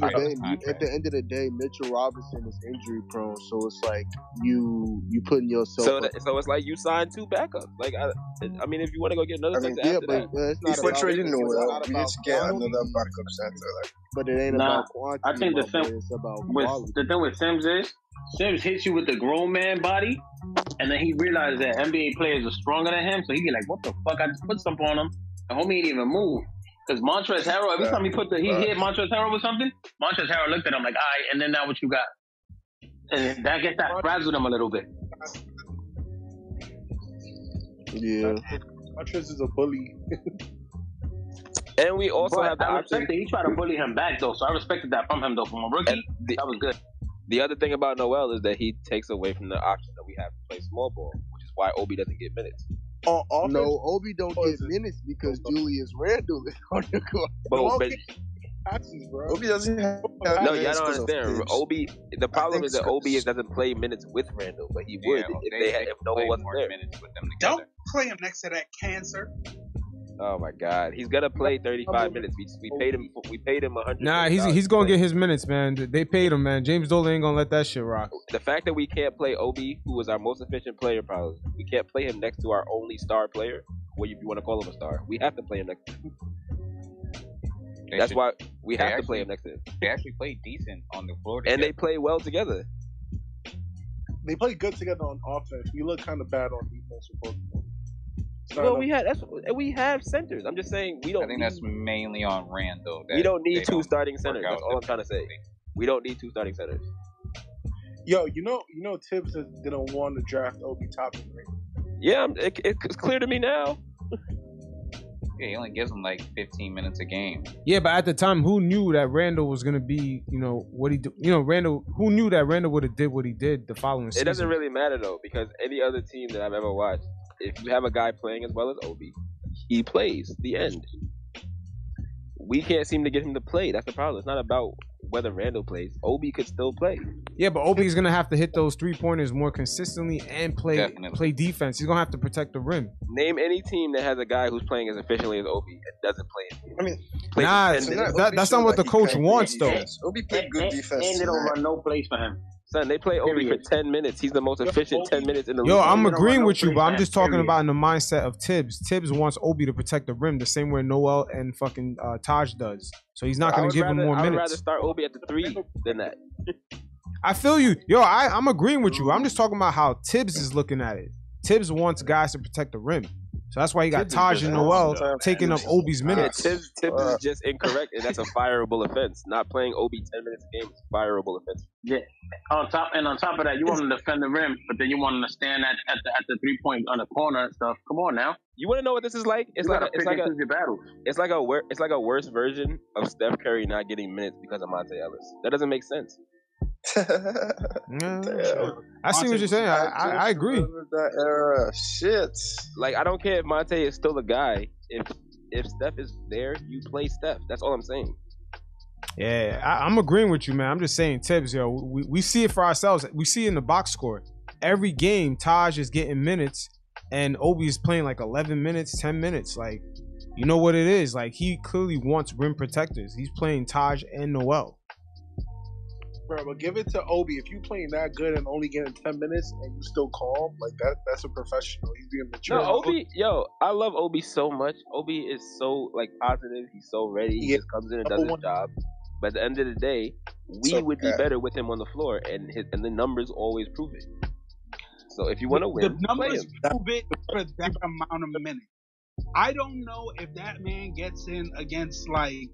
At the, Out day, at the end of the day, Mitchell Robinson is injury prone, so it's like you you putting yourself. So, up- that, so it's like you signed two backups. Like I, I mean, if you want to go get another I mean, center yeah, after but that, it's not Before about trading it's Noel, not we need about to get quantity, another backup center. Like, But it ain't Nah, about quantity. I think the my boy, Sim- about with quality. the thing with Sims is Sims hits you with the grown man body, and then he realizes that NBA players are stronger than him, so he be like, "What the fuck? I just put something on him, and homie ain't even move." Because Montrezl Harrell, every time he put the he hit Montrezl Harrell with something, Montrezl Harrell looked at him like, "All right," and then now what you got? And that gets that frazzled him a little bit. Yeah. Montrez is a bully. and we also But have the I option. respected. He tried to bully him back though, so I respected that from him though. From a rookie, the, that was good. The other thing about Noel is that he takes away from the option that we have to play small ball, which is why Obi doesn't get minutes. On offense, No, Obi don't get minutes because Julius Randle is on the court. But, but passes, bro. Obi doesn't have no, y'all don't 'cause of understand. Obi, the problem is that. Obi doesn't play minutes with Randle, but he would Yeah, if they- they, they had, if could Noel wasn't there. minutes with them together. Don't play him next to that cancer. Oh my God, he's gonna play 35 minutes. We, we paid him. We paid him 100. Nah, he's he's gonna get his minutes, man. They paid him, man. James Dolan ain't gonna let that shit rock. The fact that we can't play Obi, who was our most efficient player, probably we can't play him next to our only star player. What if you want to call him a star? We have to play him next. To him. They That's should- why we they have to play him next to him. They actually played decent on the floor. And they play well together. They play good together on offense. We look kind of bad on defense. with both of them. It's not Well, we had that's and we have centers. I'm just saying we don't. I think need, that's mainly on Randle. we don't need two starting centers. That's all I'm trying to say. We don't need two starting centers. Yo, you know, you know, Thibs is- didn't want to draft Obi Toppin, right? Yeah, it, it's clear to me now. Yeah, he only gives them like 15 minutes a game. Yeah, but at the time, who knew that Randle was gonna be, you know, what he, do, you know, Randle, who knew that Randle would have did what he did the following It season? It doesn't really matter though, because any other team that I've ever watched, if you have a guy playing as well as Obi, he plays. The end. We can't seem to get him to play. That's the problem. It's not about whether Randle plays. Obi could still play. Yeah, but Obi's gonna have to hit those three pointers more consistently and play Definitely. play defense. He's gonna have to protect the rim. Name any team that has a guy who's playing as efficiently as Obi and doesn't play. I mean, plays Nah, for 10 minutes. that, that's not what the coach wants though. Obi played good defense. And they don't run no plays for him. Son, they play Obi for 10 minutes. He's the most efficient 10 minutes in the league. Yo, I'm agreeing with you, but I'm just talking period. about in the mindset of Thibs. Thibs wants Obi to protect the rim the same way Noel and fucking uh, Taj does. So he's not gonna would give him rather- more I would minutes. rather start Obi at the three than that. I feel you. Yo, I, I'm agreeing with you. I'm just talking about how Thibs is looking at it. Thibs wants guys to protect the rim. So that's why he got Thibs Taj just and awesome, Noel though. taking up Obi's minutes. Yeah, Thibs, Thibs is just incorrect, and that's a fireable offense. Not playing Obi 10 minutes a game is a fireable offense. Yeah. On top and on top of that, you want him to defend the rim, but then you want him to stand at, at the at the three point on the corner and stuff. Come on now. You want to know what this is like? It's You like a, it's like a, choose your battles. it's like a it's like a worse version of Steph Curry not getting minutes because of Monte Ellis. That doesn't make sense. I see what you're saying. I, I, I agree. That era, shit. Like I don't care if Monte is still a guy. If if Steph is there, you play Steph. That's all I'm saying. Yeah, I, I'm agreeing with you, man. I'm just saying, Thibs, yo, we, we see it for ourselves. We see it in the box score. Every game, Taj is getting minutes, and Obi is playing like 11 minutes, 10 minutes. Like, you know what it is? Like, he clearly wants rim protectors. He's playing Taj and Noel. Bro, but give it to Obi. If you playing that good and only getting ten minutes and you still calm, like that, that's a professional. He's being mature. No, Obi, yo, I love Obi so much. Obi is so like positive. He's so ready. He Yeah. just comes in and does his job. But at the end of the day, we So would be better with him on the floor, and his, and the numbers always prove it. So if you want to the win, play numbers prove it for that amount of minutes. I don't know if that man gets in against like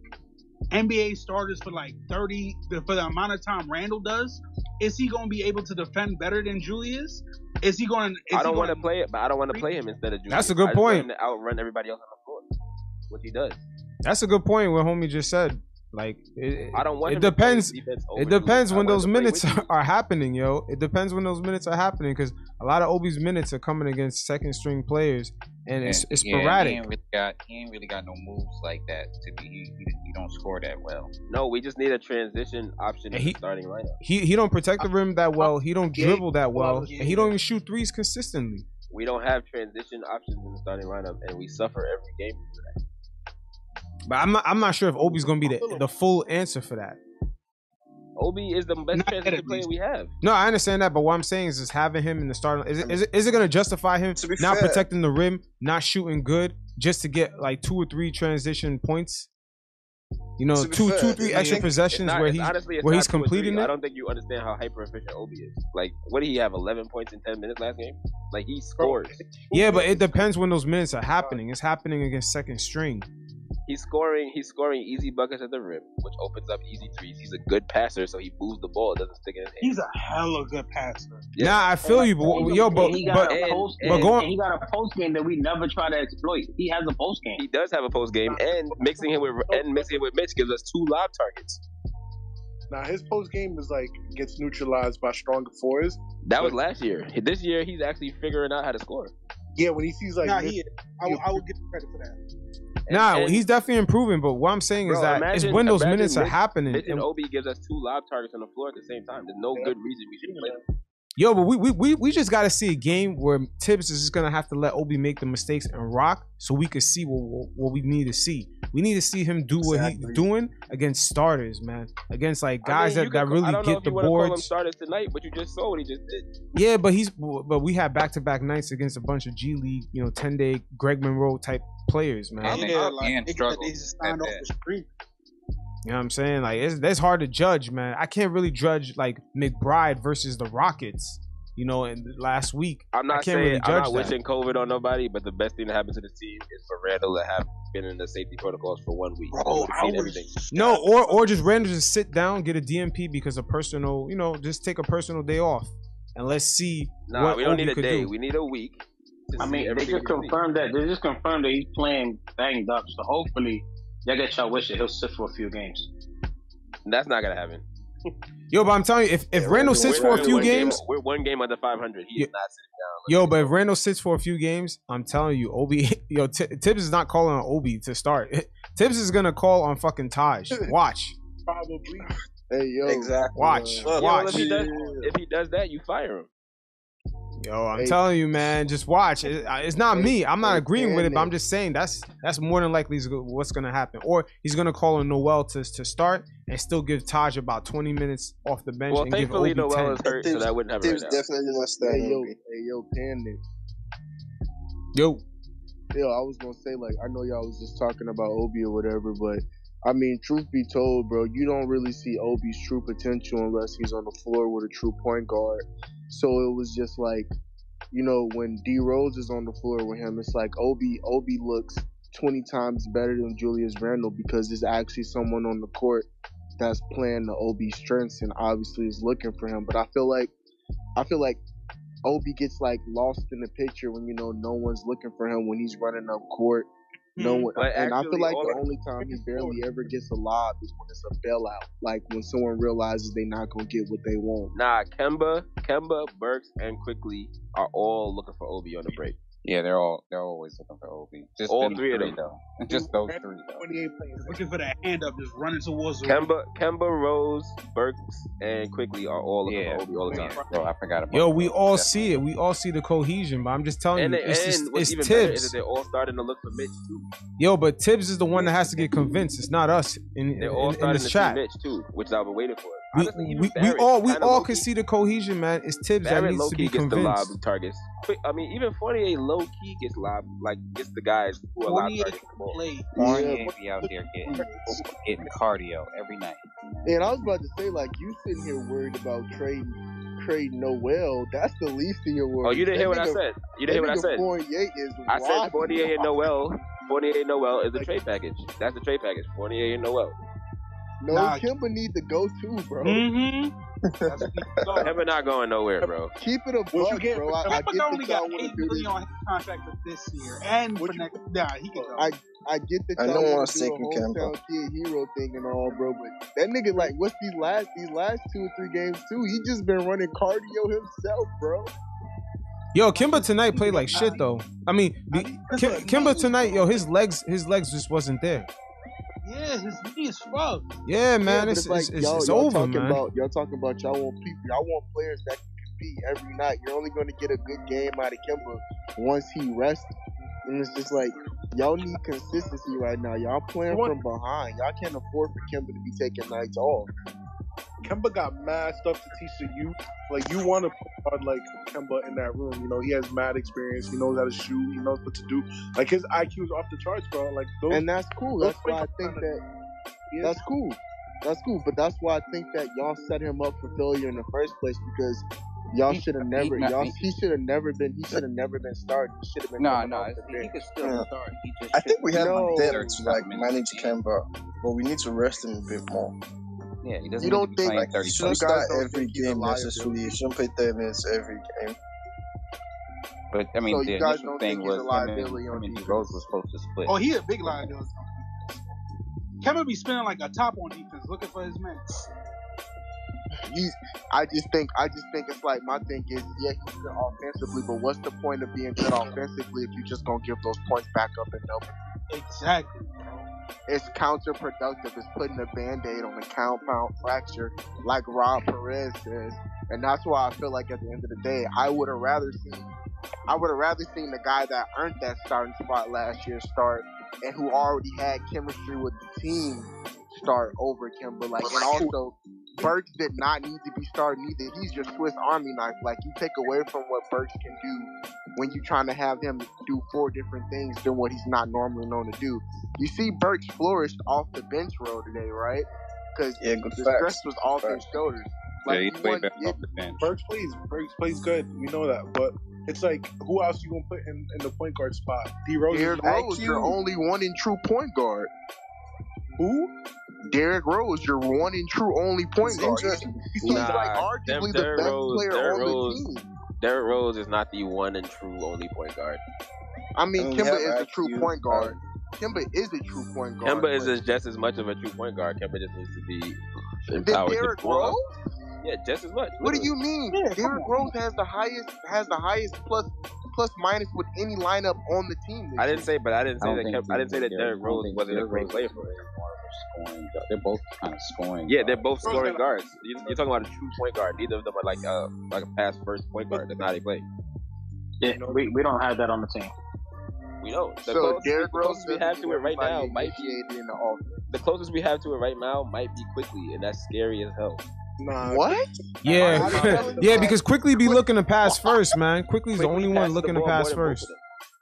NBA starters for like 30 for the amount of time Randle does. Is he going to be able to defend better than Julius? Is he going? I don't want to play it, but I don't want to play him instead of Julius. That's a good I just want point. him to outrun everybody else on the floor, which he does. That's a good point. What homie just said. Like, it, I don't want it him to play depends. It depends when those minutes with are happening, yo. It depends when those minutes are happening because a lot of Obi's minutes are coming against second string players, and it's, it's yeah, sporadic. He ain't really got he ain't really got no moves like that to be. He, he, he don't score that well. No, we just need a transition option in he- the starting lineup. He he don't protect the rim that well. He don't dribble that well, well, and he don't even shoot threes consistently. We don't have transition options in the starting lineup, and we suffer every game for that. But I'm not I'm not sure if Obi's gonna be the the full answer for that. Obi is the best transition player we have. No, I understand that, but what I'm saying is, just having him in the starting is it, is it, is it going to justify him be not fair- protecting the rim, not shooting good, just to get like two or three transition points? You know, To two, fair, two, three I extra possessions not- where it's he's honestly, where he's two or three. completing I don't think you understand how hyper efficient Obi is. Like, what did he have? 11 points in 10 minutes last game. Like he scores. Yeah, but it depends when those minutes are happening. It's happening against second string. He's scoring. He's scoring easy buckets at the rim, which opens up easy threes. He's a good passer, so he moves the ball. It doesn't stick in his hand. He's a hella good passer. Nah, I feel you, but yo, but he got but a post but going he got a post game that we never try to exploit. He has a post game. He does have a post game, and mixing him with and mixing him with Mitch gives us two lob targets. Now his post game is like gets neutralized by stronger fours. That was last year. This year, he's actually figuring out how to score. Yeah, when he sees like Nah, this- he is. I, will- I will give him credit for that. Nah, and- he's definitely improving. But what I'm saying is Bro, that it's when those imagine minutes are happening. Mitch and and- Obi gives us two lob targets on the floor at the same time. There's no good reason we should play them. Yo, but we, we we we just got to see a game where Thibs is just gonna have to let Obi make the mistakes and rock, so we could see what, what what we need to see. We need to see him do what he's doing against starters, man. Against like I guys mean, that, that could- really I don't know get if the you wanna call him boards. starters tonight, but you just saw what he just did. Yeah, but he's but we had back to back nights against a bunch of G League, you know, ten day Greg Monroe type players, man. And, Yeah, like, niggas struggle they just signed off the street. You know what I'm saying? Like it's that's hard to judge, man. I can't really judge like McBride versus the Rockets. You know, and last week I'm not saying really I'm not that. wishing COVID on nobody, but the best thing that happened to this team is for Randle to have been in the safety protocols for one week. Bro, I seen was- No, or or just randomly just sit down, get a DNP because of personal, you know, just take a personal day off and let's see Nah, what we don't need a day. do. We need a week. I mean, they just confirmed that. They just confirmed that he's playing banged up. So hopefully, y'all get y'all wish that he'll sit for a few games. That's not gonna happen. Yo, but I'm telling you, if if Randle sits for a few one game- games, we're one game under 500. He Yeah. is not sitting down. yo, but if Randle sits for a few games, I'm telling you, Obi, yo, T- Thibs is not calling on Obi to start. Thibs is gonna call on fucking Taj. Watch, probably. Hey yo, Exactly. watch, Yeah, well, watch. if he does, if he does that, you fire him. Yo, I'm Hey. telling you, man, just watch. It- it's not me. I'm not agreeing with it, but I'm just saying that's that's more than likely what's gonna happen. Or he's gonna call on Noel to to start and still give Taj about 20 minutes off the bench Well, and give thankfully, Obi 10. Noel is hurt, so that wouldn't happen right Thibs now. definitely not starting. Hey yo, Obi. hey yo, Panda. Yo, Yo, I was gonna say like I know y'all was just talking about Obi or whatever, but I mean, truth be told, bro, you don't really see Obi's true potential unless he's on the floor with a true point guard. So it was just like, you know, when D Rose is on the floor with him, it's like Obi Obi looks twenty times better than Julius Randle because there's actually someone on the court that's playing the Obi strengths and obviously is looking for him. But I feel like I feel like Obi gets like lost in the picture when you know no one's looking for him when he's running up court. No Hmm. one, But and I feel like the only time he barely ever gets a lob is when it's a bailout. Like when someone realizes they're not gonna get what they want. Nah, Kemba, Kemba, Burks, and Quickley are all looking for Obi on the break. Yeah, they're all they're always looking for Obi. Just All them three of them. though. Just those three though. 28 players looking for that hand up, just running towards the Kemba, Kemba, Rose, Burks, and Quickley are all looking Yeah, for Obi all the time. bro, I forgot about. Yo, we all see it. We all see the cohesion, but I'm just telling And, you, they, it's, and just, what's it's even better is Thibs. they're all starting to look for Mitch too. Yo, but Thibs is the one that has to get convinced. It's not us in, They're in, all in starting this to chat. see Mitch too, which I've been waiting for. We, we, we all we all can see the cohesion, man. It's Thibs that needs to key be gets the lob convinced. targets. I mean, even 48 low key gets lob, like gets the guys who are lob 48 targets. the ball. play. Fournier be out there getting getting cardio every night. And I was about to say, like, you sitting here worried about trading, trading Noel. That's the least of your worries. Oh, you didn't hear what I said. You didn't hear what I said. Fournier is I said wild. Fournier and Noel. Fournier and Noel is the trade package. That's the trade package. Fournier and Noel. No, Nah. Kemba need to go too, bro. Mm-hmm. Kemba not going nowhere, bro. Keep it a What you buck, get? bro. I, I get only got want to eight do this. million on his contract for this year, and for next. Nah, he can go. I I get the I don't want wanna to do stick a Kemba. hometown kid hero thing and all, bro. But that nigga, like, what's these last these last two or three games too? He just been running cardio himself, bro. Yo, Kemba tonight played like shit though. I mean, Kemba tonight, yo, his legs his legs just wasn't there. Yeah, his knee is fucked. Yeah, man, but it's like it's, it's, y'all, it's y'all over, talking man. about y'all talking about y'all want people, y'all want players that can compete every night. You're only going to get a good game out of Kemba once he rests. And it's just like y'all need consistency right now. Y'all playing What- from behind. Y'all can't afford for Kemba to be taking nights off. Kemba got mad stuff to teach the youth. Like you want to put like Kemba in that room. You know, he has mad experience. He knows how to shoot. He knows what to do. Like his IQ is off the charts, bro. Like those. And that's cool. That's why I think kinda- that Yeah. that's cool. That's cool. But that's why I think that y'all set him up for failure in the first place because y'all should have never not- y'all he- he should have never been he should have never been started. He should have been No, coming no, off it's- the he could still Yeah. start. He just I think we have No. depth to like manage Kemba, but we need to rest him a bit more. Yeah, he doesn't You don't think- playing Like thirty he shouldn't guys start don't every think he's a game liability. necessarily. He shouldn't play thirty minutes every game. But I mean, So the you initial thing think was a him liability and, on him and defense? Rose was supposed to split. Oh, he a big liability. Kevin be spinning like a top on defense, looking for his man. He's I just think I just think it's like my thing is yeah he's good offensively, but what's the point of being good offensively if you're just gonna give those points back up and double? Exactly. It's counterproductive. It's putting a band-aid on a compound fracture, like Rob Perez says. And that's why I feel like at the end of the day, I would have rather seen I would have rather seen the guy that earned that starting spot last year start and who already had chemistry with the team start over Kemba. Like and also Burks did not need to be starting either. He's your Swiss Army knife. Like you take away from what Burks can do when you're trying to have him do four different things than what he's not normally known to do. You see Burks flourished off the bench row today, right? Because Yeah, good the facts. stress was off his Facts. shoulders. yeah, he's he way better off the bench. Burks plays. Burks plays good. We know that, but it's like who else you gonna put in, in the point guard spot? D Rose. Derrick Rose, your only one and true point guard. Who? Derrick Rose, your one and true only point guard. interesting. He's, he's Nah, like arguably the Derrick best Rose- player Derrick on Rose- the team. Derrick Rose is not the one and true only point guard. I mean, I mean, Kemba is a true IQ, point guard. Kemba is a true point guard. Kemba is just, just as much of a true point guard. Kemba just needs to be empowered to Derrick. Rose? Yeah, just as much. What do you mean? Yeah, Derrick. Rose has the highest has the highest plus plus minus with any lineup on the team. I didn't say, but I didn't say don't that. think Kemba, I didn't say that Derrick- Derrick I don't Rose think wasn't a great Rose player for him. more of a scoring. They're both kind of scoring. Yeah, they're both scoring guards. You- You're talking about a true point guard. Neither of them are like uh like a pass first point guard. That's not how they play. Yeah, we, we don't have that on the team. We know. The So closest, Derrick the Rose closest we have to it right now might be initiated in the offense. the closest we have to it right now might be Quickley, and that's scary as hell. Nah. What? Yeah, yeah, because Quickley be looking to pass first, man. Quickley's the only one looking to pass more than both first.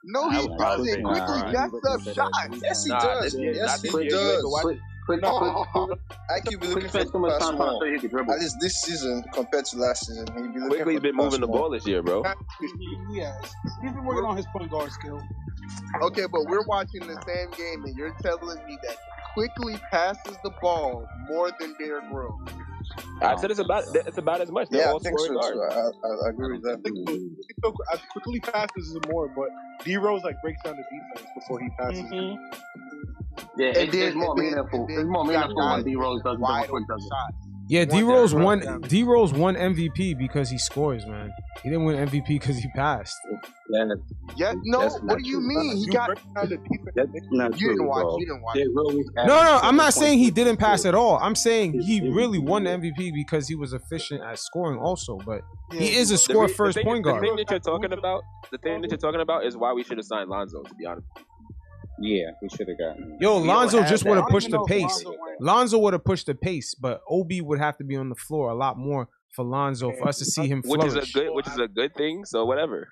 No, I he probably doesn't. Quickley nah. jacks up shots. Yes, he does. yes, he this year. You ain't does. Quick, No, quick, I could be looking for spent the much pass time trying to more. could dribble. At least this season compared to last season, he'd be looking Quickley's for been moving the ball this year, bro. Yes, he's been working on his point guard skill. Okay, but we're watching the same game, and you're telling me that Quickley passes the ball more than Derrick Rose. I oh. said it's about it's about as much. They're Yeah, all I think so too. I, I, I agree with that. I think so. I think so. I Quickley passes it more, but D Rose like breaks down the defense before he passes. Mm-hmm. Yeah, And it's, then- it's more and then- meaningful. and then It's more you got meaningful when D Rose does it than Wide Quick open does yeah, D Rose won. D Rose won MVP because he scores, man. He didn't win MVP because he passed. Yeah, yeah no. What do you true, mean? He got. That's you didn't watch. You didn't watch. Really no, no. I'm not saying he didn't pass at all. I'm saying he really won the MVP because he was efficient at scoring, also. But he is a score first point guard. The thing that you're talking about, the thing that you're talking about, is why we should have signed Lonzo. To be honest. Yeah, he should have gotten. Yo, Lonzo just would have pushed the pace. Lonzo would have pushed the pace, but Obi would have to be on the floor a lot more for Lonzo for us to see him which flourish. Which is a good, which is a good thing. So whatever.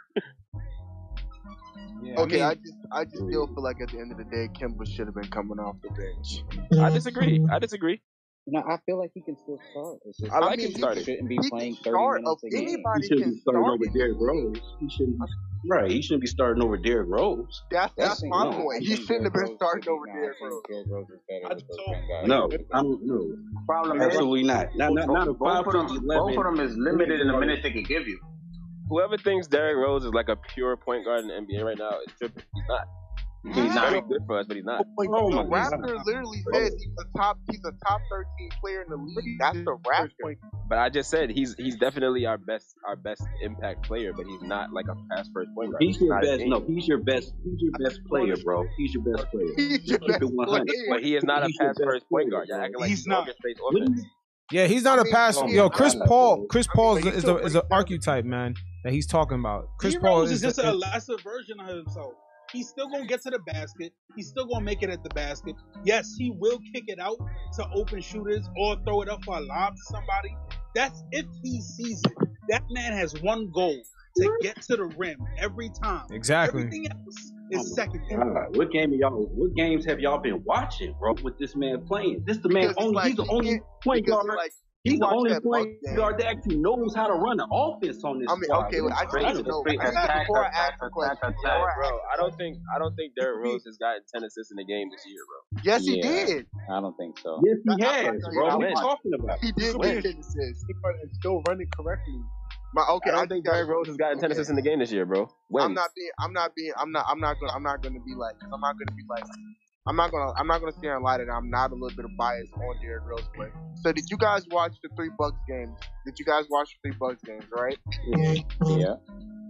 Yeah, okay, I, mean, I, just I just still feel like at the end of the day, Kemba should have been coming off the bench. I disagree. I disagree. No, I feel like he can still start. Just, I like mean, him starting. Shouldn't be he playing thirty start minutes a game. He shouldn't be starting start over it. Derrick Rose. He shouldn't. Be, right, he shouldn't be starting over Derrick Rose. That's that's, that's my point. He shouldn't have been starting over Derrick Rose. Rose better, no, I'm no. Problem absolutely is, not. Not not, not both, of them, both of them is limited in the minutes they can give you. Whoever thinks Derrick Rose is like a pure point guard in the NBA right now is tripping. He's not. He's not good for us, but he's not. Bro, the rapper literally said he's the top. He's a top thirteen player in the league. That's the Raptors. But I just said he's he's definitely our best our best impact player, but he's not like a pass first point guard. He's, he's your best. No, he's your best. He's your best player, bro. He's your best player. he's your best player. But he is not he's a pass first point guard. Like he's not. Yeah, he's not a pass. Yo, Chris Paul. Chris Paul is, a, is an archetype, man. That he's talking about. Chris Paul is just a, a lesser version of himself. He's still going to get to the basket. He's still going to make it at the basket. Yes, he will kick it out to open shooters or throw it up for a lob to somebody. That's if he sees it. That man has one goal to get to the rim every time. Exactly. Everything else is oh secondary. God, what game y'all? What games have y'all been watching, bro? With this man playing, this the man because only. Like, he's the only point guard. Like, He's the only point guard that actually knows how to run an offense on this. I mean, squad. okay, well, I just know. Attack, before attack, I ask attack, attack, yeah, bro. I don't think I don't think Derrick Rose has gotten ten assists in the game this year, bro. Yes, he yeah, did. I don't think so. Yes, he has, I, I, bro. What are you talking about? He did get ten assists. He's still running correctly. My, okay, I don't think Derrick Rose has gotten ten assists in the game this year, bro. When? I'm not being, I'm not being, I'm not, I'm not going, I'm not gonna be like, I'm not gonna be like, I'm not gonna I'm not gonna stand and lie that I'm not a little bit of bias on Derrick Rose play. So did you guys watch the three Bucks games? Did you guys watch the three Bucks games, right? Mm-hmm. Yeah.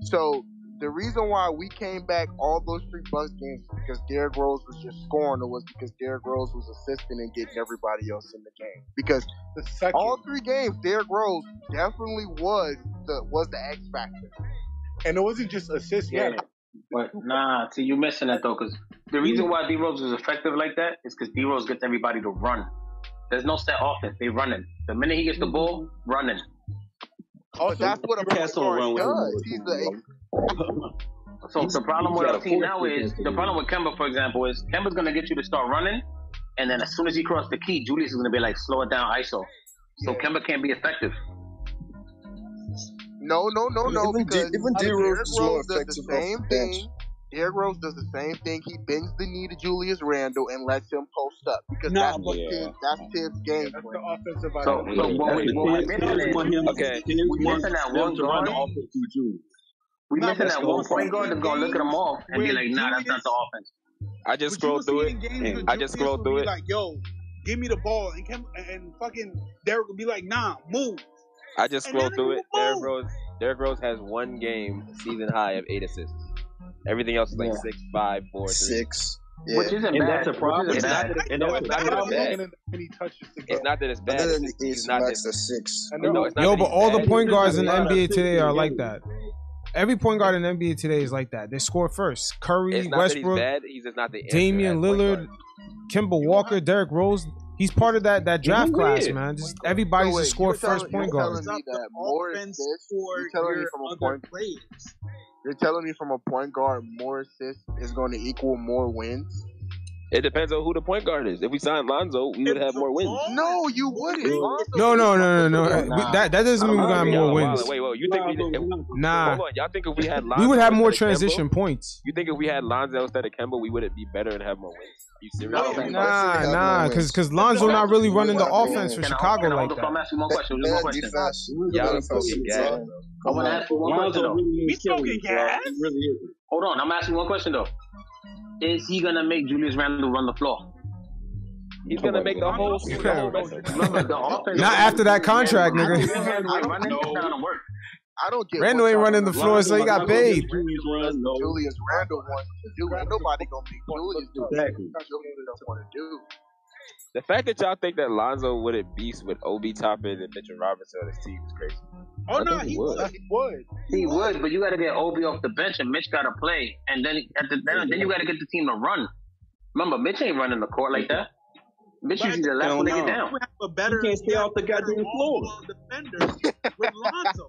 So the reason why we came back all those three Bucks games was because Derrick Rose was just scoring, or was because Derrick Rose was assisting and getting everybody else in the game. Because the all three games, Derrick Rose definitely was the was the X factor. And it wasn't just assisting. Yeah. But nah, see, you're missing that though, because the reason why D Rose was effective like that is because D Rose gets everybody to run. There's no set offense; they running. The minute he gets the ball, running. Oh, that's what a Castle run does. He's so the problem with our team now is the problem with Kemba, for example, is Kemba's gonna get you to start running, and then as soon as he crosses the key, Julius is gonna be like, slow it down, ISO. So Kemba can't be effective. No, no, no, no. Even, because D- even Derrick Rose does the same thing. Derrick Rose does the same thing. He bends the knee to Julius Randle and lets him post up because nah, that's yeah. his, that's his game. Yeah, that's the offensive idea. So, so what we, what we, we want him, okay, we missing that one to run the offense through Julius. We missing that one point guard that's gonna look at him off and be like, nah, that's not the offense. I just scrolled through it. I just scrolled through it. Like, yo, give me the ball and, and fucking Derrick will be like, nah, move. I just scrolled through it. Derrick Rose, Derrick Rose has one game season high of eight assists. Everything else is like yeah. six, five, four, three. Six. Yeah. Which isn't and bad. That's a problem. It's not, that, it's not that it's bad. It's not that it's bad. It's, not that it's six. No, Yo, but all the point guards in the NBA today are like that. Every point guard in the NBA today is like that. They score first. Curry, Westbrook, he's, he's just not the Damian Lillard, Kemba Walker, Derrick Rose. He's part of that that draft class, man. Just everybody's a score first point guard. Telling me that you're telling me from a point, telling me from a point guard, more assists is going to equal more wins. It depends on who the point guard is. If we signed Lonzo, we would have more wins. No, you wouldn't. No, no, no, no, no. that that doesn't mean we got more wins. Wait, wait. You think we? Nah. Hold on. Y'all think if we had Lonzo, we would have more transition points. You think if we had Lonzo instead of Kemba, we would be better and have more wins? you nah, nah, because because Lonzo not really running the offense for Chicago like that. I'm asking one question. One question. I want to ask one question though. We smoking gas. Hold on, I'm asking one question though. Is he gonna make Julius Randle run the floor? He's gonna make the whole. Not after that contract, nigga. I don't get Randle ain't running the floor, so he got paid. Julius Randle wants to do. Ain't nobody gonna make Julius do Exactly. Julius don't want to do. The fact that y'all think that Lonzo wouldn't beast with Obi Toppin and Mitchell Robinson on his team is crazy. Oh I no, he he would. would. He would. He would, but you got to get Obi off the bench, and Mitch got to play, and then at the then, then you got to get the team to run. Remember, Mitch ain't running the court like that. Mitch usually the last Hell one to get down. You have a better, He can't stay you off the a goddamn floor. all-ball defenders with Lonzo.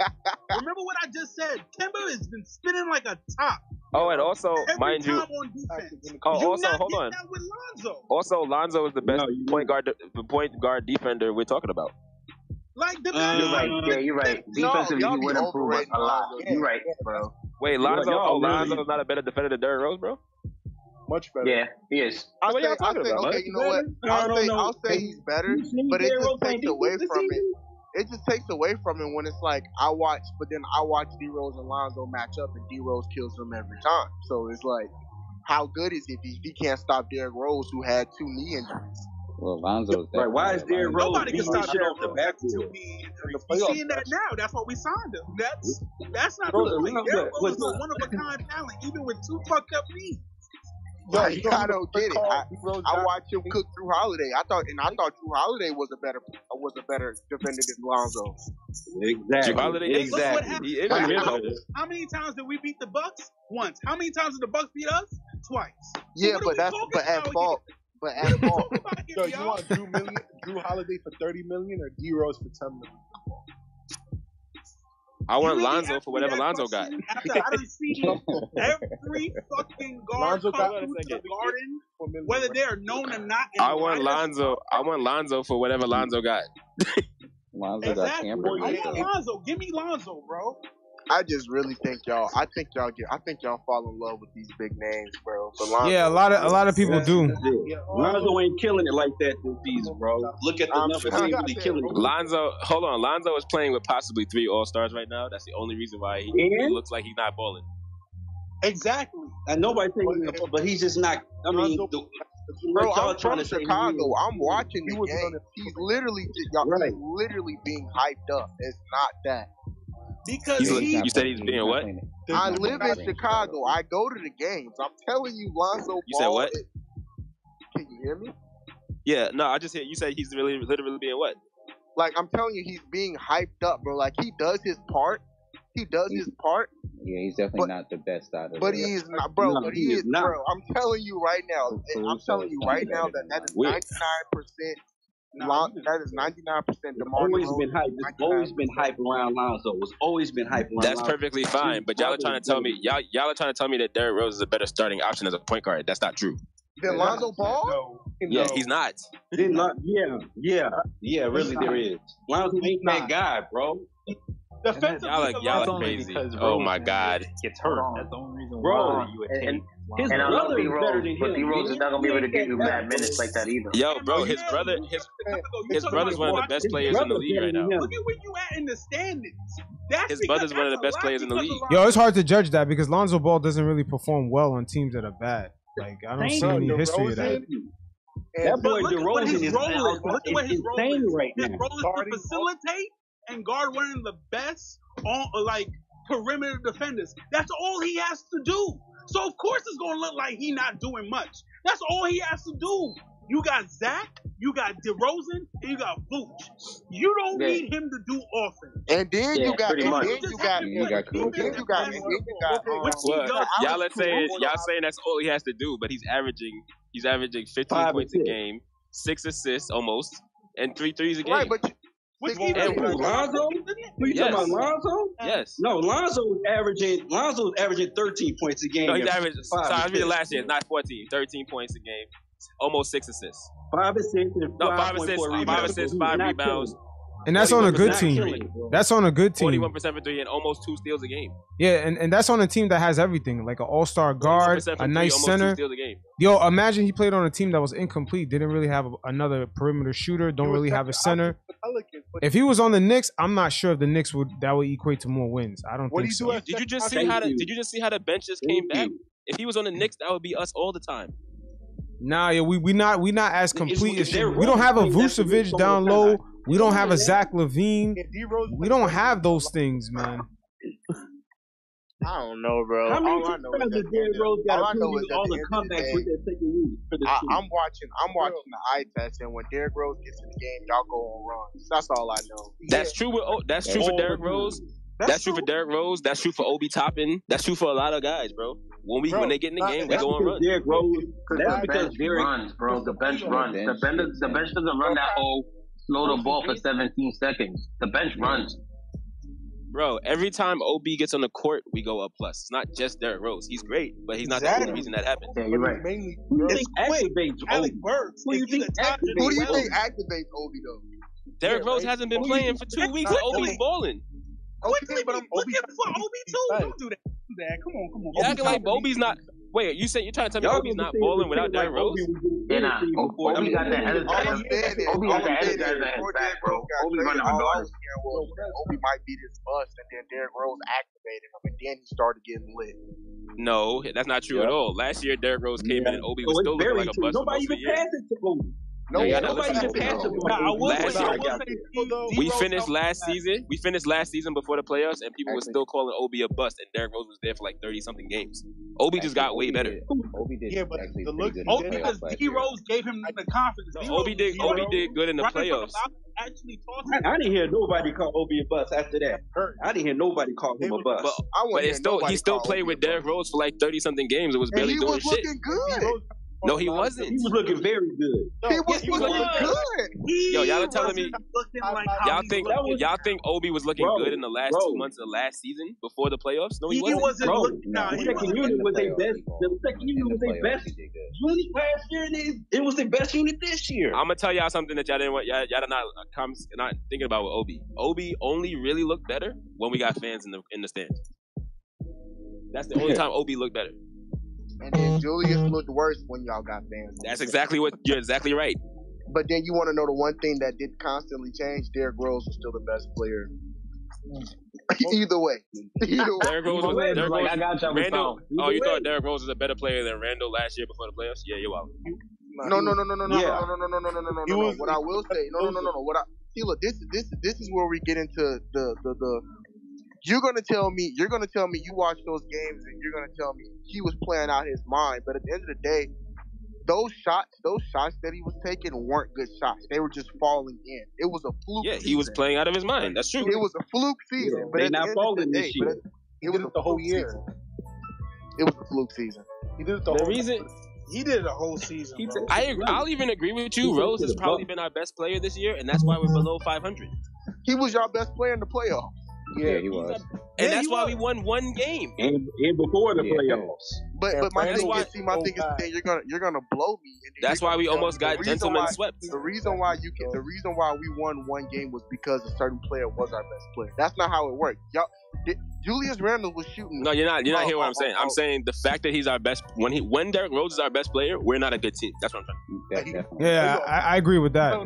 Remember what I just said? Kemba has been spinning like a top Oh, and also, every mind you, on defense. oh, you also, not hold get on. that with Lonzo. Also, Lonzo is the best No, point guard, the point guard defender we're talking about. Like the Uh, You're right. Yeah, you're right. Y'all- Defensively, y'all he would improve us overrating a lot. Lonzo. You're right, bro. Wait, Lonzo? y'all Oh, really- not a better defender than Derrick Rose, bro. Much better. Yeah, he is. I What say, y'all I talking say, about? okay, you know what? I I'll don't say, know. I'll say he's better, but it just takes away from it. It just takes away from it when it's like I watch, but then I watch D Rose and Lonzo match up, and D Rose kills them every time. So it's like, how good is he if he, he can't stop Derrick Rose, who had two knee injuries? Well, Lonzo's Right, why is Derrick Rose Nobody can stop the shit Derrick off the Rose. backboard? To be In the We're seeing that now. That's what we signed him. That's that's not Bro, the point. no, Derrick but- Rose is a one of a kind talent, even with two fucked up knees. Yo, Yo, I, you know I don't get it. call I, D I got? watch him cook through Holiday. I thought, and I thought Jrue Holiday was a better was a better defender than Lonzo. Exactly. Jrue Holiday is- Look what Exactly. happened. He How, how- how many times did we beat the Bucks? Once. How many times did the Bucks beat us? Twice. Yeah, what are but that's but at about fault. here? But What at are we fault. talking about here, Yo, you want Jrue million, Jrue Holiday for thirty million or D Rose for ten million? I want really Lonzo for whatever Lonzo got. After I done seen every fucking guard Lonzo come got through the garden, whether they are known or not. I want lineups. Lonzo. I want Lonzo for whatever Lonzo got. Lonzo got Exactly. tampered I want. Lonzo. Give me Lonzo, bro. I just really think y'all. I think y'all get. I think y'all fall in love with these big names, bro. But Yeah, a lot of a lot of people do. Yeah. Lonzo ain't killing it like that this season, bro. Look at the I'm numbers. sure He he ain't really killing it. Lonzo, hold on. Lonzo is playing with possibly three All Stars right now. That's the only reason why he, he looks like he's not balling. Exactly. And nobody's taking him, but he's just not. I mean, Lonzo- the, bro, y'all I'm trying from to Chicago. I'm watching the game. He's literally, y'all, Right. literally being hyped up. It's not that. Because He's, he, you said he's being what? I live in Chicago. I go to the games. I'm telling you, Lonzo. You said Ball what? is- Can you hear me? Yeah, no, I just hear you say he's really literally being what? Like I'm telling you, he's being hyped up, bro. Like he does his part. He does his part, Yeah, he's definitely not the best out of but the he is not, bro. No, but he he is is, not. bro. I'm telling you right now. I'm telling you right now that that is Wiz. 99 percent. Nah, That is 99 percent. It's Demar always DeRozan, been hype. It's always been hype around Lonzo. It's always been hype around That's Lonzo. perfectly fine. But y'all are trying to tell me y'all y'all are trying to tell me that Derrick Rose is a better starting option as a point guard. That's not true. Then Lonzo Ball. No, Yeah, no. he's not. Then, Lon- yeah, yeah, yeah. Really, there is. Lonzo ain't that guy, bro. defensively, Y'all are, y'all That's are crazy. because Oh Rose my god. gets hurt. That's the only reason Bro, why you would and- take His And I love brother D is better Rose, than but him. D Rose is not gonna be able to give you mad minutes like that either. Yo, bro, his brother his his brother's one of the best players in the league right now. Look at where you at in the standings. That's His because brother's one of the best players in the league. Yo, it's hard to judge that because Lonzo Ball doesn't really perform well on teams that are bad. Like I don't see Same. any history of that. That But boy look at what his DeRozan is role is. Look at what his role insane is. right His role is to facilitate and guard one of the best on like perimeter defenders. That's all he has to do. So of course it's gonna look like he not doing much. That's all he has to do. You got Zach, you got DeRozan, and you got Vooch. You don't Yeah. need him to do offense. And then Yeah, you got, and much. then you got, You got then you got, and then you got. Which he What? does. Y'all are saying Caruso. y'all saying that's all he has to do, but he's averaging he's averaging 15 Five points a game, six assists almost, and three threes a game. Right, but you- Which And he does. who, Lonzo? Who you Yes. talking about, Lonzo? Yes. No, Lonzo was averaging. Lonzo was averaging 13 points a game. No, he's averaging. five Sorry, I was reading last year. Not 14, 13 points a game, almost six assists. Five assists and No, five, five assists, four five rebounds. assists, He's five rebounds. And that's on a good team. Killing, that's on a good team. Forty-one percent for three and almost two steals a game. Yeah, and, and that's on a team that has everything, like an all-star guard, a nice three, center. A Yo, imagine he played on a team that was incomplete, didn't really have a, another perimeter shooter, don't really have a center. If he was on the Knicks, I'm not sure if the Knicks would that would equate to more wins. I don't what think do so. Did you just see how the, did you just see how the benches came back? If he was on the Knicks, that would be us all the time. Nah, yeah, we we not we not as complete as we don't have a Vucevic down low. We don't have a Zach LaVine. We don't have those things, man. I don't know, bro. How many all times I know is Derrick Rose got all, I know is all the, the comebacks with that second lead for the I, I'm watching. I'm watching the eye test, and when Derrick Rose gets in the game, y'all go on runs. That's all I know. That's yeah. true. With, oh, that's true oh, for Derrick Rose. That's, that's true. for Derrick Rose. That's true for Obi Toppin. That's true for a lot of guys, bro. When we bro, when they get in the game, we go on runs. Derrick Rose. That's because Derrick runs, bro. The bench runs. The bench, the bench doesn't run that. whole slow the ball for 17 seconds. The bench runs. Bro, every time Obi gets on the court, we go up plus. It's not just Derrick Rose. He's great, but he's not the only reason that happened. Yeah, you're right. Mainly, who you think activates Alec Burks? Who do you think activates? Who do you think activates though? Derrick Rose hasn't been playing for two weeks. Obi's balling. Quickly, but I'm looking for Ob too. Don't do that. Come on, come on. You're acting like Bobby's not. Wait, you said you're trying to tell me Y'all Obi's not balling without Derrick Rose? Yeah, nah. Obi, Obi got that energizer. Obi got that energizer in his back, bro. Obi running regardless. Obi might be this bust, and then Derrick Rose activated him, and then he started getting lit. No, that's not true yeah. at all. Last year, Derrick Rose came yeah. in and Obi was still looking like a bust. Nobody even passed it to Obi. No, no, nobody just had to. Last year, we finished last season. We finished last season before the playoffs, and people were still calling Obi a bust, and Derrick Rose was there for like thirty something games. Obi just got way better. Obi did. Yeah, but the look because D Rose gave him the confidence. Obi did. Obi did good in the playoffs. Actually, I, didn't hear nobody call Obi a bust after that. I didn't hear nobody call him a bust. But, I but it's still he still played with Derrick Rose for like thirty something games. It was barely doing shit. Good. No, he wasn't. He was looking very good. No, he was, he was looking good. good. Yo, y'all are telling me like y'all think y'all think Obi was looking bro, good in the last bro. two months of last season before the playoffs? No, he, he wasn't. wasn't bro, looking, nah, the second unit was their best. The second unit was their best unit last year. And it was the best unit this year. I'm gonna tell y'all something that y'all didn't want. Y'all, y'all not uh, come not thinking about with Obi. Obi only really looked better when we got fans in the in the stands. That's the only time Obi looked better and then Julius looked worse when y'all got banned. That's exactly what you're exactly right. But then you want to know the one thing that did constantly change: Derrick Rose was still the best player. Either way, Either way. Derrick Rose was Derrick Rose, like, I got y'all Randle. Oh, you way. thought Derrick Rose was a better player than Randle last year before the playoffs? Yeah, you're out. No, no, no, no, no, no, yeah. no, no, no, no, no, no, no, no. What I will say, no, no, no, no, no. What I see, look, this, this, this is where we get into the, the, the you're gonna tell me you're gonna tell me you watch those games and you're gonna tell me he was playing out his mind. But at the end of the day, those shots, those shots that he was taking weren't good shots. They were just falling in. It was a fluke. Yeah, season. he was playing out of his mind. That's true. It was a fluke season. Yeah, but they not the falling the day, this year. It, it was it the whole year. Season. It was a fluke season. He did it the, the whole reason. Season. He did it the whole season. I agree. I'll even agree with you. Rose has probably been our best player this year, and that's why we're below 500. He was your best player in the playoffs. Yeah, yeah he was. A, and yeah, that's why was. we won one game. And, and before the yeah. playoffs. But but my thing is, see, my thing is, man, you're gonna you're gonna blow me. That's why we almost got gentlemen swept. The reason why you can, the reason why we won one game was because a certain player was our best player. That's not how it worked. Y'all, Julius Randle was shooting. No, you're not. You're not oh, hearing what I'm saying. Oh. I'm saying the fact that he's our best when he when Derrick Rose is our best player, we're not a good team. That's what I'm trying. To yeah, yeah, I, I, agree with that.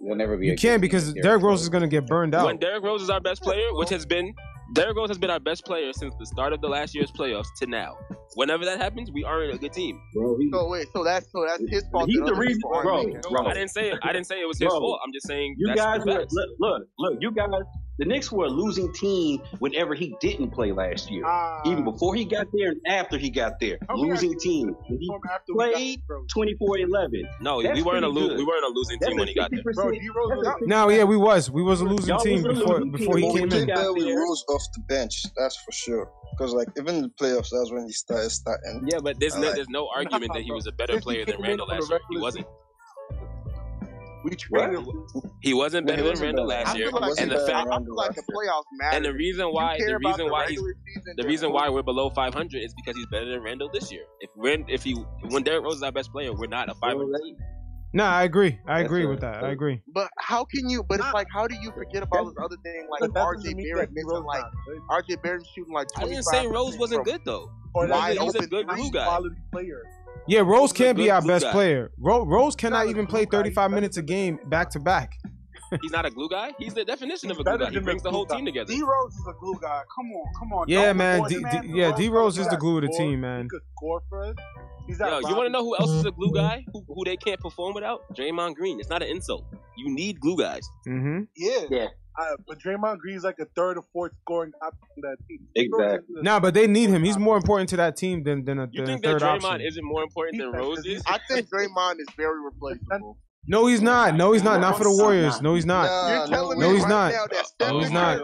We'll never be. You can't because Derrick Rose is going to get burned out. When Derrick Rose is our best player, which has been Derrick Rose has been our best player since the start of the last year's playoffs to now. Whenever that happens, we aren't a good team. Bro, he, so wait, so that's so that's his fault. He's the reason, bro, bro, I didn't say it. I didn't say it was his bro, fault. I'm just saying you guys. best. look, look, you guys. The Knicks were a losing team whenever he didn't play last year, uh, even before he got there and after he got there. Losing team. He played 24-11. No, that's we weren't a lo- we weren't a losing that's team when he got there. Bro, no, yeah, we was. We was a losing Y'all team before losing before he came in. He rose off the bench. That's for sure. Because like even in the playoffs, that's when he started starting. Yeah, but there's no, like, there's no argument that he was a better player than Randle last year. He wasn't. We traded. He wasn't better than Randle last year, and the fact like the playoffs matter. And the reason why the reason why he's the reason why we're below 500 is because he's better than Randle this year. If Rand, if he when Derrick Rose is our best player, we're not a 500. No, I agree. I agree with that. I agree. But how can you? But it's like, how do you forget about this other thing? Like RJ Barrett missing, like RJ Barrett shooting like. I didn't say Rose wasn't good though. Or he's, a, a good guy. Quality player. Yeah, Rose can be our best guy. player. Ro- Rose cannot even play 35 guy. minutes a game back to back. He's not a glue guy. He's the definition He's of a glue guy. He brings the whole team together. D Rose is a glue guy. Come on, come on. Yeah, man. D, man. Yeah, D Rose is the glue of the team, man. Yo, you want to know who else is a glue mm-hmm. guy? Who, who they can't perform without? Draymond Green. It's not an insult. You need glue guys. Mm-hmm. Yeah. Yeah. I, but Draymond Green's like a third or fourth scoring option that team. Exactly. Nah, but they need him. He's more important to that team than than a, you than think a third that Draymond option. isn't more important than Rose? I think Draymond is very replaceable. No, he's not. No, he's not. Not for the Warriors. No, he's not. No, he's not. No, oh, he's not.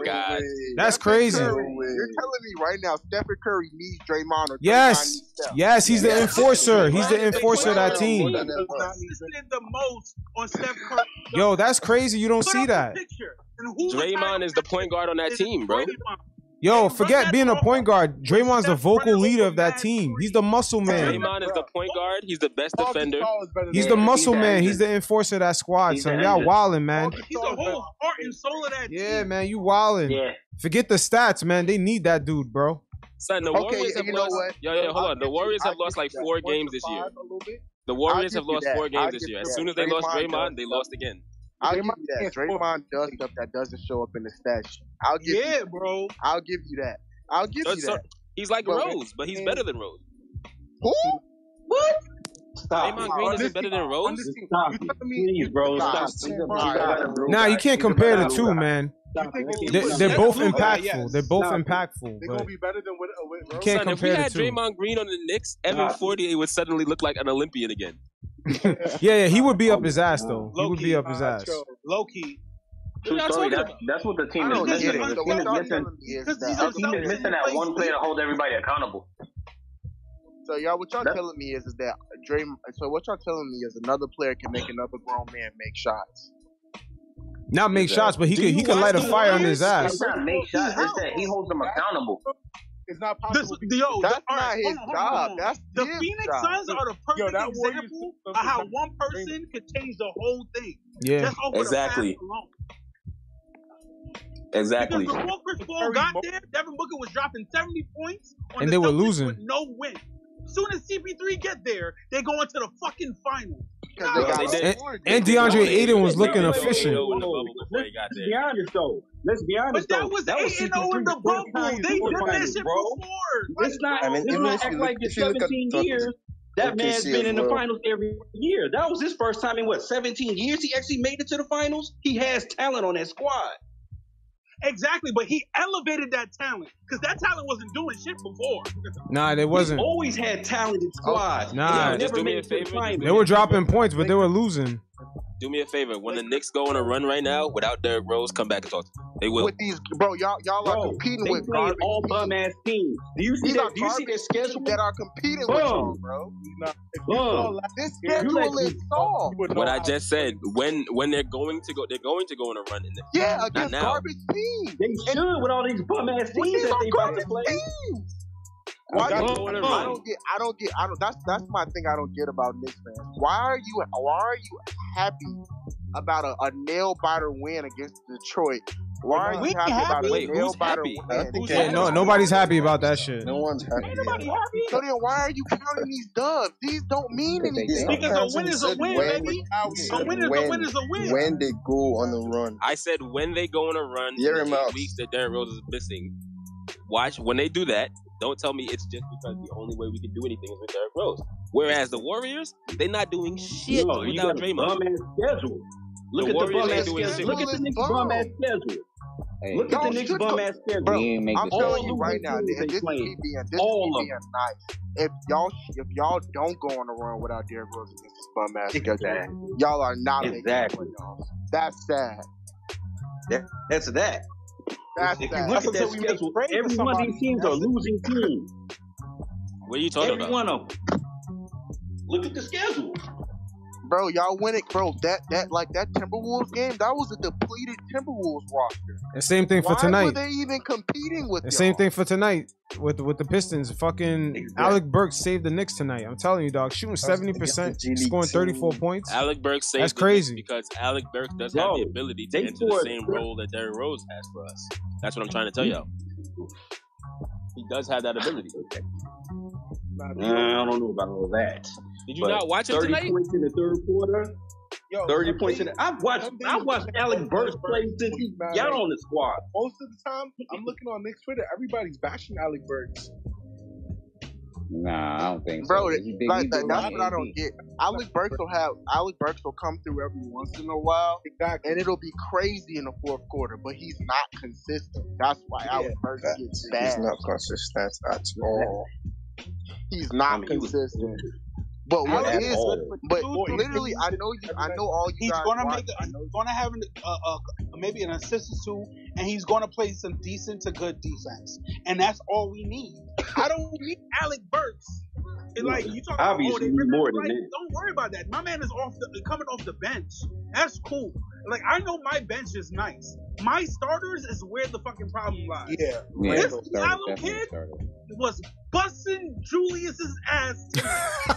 That's crazy. You're telling me right now, Stephen Curry needs Draymond. Or yes, yes, he's the enforcer. He's the enforcer of that team. Yo, that's crazy. You don't see that. Draymond is the point guard on that team, bro. Yo, forget being a point guard. Draymond's the vocal leader of that team. He's the muscle man. Draymond is the point guard. He's the best defender. He's the muscle man. He's the enforcer of that squad. So y'all wildin', man. He's the whole heart and soul of that. Yeah, man, you wildin'. Yeah. Forget the stats, man. They need that dude, bro. Son, the Warriors have lost. Yo, yo, hold on. The Warriors have lost like four games this year. The Warriors have lost four games this year. As soon as they lost Draymond, they lost again. I'll give you that. Draymond does stuff that doesn't show up in the stat sheet. I'll give yeah, you that. bro. I'll give you that. I'll give so, you that. He's like but Rose, but he's better than Rose. Who? What? Stop. Draymond Green is better than Rose. Stop. Bro. Stop. Nah, you can't compare the two, man. They, they're, both impactful. They're both impactful. They're gonna be better than with, uh, with Rose. You can't Son, compare if we had Draymond Green on the Knicks, Evan Fournier would suddenly look like an Olympian again. yeah, yeah, he would be up his ass though. Low he would key, be up his uh, ass. Low key. True story. That's, that's what the team is missing. The team is missing. The team is missing that one player to hold everybody accountable. So y'all, what y'all that's, telling me is, is that Dream? So what y'all telling me is another player can make another grown man make shots. Not make exactly. shots, but he Do could he could light a fire on his ass. Not make shots. It's that he holds them accountable. It's not possible. This, yo, that's the, not right, his on, hold on, job. That's the Phoenix job. Suns are the perfect yo, that example of how one person could change the whole thing. Yeah, just over exactly. The. Exactly. Because before Chris Paul got there, Devin Booker was dropping seventy points, and the they were losing with no win. Soon as CP3 get there, they go into the fucking final. And, and Deandre Ayton was looking efficient. honest though. Let's be honest. But that though, was that eight and zero in the bubble. They did that shit before. It's not. I mean, not act like it's seventeen years. That man's been in the finals every year. That was his first time in what, 17 years he actually made it to the finals? He has talent on that squad. Exactly, but he elevated that talent because that talent wasn't doing shit before. Nah, they wasn't. Always had talented oh, squads. Oh, nah, just do me a favor. the they were dropping points, but they were losing do me a favor. When the Knicks go on a run right now, without Derrick Rose, come back and talk. They will. With these, bro, y'all, y'all bro, are competing with garbage all bum ass teams. Do you see these that? Do you see their schedule that are competing bro. with you, bro? Nah, bro. This schedule like, is soft. What I just said. When when they're going to go, they're going to go on a run in this. yeah against garbage teams. They should and, with all these bum ass teams that they about to play. Teams. Why I, don't, I don't get I don't get I don't that's that's my thing I don't get about Knicks fans. Why are you why are you happy about a, a nail biter win against Detroit? Why are we you happy, happy about a nail biter win? Yeah, no, nobody's happy about that shit. No one's happy. Ain't nobody happy. So then why are you counting these dubs? These don't mean anything. Because a win is a win, when, baby. A win is a win is a win. When they go on the run. I said when they go on a run, yeah, in the weeks that Derrick Rose is missing. Watch when they do that, don't tell me it's just because the only way we can do anything is with Derrick Rose. Whereas the Warriors, they're not doing shit no, without Draymond. schedule. Look the at the bum ass schedule. Look at the Knicks bum ass schedule. Hey, Look at the Knicks bum ass schedule. I'm telling you right now, this is me being, this all is me being nice. If y'all if y'all don't go on the run without Derrick Rose against this bum ass schedule, y'all are not exactly. making playoffs. That's sad. That, that's that. That's if you that. look that's at that schedule, every one of these teams are losing teams. What are you talking every about? Every one of them. Look at the schedule bro, y'all win it, bro. That that like that Timberwolves game, that was a depleted Timberwolves roster. And same thing Why for tonight. Were they even competing with? And y'all? same thing for tonight with with the Pistons. Fucking exactly. Alec Burks saved the Knicks tonight. I'm telling you, dog. Shooting seventy percent, scoring thirty four points. Alec Burks, saved. That's crazy because Alec Burks does Yo, have the ability to enter the same role that Derrick Rose has for us. That's what I'm trying to tell y'all. He does have that ability. I don't know about all that. Did you But not watch it 30 tonight? points in the third quarter. Yo, thirty some points in days- it. I've watched I've watched Alec Burks play since he look mad got on the squad. Most of the time, I'm looking on Knicks Twitter. Everybody's bashing Alec Burks. Nah, I don't think Bro, so. that- He did- like he that, did that's what I don't get. Alec Burks will have Alec Burks will come through every once in a while, and it'll be crazy in the fourth quarter. But he's not consistent. That's why Alec Burks gets bad. He's not consistent at all. He's not I mean, he was- consistent. But what Alec is? Burks- But Dude, literally, I know you. I know all you He's guys. gonna watch- make. A, he's gonna have an, uh, uh, maybe an assist or two, and he's gonna play some decent to good defense, and that's all we need. I don't need Alec Burks. It's like you talk about, oh, Obviously, they we need more like, than that. Don't worry about that. My man is off the coming off the bench. That's cool. Like I know my bench is nice. My starters is where the fucking problem lies. Yeah, Yeah, this started, kid started. was busting Julius's ass.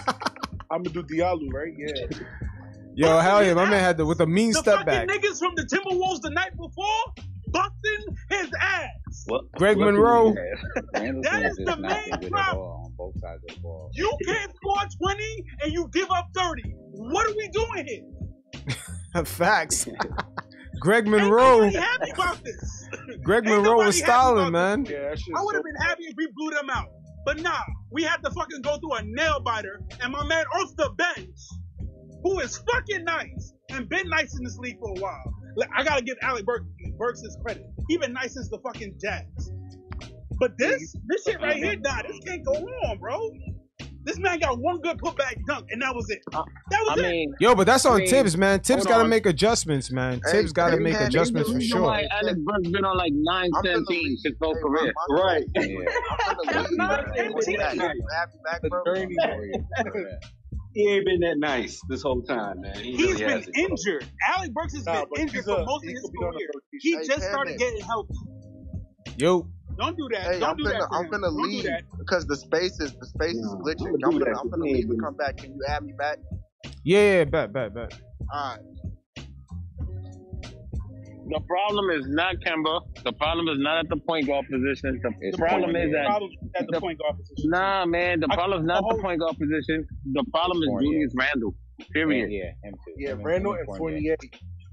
I'm gonna do Diallo, right? Yeah. Yo, hell yeah, my man had the with a mean the step fucking back. niggas from the Timberwolves the night before busting his ass. What? Greg what do Monroe. we have? Randle That Sims is the not main good at problem. all on both sides of the ball. You can't score 20 and you give up 30. What are we doing here? Facts. Greg Monroe. Nobody happy about this. Greg Ain't Monroe was nobody happy styling, about man. Yeah, that shit I would so have been happy if we blew them out. But nah, we had to fucking go through a nail biter and my man off the bench, who is fucking nice and been nice in this league for a while. Like, I gotta give Alec Burks, Burks his credit. He been nice since the fucking Jazz. But this, this shit right here, nah, this can't go on, bro. This man got one good putback dunk, and that was it. Uh, that was I it. mean, Yo, but that's I on mean, Thibs, man. Thibs got to make adjustments, man. Hey, Thibs got to hey, make man, adjustments for do sure. why Alec Burks been on like nine, I'm ten gonna teams his whole career. my- my- Right. Yeah. I'm gonna leave. Not Hey, what's ten that? teams. You happy back, bro? Journey. He ain't been that nice this whole time, man. He He's really been hasn't, bro. injured. Alec Burks has Nah, been injured for most of his could be on a career. He just started getting healthy. Yo, Don't do that. Hey, Don't I'm do gonna, that. I'm him. gonna Don't leave because the space is the space is No, glitching. I'm I'm gonna do gonna. I'm gonna leave and come back. Can you add me back? yeah, yeah, bet, bet, bet. All right. The problem is not Kemba. The problem is not at the point guard position. The It's problem Fournier. is that Problem at the the- point guard position. nah, man. The I- problem is not the the point guard position. The problem is Julius Randle. Period. yeah, him too. Yeah, Him Randle him and Fournier.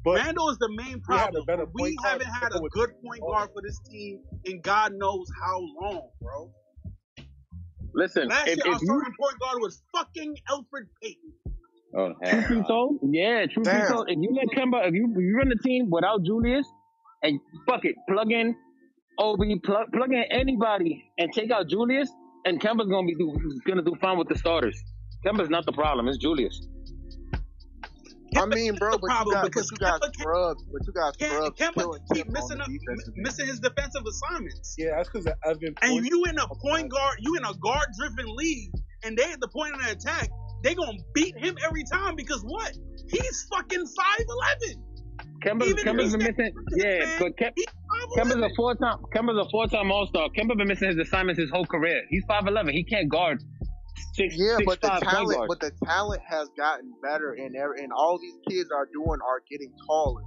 Fournier. But Randle is the main we had problem. better we haven't had a good point guard for this team in God knows how long, bro. Listen, Last if, year, our you starting point guard was fucking Elfrid Payton. Oh, truth hell be told, yeah, truth be told, if you let Kemba, if you if you run the team without Julius, and fuck it, plug in Obi, plug plug in anybody, and take out Julius, and Kemba's gonna be do gonna do fine with the starters. Kemba's not the problem; it's Julius. I mean, bro, the but you problem got, but because you got Kemba can't- scrubs, but you got Can't, scrubs Kemba keep Tip missing up, missing his defensive assignments. yeah, that's because I've been. And you in a point guard, you in a guard driven league, and they at the point of the attack, they gonna beat him every time because what? He's fucking five eleven. Kemba's, Even if Kemba's he's been missing, yeah, man, but Kem, He's Kemba's a four time Kemba's a four time All Star. Kemba been missing his assignments his whole career. He's five eleven. He can't guard six Yeah, six but the five point talent, guards. but the talent has gotten better, and and all these kids are doing are getting taller.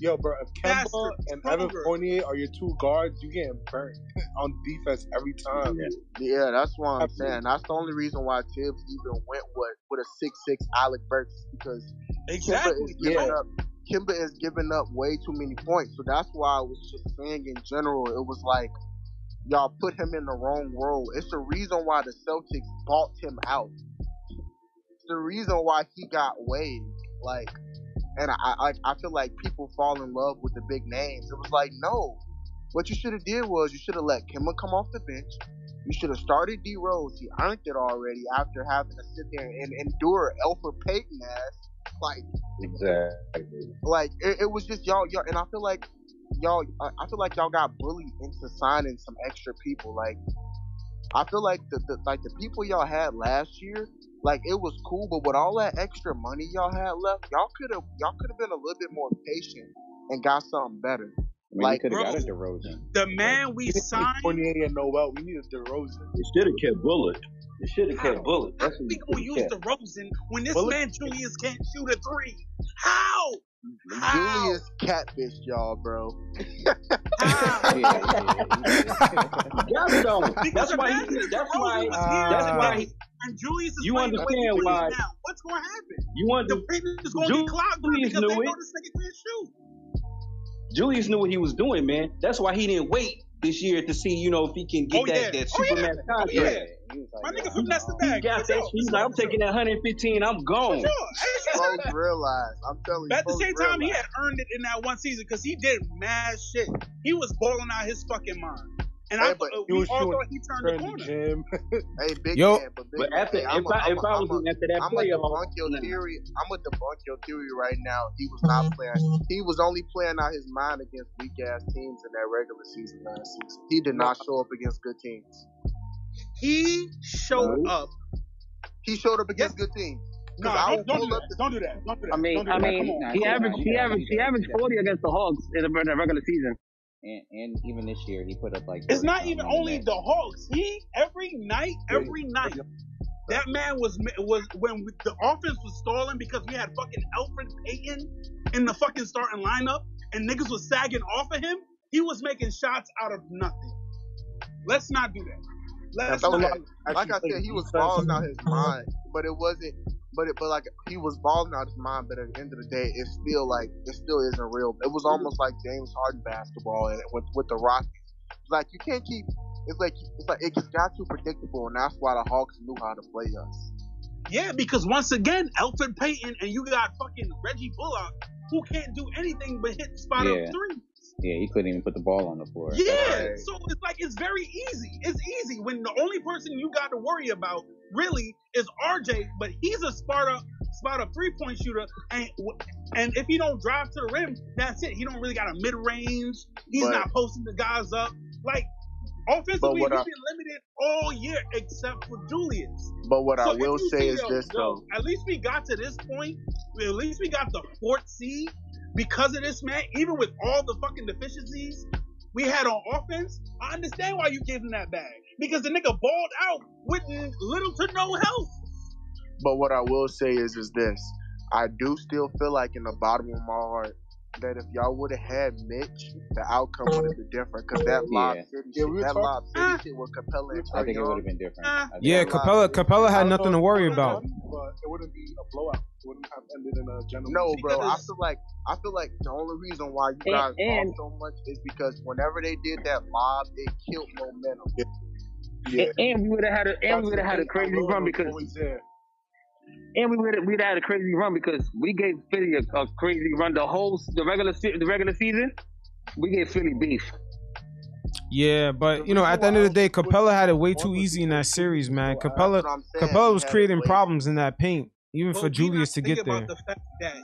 Yo, bro, if That's Kemba the and Evan problem. Fournier are your two guards, you getting burnt on defense every time. Yeah, that's why I'm Absolutely. saying that's the only reason why Thibs even went with with a six six Alec Burks because Kemba Exactly. is giving bro. up Kemba is giving up way too many points. So that's why I was just saying in general, it was like y'all put him in the wrong role. It's the reason why the Celtics bought him out. It's the reason why he got waived. Like, and I, I, I feel like people fall in love with the big names. It was like, no. What you should have did was you should have let Kemba come off the bench. You should have started D Rose. He earned it already after having to sit there and endure Elfrid Payton ass. Like, Exactly. like it, it was just y'all, y'all, and I feel like y'all, I I feel like y'all got bullied into signing some extra people. Like, I feel like the, the like the people y'all had last year, like it was cool, but with all that extra money y'all had left, y'all could have y'all could have been a little bit more patient and got something better. I mean, Like, could have got a DeRozan. The man we We didn't signed, Fournier and Noel. We needed DeRozan. They should have kept Bullock. They should have kept Bullock. how That's we what gonna you use kept. the Rosen when this Bullock- man Julius can't shoot a three? How? How? Julius catfish y'all, bro. Yeah, yeah, yeah. Got it That's why. imagine He, that's DeRozan why. was here That's why. then He, and Julius is You playing the understand plays why- now, what's going to happen? You under, The Patriots is going to get clogged Julius because they knew know it. this nigga can't shoot. Julius knew what he was doing, man. That's why he didn't wait this year to see, you know, if he can get Oh, that, yeah. that Oh, yeah. Superman Oh, contract. Yeah. My nigga finessed the He bag. got that. He's like, I'm taking that 115. I'm gone. Folks realize. I'm telling you. But at the same time, he had earned it in that one season because he did mad shit. He was balling out his fucking mind. And I Hey, thought, but we all thought he turned the corner. Jim. Hey, big Yo. man, but big But man, after- hey, if a- I- I'm if a- I was I'm a- after that I'm playoff- gonna debunk your theory. I'm gonna debunk your theory right now. He was not mm-hmm. playing. He was only playing out his mind against weak ass teams in that regular season last season. He did not show up against good teams. He showed up. He showed up against good teams. 'Cause No, I don't, don't do up that. Don't do that. Don't do that. I mean, don't I mean, Come he on. averaged he averaged he averaged forty against the Hawks in the, in the regular season. And, and even this year, he put up like. It's not even only the Hawks. He every night, every night, that man was was when we, the offense was stalling because we had fucking Elfrid Payton in the fucking starting lineup, and niggas was sagging off of him. He was making shots out of nothing. Let's not do that. Let's Like, not. like I said, he was balling out his mind, but it wasn't. But it, but like he was balling out his mind, but at the end of the day, it's still like it still isn't real. It was almost like James Harden basketball and with with the Rockets. It's like you can't keep. It's like it's like it just got too predictable, and that's why the Hawks knew how to play us. Yeah, because once again, Elfrid Payton and you got fucking Reggie Bullock, who can't do anything but hit spot Yeah. up three. Yeah, he couldn't even put the ball on the floor. Yeah, so it's like it's very easy. It's easy when the only person you got to worry about really is RJ, but he's a up, spot three point shooter, and and if he don't drive to the rim, that's it. He don't really got a mid range. He's But- not posting the guys up. Like offensively, he's been limited all year except for Julius. But what I So if will say is this though. At least we got to this point. At least we got the fourth seed because of this man. Even with all the fucking deficiencies we had on offense, I understand why you gave him that bag because the nigga balled out with little to no help. But what I will say is is this. I do still feel like in the bottom of my heart that if y'all would have had Mitch, the outcome would have been different. Cause that Lob Yeah. City Yeah, shit, we that talking- Lob City shit with Capela and I think it would have been different. Ah. Yeah, it would- Capela Capela had nothing to worry about. done, But it wouldn't be a blowout. It wouldn't have ended in a gentleman's. No, bro. I feel like I feel like the only reason why you And- guys and- lost so much is because whenever they did that lob, it killed momentum. And, and we would have had a and we would have had a crazy run because always there. And we would we'd had a crazy run because we gave Philly a, a crazy run the whole the regular se- the regular season. We gave Philly beef. Yeah, but you know, at the end of the day, Capela had it way too easy in that series, man. Capela That's what I'm saying. Capela was creating problems in that paint, even for we Julius to get there. About the fact that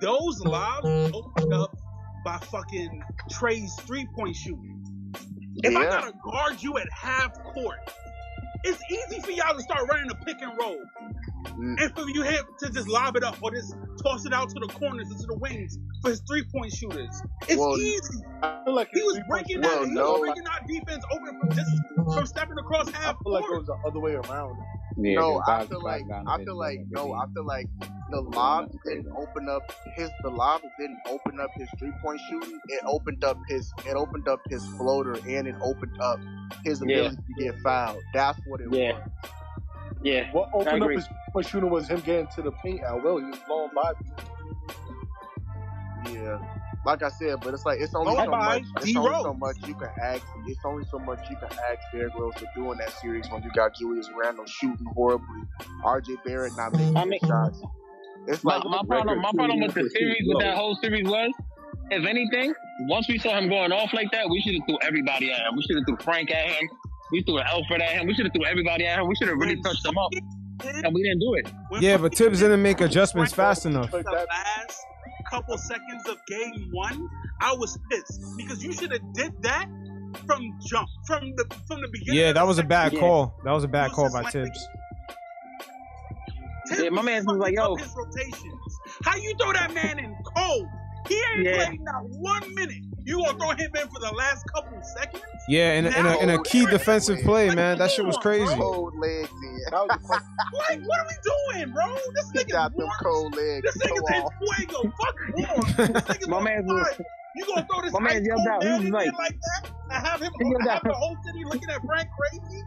those lobs opened up by fucking Trae's three point shooting. If I gotta guard you at half court, it's easy for y'all to start running a pick and roll. Mm. And for you have to just lob it up or just toss it out to the corners and to the wings for his three point shooters. It's Well, easy. I feel like He was breaking shooting that. Well, He no. was breaking our defense open from just from stepping across I half feel like it court. was the other way around. Yeah, no, 'cause I feel like Bogdanovic I feel like wasn't no, I feel like the lobs didn't open up his the lobs didn't open up his three point shooting. It opened up his it opened up his floater and it opened up his Yeah. ability to get fouled. That's what it Yeah. was. Yeah. What I opened up agree. his point shooting was him getting to the paint at will. He was blowing by. Yeah. Like I said, but it's like it's only Bye so much. It's D only Rose. so much you can ask. It's only so much you can ask Derrick Rose to do in that series when you got Julius Randle shooting horribly, R.J. Barrett not making I mean- shots. It's My, like my problem, my problem with the series, with that whole series was, if anything, once we saw him going off like that, we should have threw everybody at him. We should have threw Frank at him. We threw an Elfrid at him. We should have threw everybody at him. We should have really touched him up, and we didn't do it. Yeah, but Thibs didn't make adjustments fast enough. the last couple seconds of game one, I was pissed because you should have did that from jump, from the from the beginning. Yeah, that was a bad game. call. That was a bad was call by like- Thibs. Thibs Yeah, my man was like, yo. his rotations. How you throw that man in cold? He ain't Yeah. played not one minute. You gonna throw him in for the last couple seconds? Yeah, in a, in a, in a key defensive play, man. That shit was crazy. Cold legs in. Like, what are we doing, bro? This He nigga's got them warm. cold legs. This Go nigga's in off. fuego. Fuck warm. This nigga's My on man. You gonna throw this my man ice yelled cold out. He man was in like- like that and have him He have the whole city looking at Frank crazy?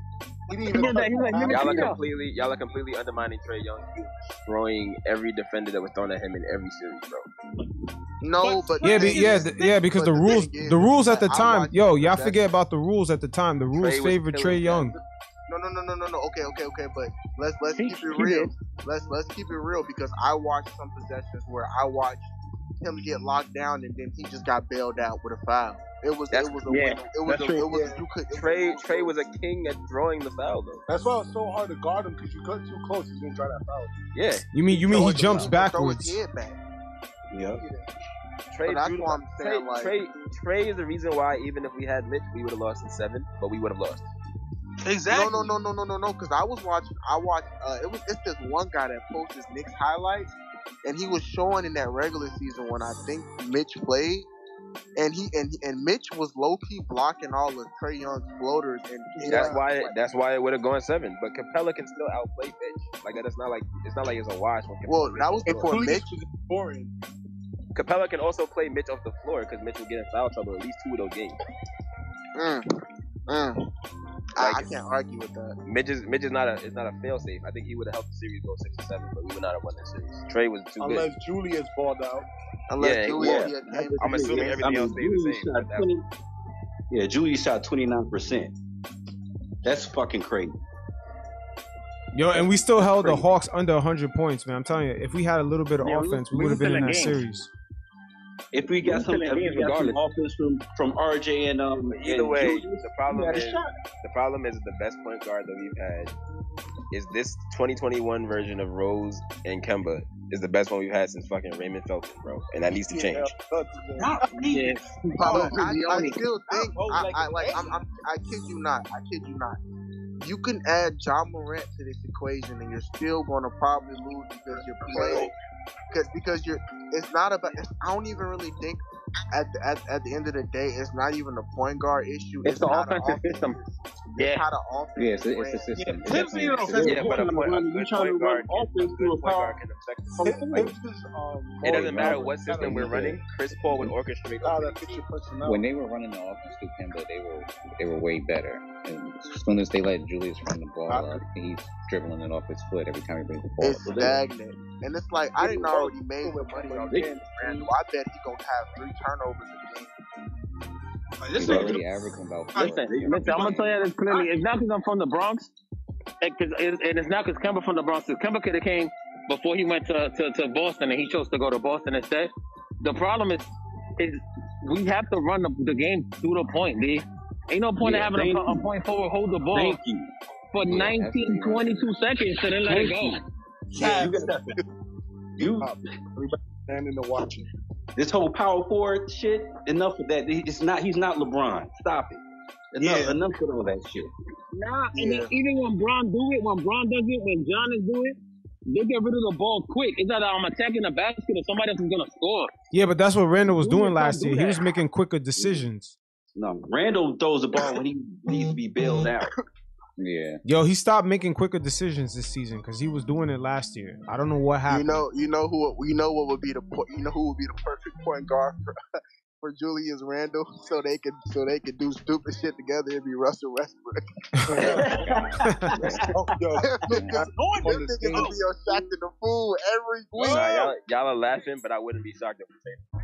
He didn't even did that. touch He's like, the "Let me Y'all are completely, y'all are completely undermining Trae Young. He destroying every defender that was thrown at him in every series, bro. No, but Yeah, the but thing yeah, is- th- yeah, because the but rules, is, the rules at the time, yo, y'all possession. forget about the rules at the time. The rules Trae favored killing Trae them. Young. No, no, no, no, no, no. Okay, okay, okay. But let's let's keep it real. Let's let's keep it real because I watched some possessions where I watched him get locked down and then he just got bailed out with a foul. It was That's- it was a yeah, win. It was a, true. it was Yeah. you could it was Trae, was a king at throwing the foul, though. That's why it's so hard to guard him because you cut too close, he's gonna try that foul. Yeah, You mean you mean he jumps he can throw his backwards? head back. Yep. Trae. So that's Drew- why I'm Trae, saying, like- Trae, Trae is the reason why even if we had Mitch, we would have lost in seven, but we would have lost. Exactly. No, no, no, no, no, no, no. Because I was watching. I watched. Uh, it was. It's this one guy that posts his Knicks highlights, and he was showing in that regular season when I think Mitch played, and he and and Mitch was low key blocking all of Trae Young's floaters, and and That's like- why. That's why it would have gone seven. But Capela can still outplay Mitch. Like that's not like it's not like it's a wash. When Well, Capela that was gets before. Mitch. was boring. Capela can also play Mitch off the floor because Mitch will get in foul trouble at least two of those games. Mm, mm. I, I can't argue with that. Mitch is Mitch is not a is not a fail safe. I think he would have helped the series go six or seven, but we would not have won that series. Trae was too Unless good. Julius balled out. Unless Yeah, Julius yeah. had I'm assuming Yeah, everything I mean, else stayed the Julius same. shot but that- 20 yeah, Julius shot 29%. That's fucking crazy. Yo, and we still held the Hawks under 100 points, man. I'm telling you, if we had a little bit of Yeah, offense, we, we would have been in in that game. series. If we got We're some, still in if we games got some offense from, from RJ and um, Either and way, Julius, the problem we had a is the problem is the best point guard that we've had is this 2021 version of Rose and Kemba is the best one we've had since fucking Raymond Felton, bro, and that needs to change. Not me. But I, I still think Oh, I, like, I like. I'm, I'm I kid you not I kid you not you can add Ja Morant to this equation and you're still going to probably lose because you're playing because because you're it's not about it's, I don't even really think at the, at, at the end of the day it's not even a point guard issue It's the how the offensive offense system. is- Yeah. it's how the offense Yeah, it's, is it's a ran. system. Yeah, It's Thibs definitely ain't a no system. Yeah, but a, point, a good point guard, can, offense good a point foul. guard can affect the system. three. Thibs is, um, It doesn't matter what system we're running. Chris Paul would orchestrate. Nah, all that these fits your personnel. When they were running the offense through Kemba, they were they were way better. And as soon as they let Julius run the ball up, he's dribbling it off his foot every time he brings the ball. it's stagnant and it's like I didn't already made the money on Randle I bet he gonna have three turnovers a game Like, this He's nigga- already averaging about four. Listen, listen, I'm gonna tell you this clearly. It's not because I'm from the Bronx, and, 'cause it, and it's not because Kemba from the Bronx. 'cause Kemba could have came before he went to, to, to Boston, and he chose to go to Boston instead. The problem is, is we have to run the, the game through the point, D. Ain't no point Yeah, in having a, thank a point forward, hold the ball Thank you. for Yeah, 19, 22 seconds, and then let it go. you. Yeah, you got that. You Everybody standing and watching. This whole power forward shit. Enough of that. It's not. He's not LeBron. Stop it. Enough. Yeah. Enough with all that shit. Nah, and then even when Bron do it, when Bron does it, when Giannis do it, they get rid of the ball quick. It's either I'm attacking the basket or somebody else is gonna score. Yeah, but that's what Randle was Julius doing last do year. He was making quicker decisions. No, Randle throws the ball when he needs to be bailed out. Yeah. Yo, he stopped making quicker decisions this season because he was doing it last year. I don't know what happened. you know you know who you know what would be the po- you know who would be the perfect point guard for for Julius Randle so they could so they could do stupid shit together it'd be Russell Westbrook Oh, yo, niggas, on them the niggas would be on Shaqtin' a Fool every week Nah, y'all, y'all are laughing, but I wouldn't be shocked if we say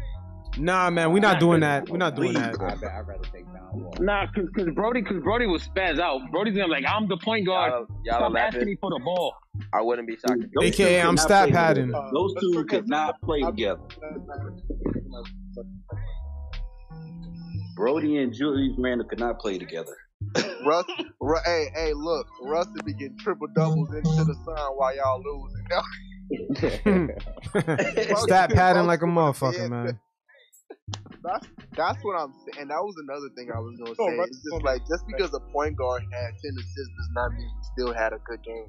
nah, man, we're not doing that. We're not doing that. I bet I'd rather take John Wall. Nah, cause, cause Brody, cause Brody was spaz out. Brody's gonna be like, I'm the point guard. Y'all, y'all are Stop asking me for the ball. I wouldn't be shocked. Those AKA, two I'm not stat play padding. together. Those two could not play together. Brody and Julius Randle could not play together. Russ Ru- hey hey look Russ would be getting triple doubles into the sun while y'all losing Stat padding like a motherfucker, man. That's that's what I'm saying and that was another thing I was gonna say right. it's just like just because a point guard had 10 assists does not mean he still had a good game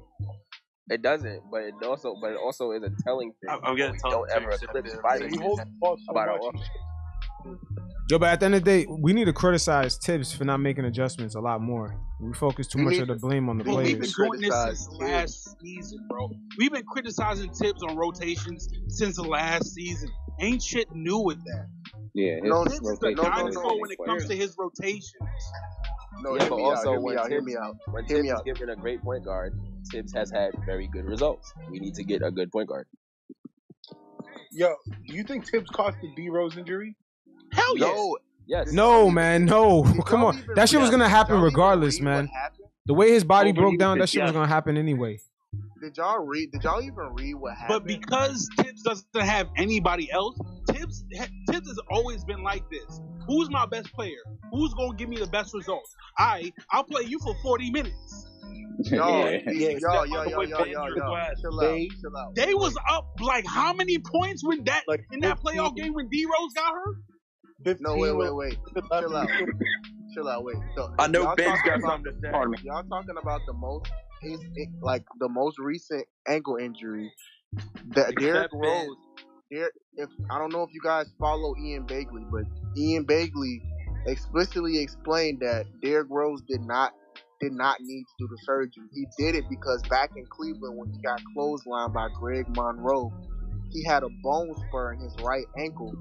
It doesn't, but it also, but it also is a telling thing. I'm- I'm gonna tell don't you ever too, eclipse Sid. fighting He holds the ball so about our offense. Yo, but at the end of the day, we need to criticize Thibs for not making adjustments a lot more. We focus too We much need of the blame on the Bro, we've been players. doing this since last season, bro. We've been criticizing Thibs on rotations since the last season. Ain't shit new with that. Yeah, his No, Thibs is a rotation is always dinosaur when it comes to his rotations. No, yeah, hear but me out, also hear me when out, hear Thibs, me out. when Hear Thibs me is out. given a great point guard, Thibs has had very good results. We need to get a good point guard. Yo, do you think Thibs caused the D Rose injury? Hell yes. No, Yes. No, man, no. Come on. even That shit was gonna happen regardless, man. The way his body broke down, that shit was gonna happen anyway. Did y'all read? Did y'all even read what happened? But because Thibs doesn't have anybody else, Thibs Thibs has always been like this. Who's my best player? Who's gonna give me the best results? I I'll play you for 40 minutes. Yo, Yeah. yo, it's yo, that yo, yo, motherfucker yo, yo, Andrew yo, West. chill out, They- chill out. They was up like how many points when that Like in that 15. playoff game when D Rose got hurt? 15 No, wait, wait, with- wait. with the Chill out. left. Chill out, wait. So, I know y'all Ben's talking got about- something to say. Pardon me. Y'all talking about the most, is like the most recent ankle injury. That Derrick Rose. Der, if I don't know if you guys follow Ian Begley, but Ian Begley explicitly explained that Derrick Rose did not did not need to do the surgery. He did it because back in Cleveland when he got clotheslined by Greg Monroe, he had a bone spur in his right ankle.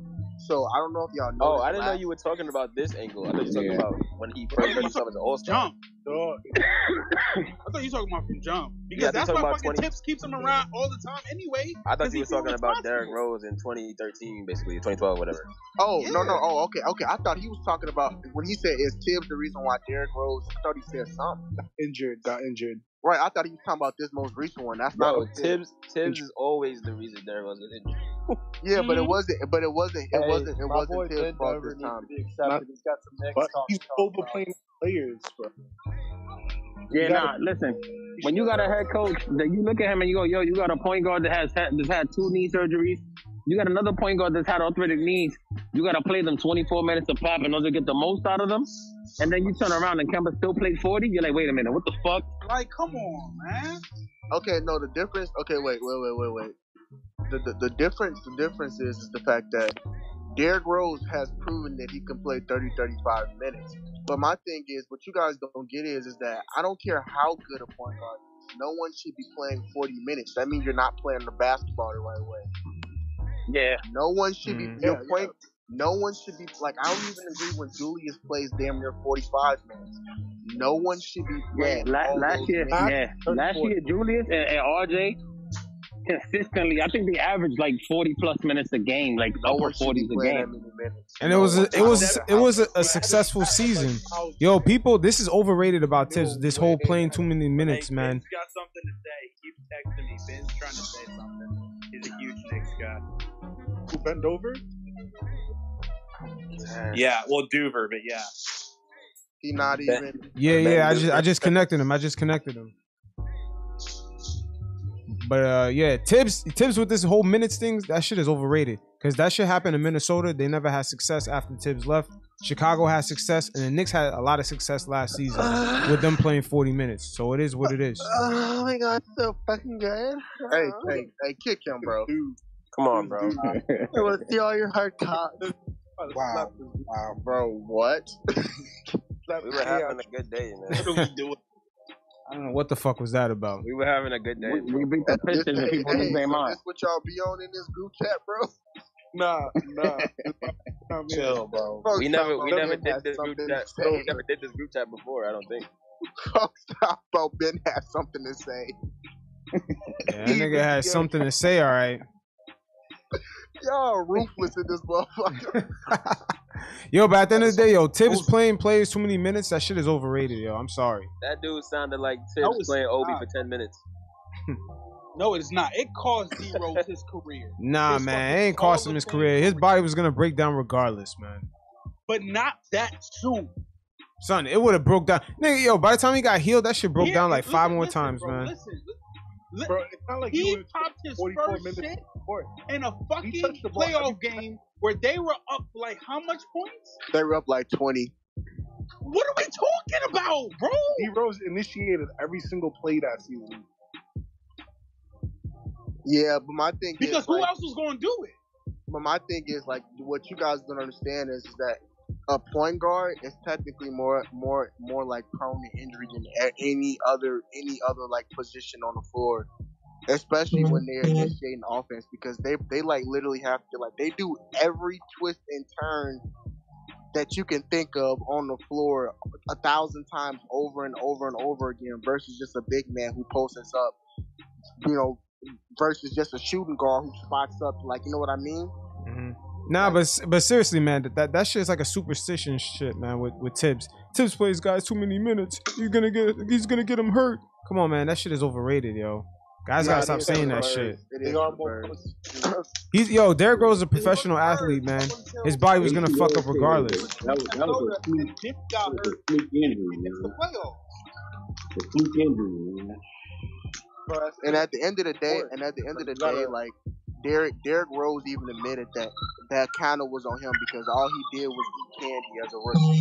So I don't know if y'all know. Oh, I didn't know you were talking about this angle. I thought you were talking Yeah. about when he first hurt himself as an All Star. Jump. Dog. I thought you were talking about from jump because Yeah, that's why fucking 20 Thibs keeps him around all the time anyway. I thought you he were talking about responsible. Derrick Rose in 2013, basically 2012, whatever. Oh no no oh okay okay I thought he was talking about when he said is Thibs the reason why Derrick Rose I thought he said something Injured, got injured. Right I thought he was talking about this most recent one that's not Bro, what Thibs Thibs is always the reason Derrick was is injured. yeah but it Mhm. wasn't but it wasn't it Hey, wasn't it my boy wasn't Thibs' Ben fault Dover this needs to time be accepted. He's got some next But talk he's to talk overplaying players, bro. Yeah, nah. gotta- Listen, when you got a head coach that you look at him and you go, yo, you got a point guard that has had, that's had two knee surgeries. You got another point guard that's had arthritic knees. You got to play them 24 minutes a pop in order to get the most out of them. And then you turn around and Kemba still played 40. You're like, wait a minute, what the fuck? Like, come on, man. okay no the difference okay wait wait wait wait wait the, the the difference the difference is, is the fact that Derrick Rose has proven that he can play 30 35 minutes but my thing is what you guys don't get is is that I don't care how good a point guard is no one should be playing 40 minutes that means you're not playing the basketball the right way Yeah. No one should Mhm. be your point. No one should be like I don't even agree when Julius plays damn near forty five minutes. No one should be Yeah, la- last year, yeah, last year Julius and, and RJ consistently, I think they averaged like 40 plus minutes a game, like No upper one 40s a game. And it was a, it was it was a, a successful season. Yo, people, this is overrated about Thibs. This whole playing too many minutes, man. Ben's got something to say. He keeps texting me. Ben's trying to say something. He's a huge Knicks guy. Who bend over? Yeah, well, Duver, but yeah. He not even. Yeah, yeah. I just I just connected him. I just connected him. But uh, yeah, Thibs Thibs with this whole minutes thing, that shit is overrated. Cause that shit happened in Minnesota. They never had success after Thibs left. Chicago had success, and the Knicks had a lot of success last season with them playing 40 minutes. So it is what it is. Oh my god, so fucking good. Hey, hey, hey, kick him, bro. Come on, bro. I want to see all your hard cops. Wow, wow, bro. What? We were having a good day, man. What are we doing? I don't know what the fuck was that about. We were having a good day. We beat the This, Pistons and people hey, lose their so mind. this what y'all be on in this group chat, bro? Nah, nah. nah Chill, bro. Folks We never we never did this group chat. to. We never did this group chat before. I don't think. Folks talk about Ben has something to say. Yeah, that nigga had something to say. All right. Y'all ruthless in this motherfucker. Yo, but at the end of the day, yo, Thibs playing players too many minutes. That shit is overrated, yo. I'm sorry. That dude sounded like That Thibs was playing Obi not. for 10 minutes. No, it's not. It cost D Rose his career. Nah, His man, it ain't cost him his of career. His body was gonna break down regardless, man. But not that soon. Son, it would have broke down. Nigga, yo, by the time he got healed, that shit broke Yeah, down like listen, five more listen, times, bro, man. Listen, li- Bro, it's not like he he was popped his 44 first shit before. in a fucking touched the ball playoff game where they were up like how much points? they were up like 20. What are we talking about, bro? D Rose initiated every single play that season. Yeah, but my thing Because is, who like, else was going to do it? but my thing is like what you guys don't understand is that a point guard is technically more more more like prone to injury than any other any other like position on the floor. Especially mm-hmm. when they're initiating offense because they they like literally have to like they do every twist and turn that you can think of on the floor a thousand times over and over and over again versus just a big man who posts us up, you know, versus just a shooting guard who spots up. Like you know what I mean? Mm-hmm. Nah, but but seriously, man, that that, that shit is like a superstition shit, man. With with Thibs, Thibs plays guys too many minutes. He's gonna get he's gonna get him hurt. Come on, man, that shit is overrated, yo. Guys gotta stop saying that shit. It is overrated. He's yo, Derrick Rose is a professional athlete, man. His body was gonna fuck up regardless. That was, that was a fluke, that was a fluke injury, man. A fluke injury, man. And at the end of the day, and at the end of the day, like Derrick Derrick Rose even admitted that that kind of was on him because all he did was eat candy as a rookie.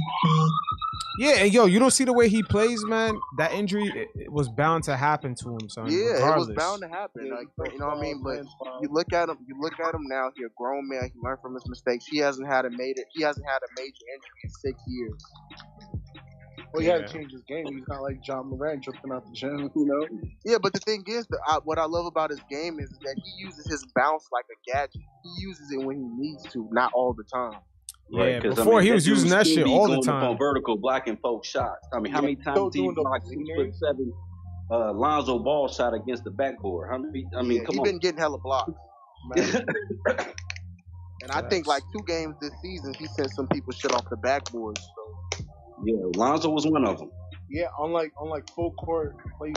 Yeah, and yo, you don't see the way he plays, man. That injury it, it was bound to happen to him, son. Yeah, it was bound to happen. Like you know what I mean. But you look at him, you look at him now. He's a grown man. He learned from his mistakes. He hasn't had a major. He hasn't had a major injury in six years. Well, he had Yeah. to change his game. He's not like Ja Morant jumping out the gym, you know. Yeah, but the thing is, the, I, what I love about his game is that he uses his bounce like a gadget. He uses it when he needs to, not all the time. Yeah, 'cause, I before mean, he was using that shit all the time. on vertical blocking folks shots. I mean, how Yeah, many times did he doing the block six foot seven uh, Lonzo Ball shot against the backboard? How many? I mean, Yeah, come he on. been getting hella blocks. man. and I think like two games this season, he sent some people shit off the backboard. So Yeah, Lonzo was one of them. Yeah, unlike unlike full court plays,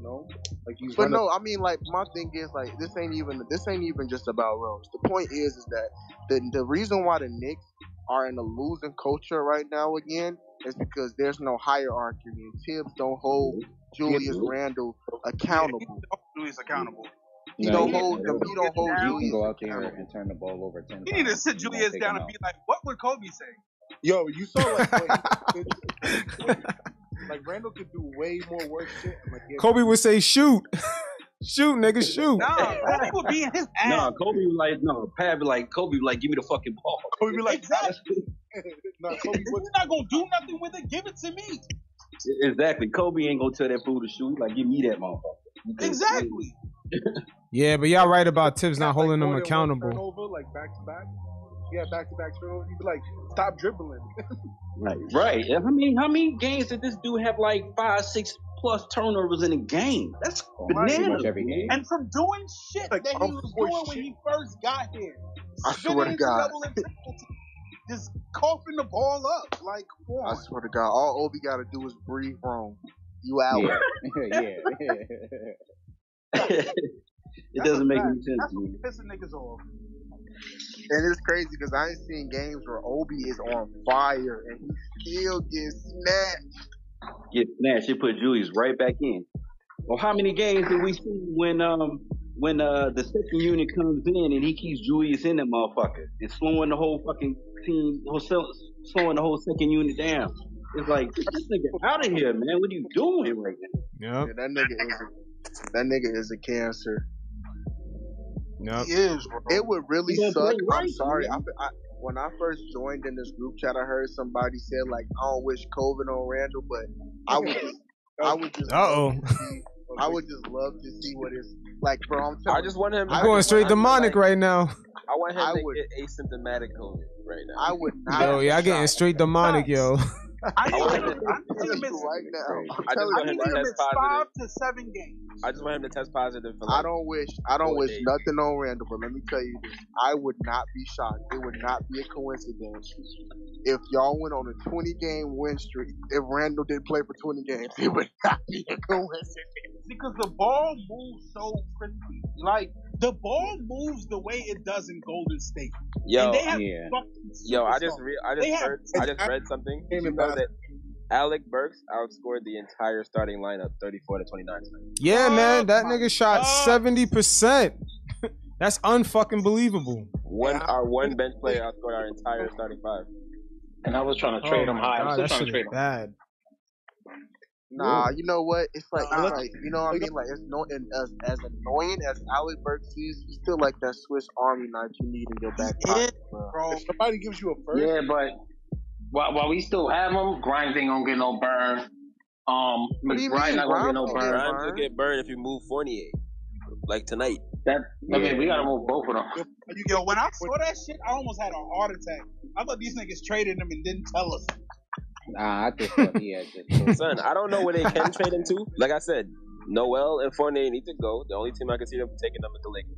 you know, like he's. But no, I mean like my thing is like this ain't even this ain't even just about Rose. The point is is that the the reason why the Knicks are in a losing culture right now again is because there's no hierarchy and Thibs don't hold Julius Randle accountable. Julius accountable. He No, don't you hold can't. he don't hold You can Julius go out there accountable. and turn the ball over ten You need to sit Julius down and be like, what would Kobe say? Yo, you saw like like, like Randle could do way more work shit. Like, he Kobe would say, "Shoot, shoot, nigga, shoot." Nah, Kobe would be in his ass. No, Kobe was like, no, Pat be like, Kobe be like, give me the fucking ball. Kobe be like, exactly. no, Kobe If you're not gonna do nothing with it, give it to me. Exactly. Kobe ain't gonna tell that fool to shoot. Like, give me that motherfucker. Exactly. Yeah, but y'all right about Thibs not holding them more than one accountable. turnover, like back to back. Yeah, back to back turnovers. You'd be like, stop dribbling. Right, right. And How many how many games did this dude have like five, six plus turnovers in a game? That's oh, bananas. And from doing shit that he oh, was doing when he first got here. I swear to God. double and triple Just coughing the ball up. Like, come I swear to God, all Obi gotta do is breathe wrong. You out. Yeah, yeah. it doesn't make any sense. That's what man. pissing niggas off. And it's crazy because I ain't seen games where Obi is on fire and he still gets snatched. Get snatched. It put Julius right back in. Well, how many games did we see when um when uh the second unit comes in and he keeps Julius in that motherfucker? It's slowing the whole fucking team, slowing the whole second unit down. It's like get this nigga out of here, man. What are you doing right now? Yep. Yeah, that nigga is a, that nigga is a cancer. Yep. He is, bro. It would really suck. play I'm sorry. I. I, when I first joined in this group chat, I heard somebody said like, "I don't wish COVID on Randle," but I would, just, I would just, Uh-oh. love see- I would just love to see what it's like, bro. I'm telling I just want him. I'm going straight want demonic like- right now. I want him I to would- get asymptomatic COVID right now. I would not. Yo, y'all getting straight demonic, yo. I want need him him to- I need him miss right now. I'm I just want him need to him to test miss five positive. to seven games. I just want him to test positive for I don't wish I don't wish days. nothing on Randle, but let me tell you this. I would not be shocked. It would not be a coincidence if y'all went on a 20 game win streak. If Randle didn't play for 20 games, it would not be a coincidence. Because the ball moves so quickly. Like, the ball moves the way it does in Golden State. Yo, and they have Yeah. Yo, I just re- I They just have- I just read something. Did you know that Alec Burks outscored the entire starting lineup, thirty-four to twenty-nine. tonight. Yeah, oh man, that Oh nigga shot seventy percent. That's unfucking believable. One our one bench player outscored our entire starting five. And I was trying to oh trade oh him my high. I'm God, still trying to trade him. bad. Nah, you know what? It's like, it's like you know what I mean. Like it's no, and as as annoying as Alec Burks is, he's still like that Swiss Army knife you need in your back pocket, bro. If somebody gives you a first, Yeah, but while, while we still have him, Grimes ain't gonna get no burn. Um, What do you McBride not gonna get no burn. Grimes will get burned if you move Fournier. like tonight. That I mean, we gotta move both of them. Yo, when I saw that shit, I almost had a heart attack. I thought these niggas traded him and didn't tell us. Nah, I just thought he had just. Son, I don't know where they can trade him to. Like I said, Noel and Fournier need to go. The only team I can see them taking them is the Lakers.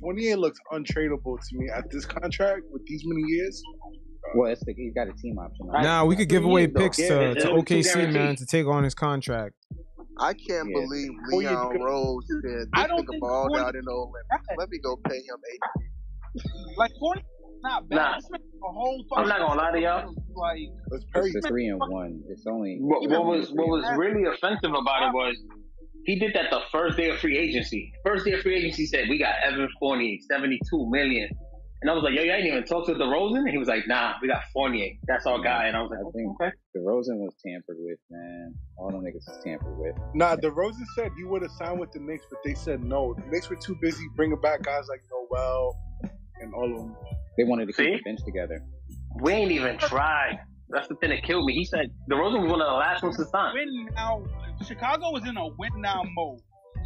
Fournier looks untradeable to me at this contract with these many years. Well, it's the, he's got a team option. on it. Nah, we could give away picks to, it's to OKC man to take on his contract. I can't Yeah. believe oh, Before you Leon go- Rose said I this don't nigga think balled out in the Olympics. Let me go pay him eight. Like Fournier, not bad. Nah. This man a whole I'm not gonna lie to y'all. Like It's Perry. It's a three and one. It's only. What, what was what was really offensive about it was he did that the first day of free agency. First day of free agency said we got Evan Fournier, seventy two million. And I was like, yo, you ain't even talked to DeRozan? And he was like, nah, we got Fournier. That's our guy. And I was like, I think okay. DeRozan was tampered with, man. All them niggas is tampered with. Nah, DeRozan said you would have signed with the Knicks, but they said no. The Knicks were too busy bringing back guys like Noel and all of them. They wanted to See? keep the bench together. We ain't even tried. That's the thing that killed me. He said the DeRozan was one of the last ones to sign. win now. Chicago is in a win now mode,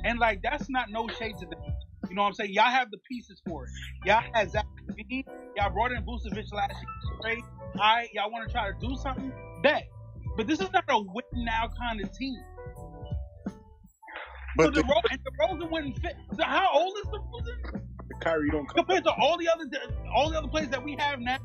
and like that's not no shade to them. You know what I'm saying? Y'all have the pieces for it. Y'all had Zach LaVine. Y'all brought in Vucevic last year. Great. All right, y'all want to try to do something? Bet. But this is not a win now kind of team. But so the, the Ro- and DeRozan wouldn't fit. So how old is the Rosen the Kyrie don't come. compared to all the other all the other players that we have now?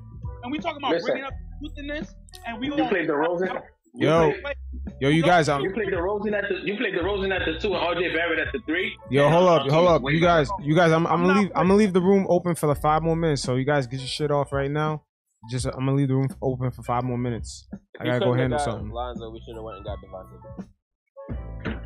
And we talking about Listen. bringing up youth in this, and we You won't- played DeRozan. You Yo, played- yo, you guys, I'm, You played DeRozan at the you played DeRozan at the two and RJ Barrett at the three. yo, hold up, hold up, you guys, you guys, I'm, I'm gonna leave, I'm gonna leave the room open for like five more minutes. So you guys get your shit off right now. Just, I'm gonna leave the room open for five more minutes. I gotta go handle something. Lonzo, we should have went and got Devontae.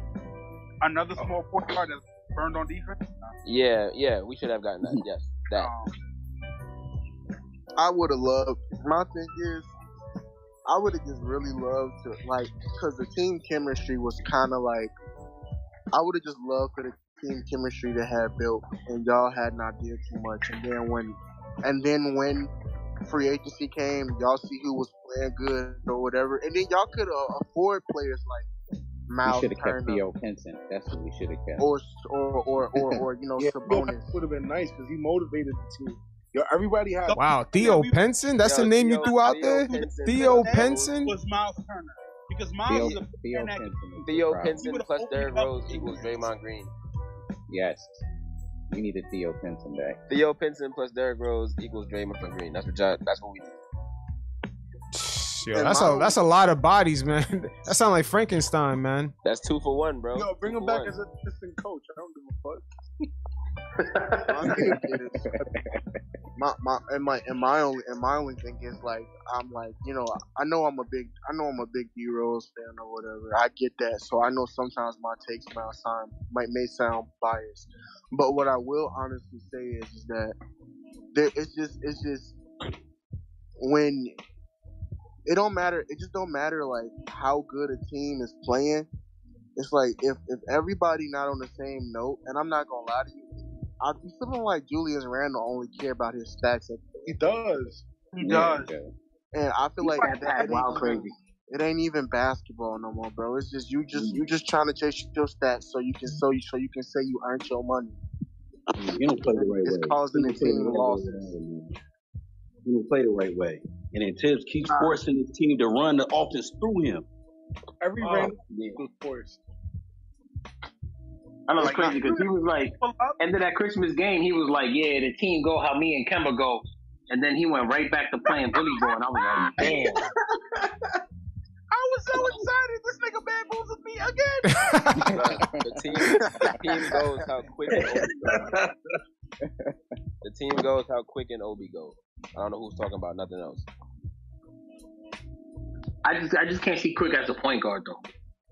another small point guard that's burned on defense. Yeah, yeah, we should have gotten that. Yes, that. Um, I would have loved. My thing is, I would have just really loved to like, cause the team chemistry was kind of like. I would have just loved for the team chemistry to have built, and y'all had not did too much. And then when, and then when free agency came, y'all see who was playing good or whatever, and then y'all could uh, afford players like We should have kept Theo Pinson. That's what we should have kept. or or or or, or you know Yeah, Sabonis. would have been nice because he motivated the team. Yo, everybody had. Wow, Theo Pinson, that's Yo, the name you threw out Theo there. Pinson. Theo That Pinson. was Miles Turner because Miles Theo, is a Theo man Pinson. the Theo problem. Pinson plus opened Derrick Rose equals Draymond Green. Yes. We needed Theo Pinson back. Theo Pinson plus Derrick Rose equals Draymond Green. That's what y'all, that's what we need. Yo, And that's a that's a lot of bodies, man. That sounds like Frankenstein, man. That's two for one, bro. Yo, bring Two him back one. as an assistant coach. I don't give a fuck. My thing is, my my and my and my only and my only thing is like I'm like you know I know I'm a big I know I'm a big D Rose fan or whatever I get that so I know sometimes my takes might sound might may sound biased but what I will honestly say is, is that there it's just it's just when it don't matter it just don't matter like how good a team is playing it's like if if everybody not on the same note and I'm not gonna lie to you I be feeling like Julius Randle only care about his stats, He does. He Yeah, does. okay. and I feel He's like like that, that, that ain't wild even, crazy. it ain't even basketball no more, bro. It's just you just mm. you just trying to chase your stats so you can so you so you can say you earned your money. You don't play the right It's way. causing the team losses. You don't play the right way. And then Tibbs keeps forcing his team to run the offense through him. Every Oh, random yeah. was forced. I know it's Like, crazy because he was like, Pull up. end of that Christmas game, he was like, yeah, the team go how me and Kemba go. And then he went right back to playing Billy Ball, and I was like, damn. I was so excited. This nigga bamboozled me again. The team, the team goes how quick and Obi goes. The team goes how quick and Obi goes. I don't know who's talking about nothing else. I just I just can't see Quick as a point guard though.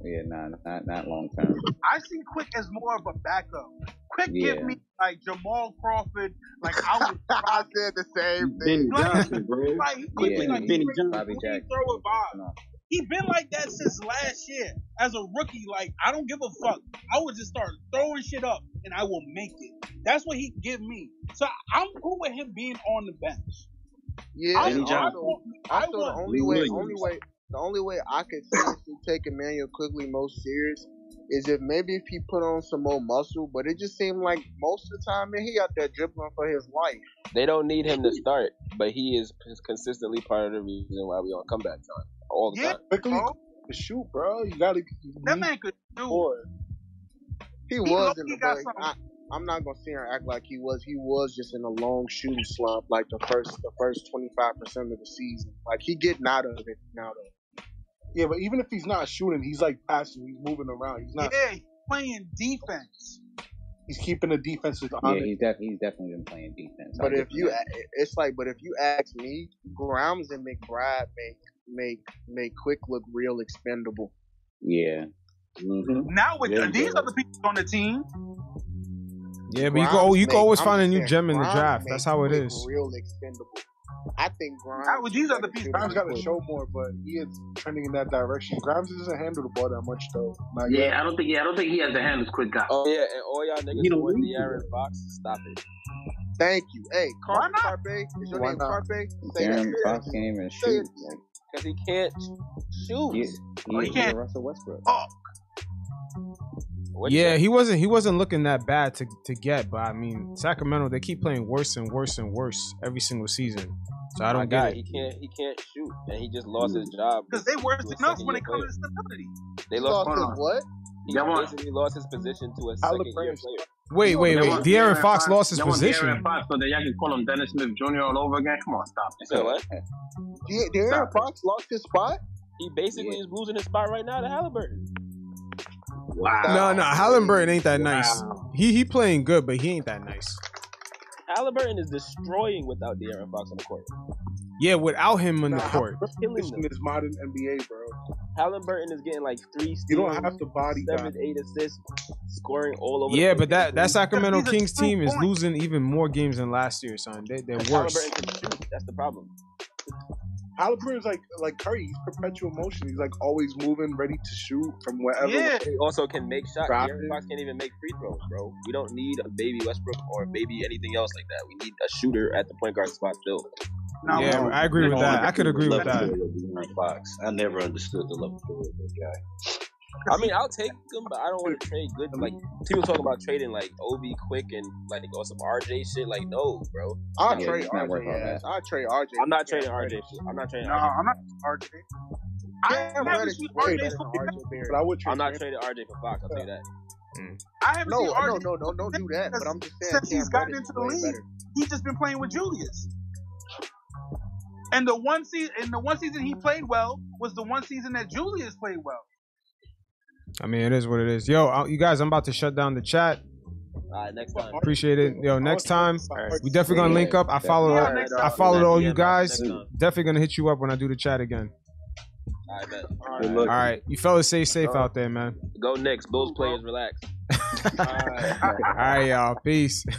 Yeah, nah, not not long term. I see Quick as more of a backup. Quick Yeah. give me like Jamal Crawford. Like I was I said the same thing. Benny thing. Johnson, bro. like he Quick Yeah, like Benny Johnson. Bobby he Jackson. throw a vibe. No. He been like that since last year as a rookie. Like I don't give a fuck. I would just start throwing shit up and I will make it. That's what he give me. So I'm cool with him being on the bench. Yeah, I, Benny and I Johnson. also, want, I also the only Lee way Williams. only way the only way I could seriously take Immanuel Quickley most serious is if maybe if he put on some more muscle, but it just seemed like most of the time, man, he out there dribbling for his life. They don't need him to start, but he is consistently part of the reason why we on comeback time all the Yeah, time. Quickly to shoot, bro. You gotta. That man could do. He He was in the got. I, I'm not gonna sit here and act like he was. He was just in a long shooting slump, like the first the first 25 percent of the season. Like he getting out of it now though. Yeah, but even if he's not shooting, he's like passing. He's moving around. He's not. Yeah, he's playing defense. He's keeping the defenses Yeah, he's, def- he's definitely been playing defense. But I'll if you, that. it's like, but if you ask me, Grimes and McBride make make make Quick look real expendable. yeah. Mm-hmm. Now with There you these go. other people on the team, Yeah, but you go. You can always find a new gem in the draft. That's how it is. Real expendable. I think Grimes. not with these other better pieces. Grimes got to show more, but he is trending in that direction. Grimes doesn't handle the ball that much though. Not yet. Yeah, I don't think. Yeah, I don't think he has the handles quick guy. Oh yeah, and all y'all niggas He don't who want need to. De'Aaron Fox, stop it. Thank you. Hey, Why Car- not? Carpe, is your Why name not? Carpe? Say that. De'Aaron Fox can't even Say shoot. Because he can't shoot. he, Oh, he he, can't. Russell Westbrook. Oh, What Yeah, he wasn't. He wasn't looking that bad to to get. But I mean, Sacramento they keep playing worse and worse and worse every single season. So I don't guy, get it. he can't. He can't shoot, and he just lost his job. because they worse to a enough when second-year it comes to stability. They He lost. lost his what? He Y'all basically lost his position to a second year player. Wait, wait, wait. want De'Aaron Fox lost his y'all want position. De'Aaron Fox so that y'all can call him Dennis Smith Jr. all over again. Come on, stop You it. said what? De- De'Aaron Stop it. Fox lost his spot. He basically is losing his spot right now to Halliburton. Wow. No, no, Halliburton ain't that nice. He he playing good, but he ain't that nice. Halliburton is destroying without De'Aaron Fox on the court. Yeah, without him in the court. Killing in them. this modern NBA, bro. Halliburton is getting like three steals, You don't have to body seven, guy. eight assists, scoring all over. Yeah, the but that that Sacramento He's Kings true team is losing even more games than last year, son. They they're worse. Halliburton can shoot. That's the problem. Halliburton's like like Curry. He's perpetual motion. He's like always moving, ready to shoot from wherever. Yeah. He also can make shots. Drop De'Aaron. Fox can't even make free throws, bro. We don't need a baby Westbrook or baby anything else like that. We need a shooter at the point guard spot still. No, Yeah, no. I agree with that. I could agree with that. De'Aaron Fox. I never understood the love for that guy. I mean, I'll take him, but I don't want to trade good. Like people talking about trading like Obi Quick and like or some RJ shit. Like no, bro. I'll Yeah, trade he's not worth all RJ. that. I'll trade RJ. I'm not trading RJ. shit. I'm not trading No, RJ. I'm not RJ. I Cam haven't Reddish seen is RJ better than RJ But I would trade I'm not trading RJ for Fox. I'll tell you that. Mm. I haven't No, seen no, RJ no, no, don't do that. But I'm just saying, since he's Cam gotten Reddish into the league. better. He's just been playing with Julius. And the one season, and the one season he played well was the one season that Julius played well. I mean, it is what it is. Yo, uh, you guys, I'm about to shut down the chat. All right, next time. Appreciate it. Yo, next time we definitely gonna link up. I follow Yeah, all, next I followed all you guys. Definitely gonna hit you up when I do the chat again. All right, bet. All right, you fellas stay safe out there, man. Go Knicks. Bulls players relax. All right, y'all. Peace.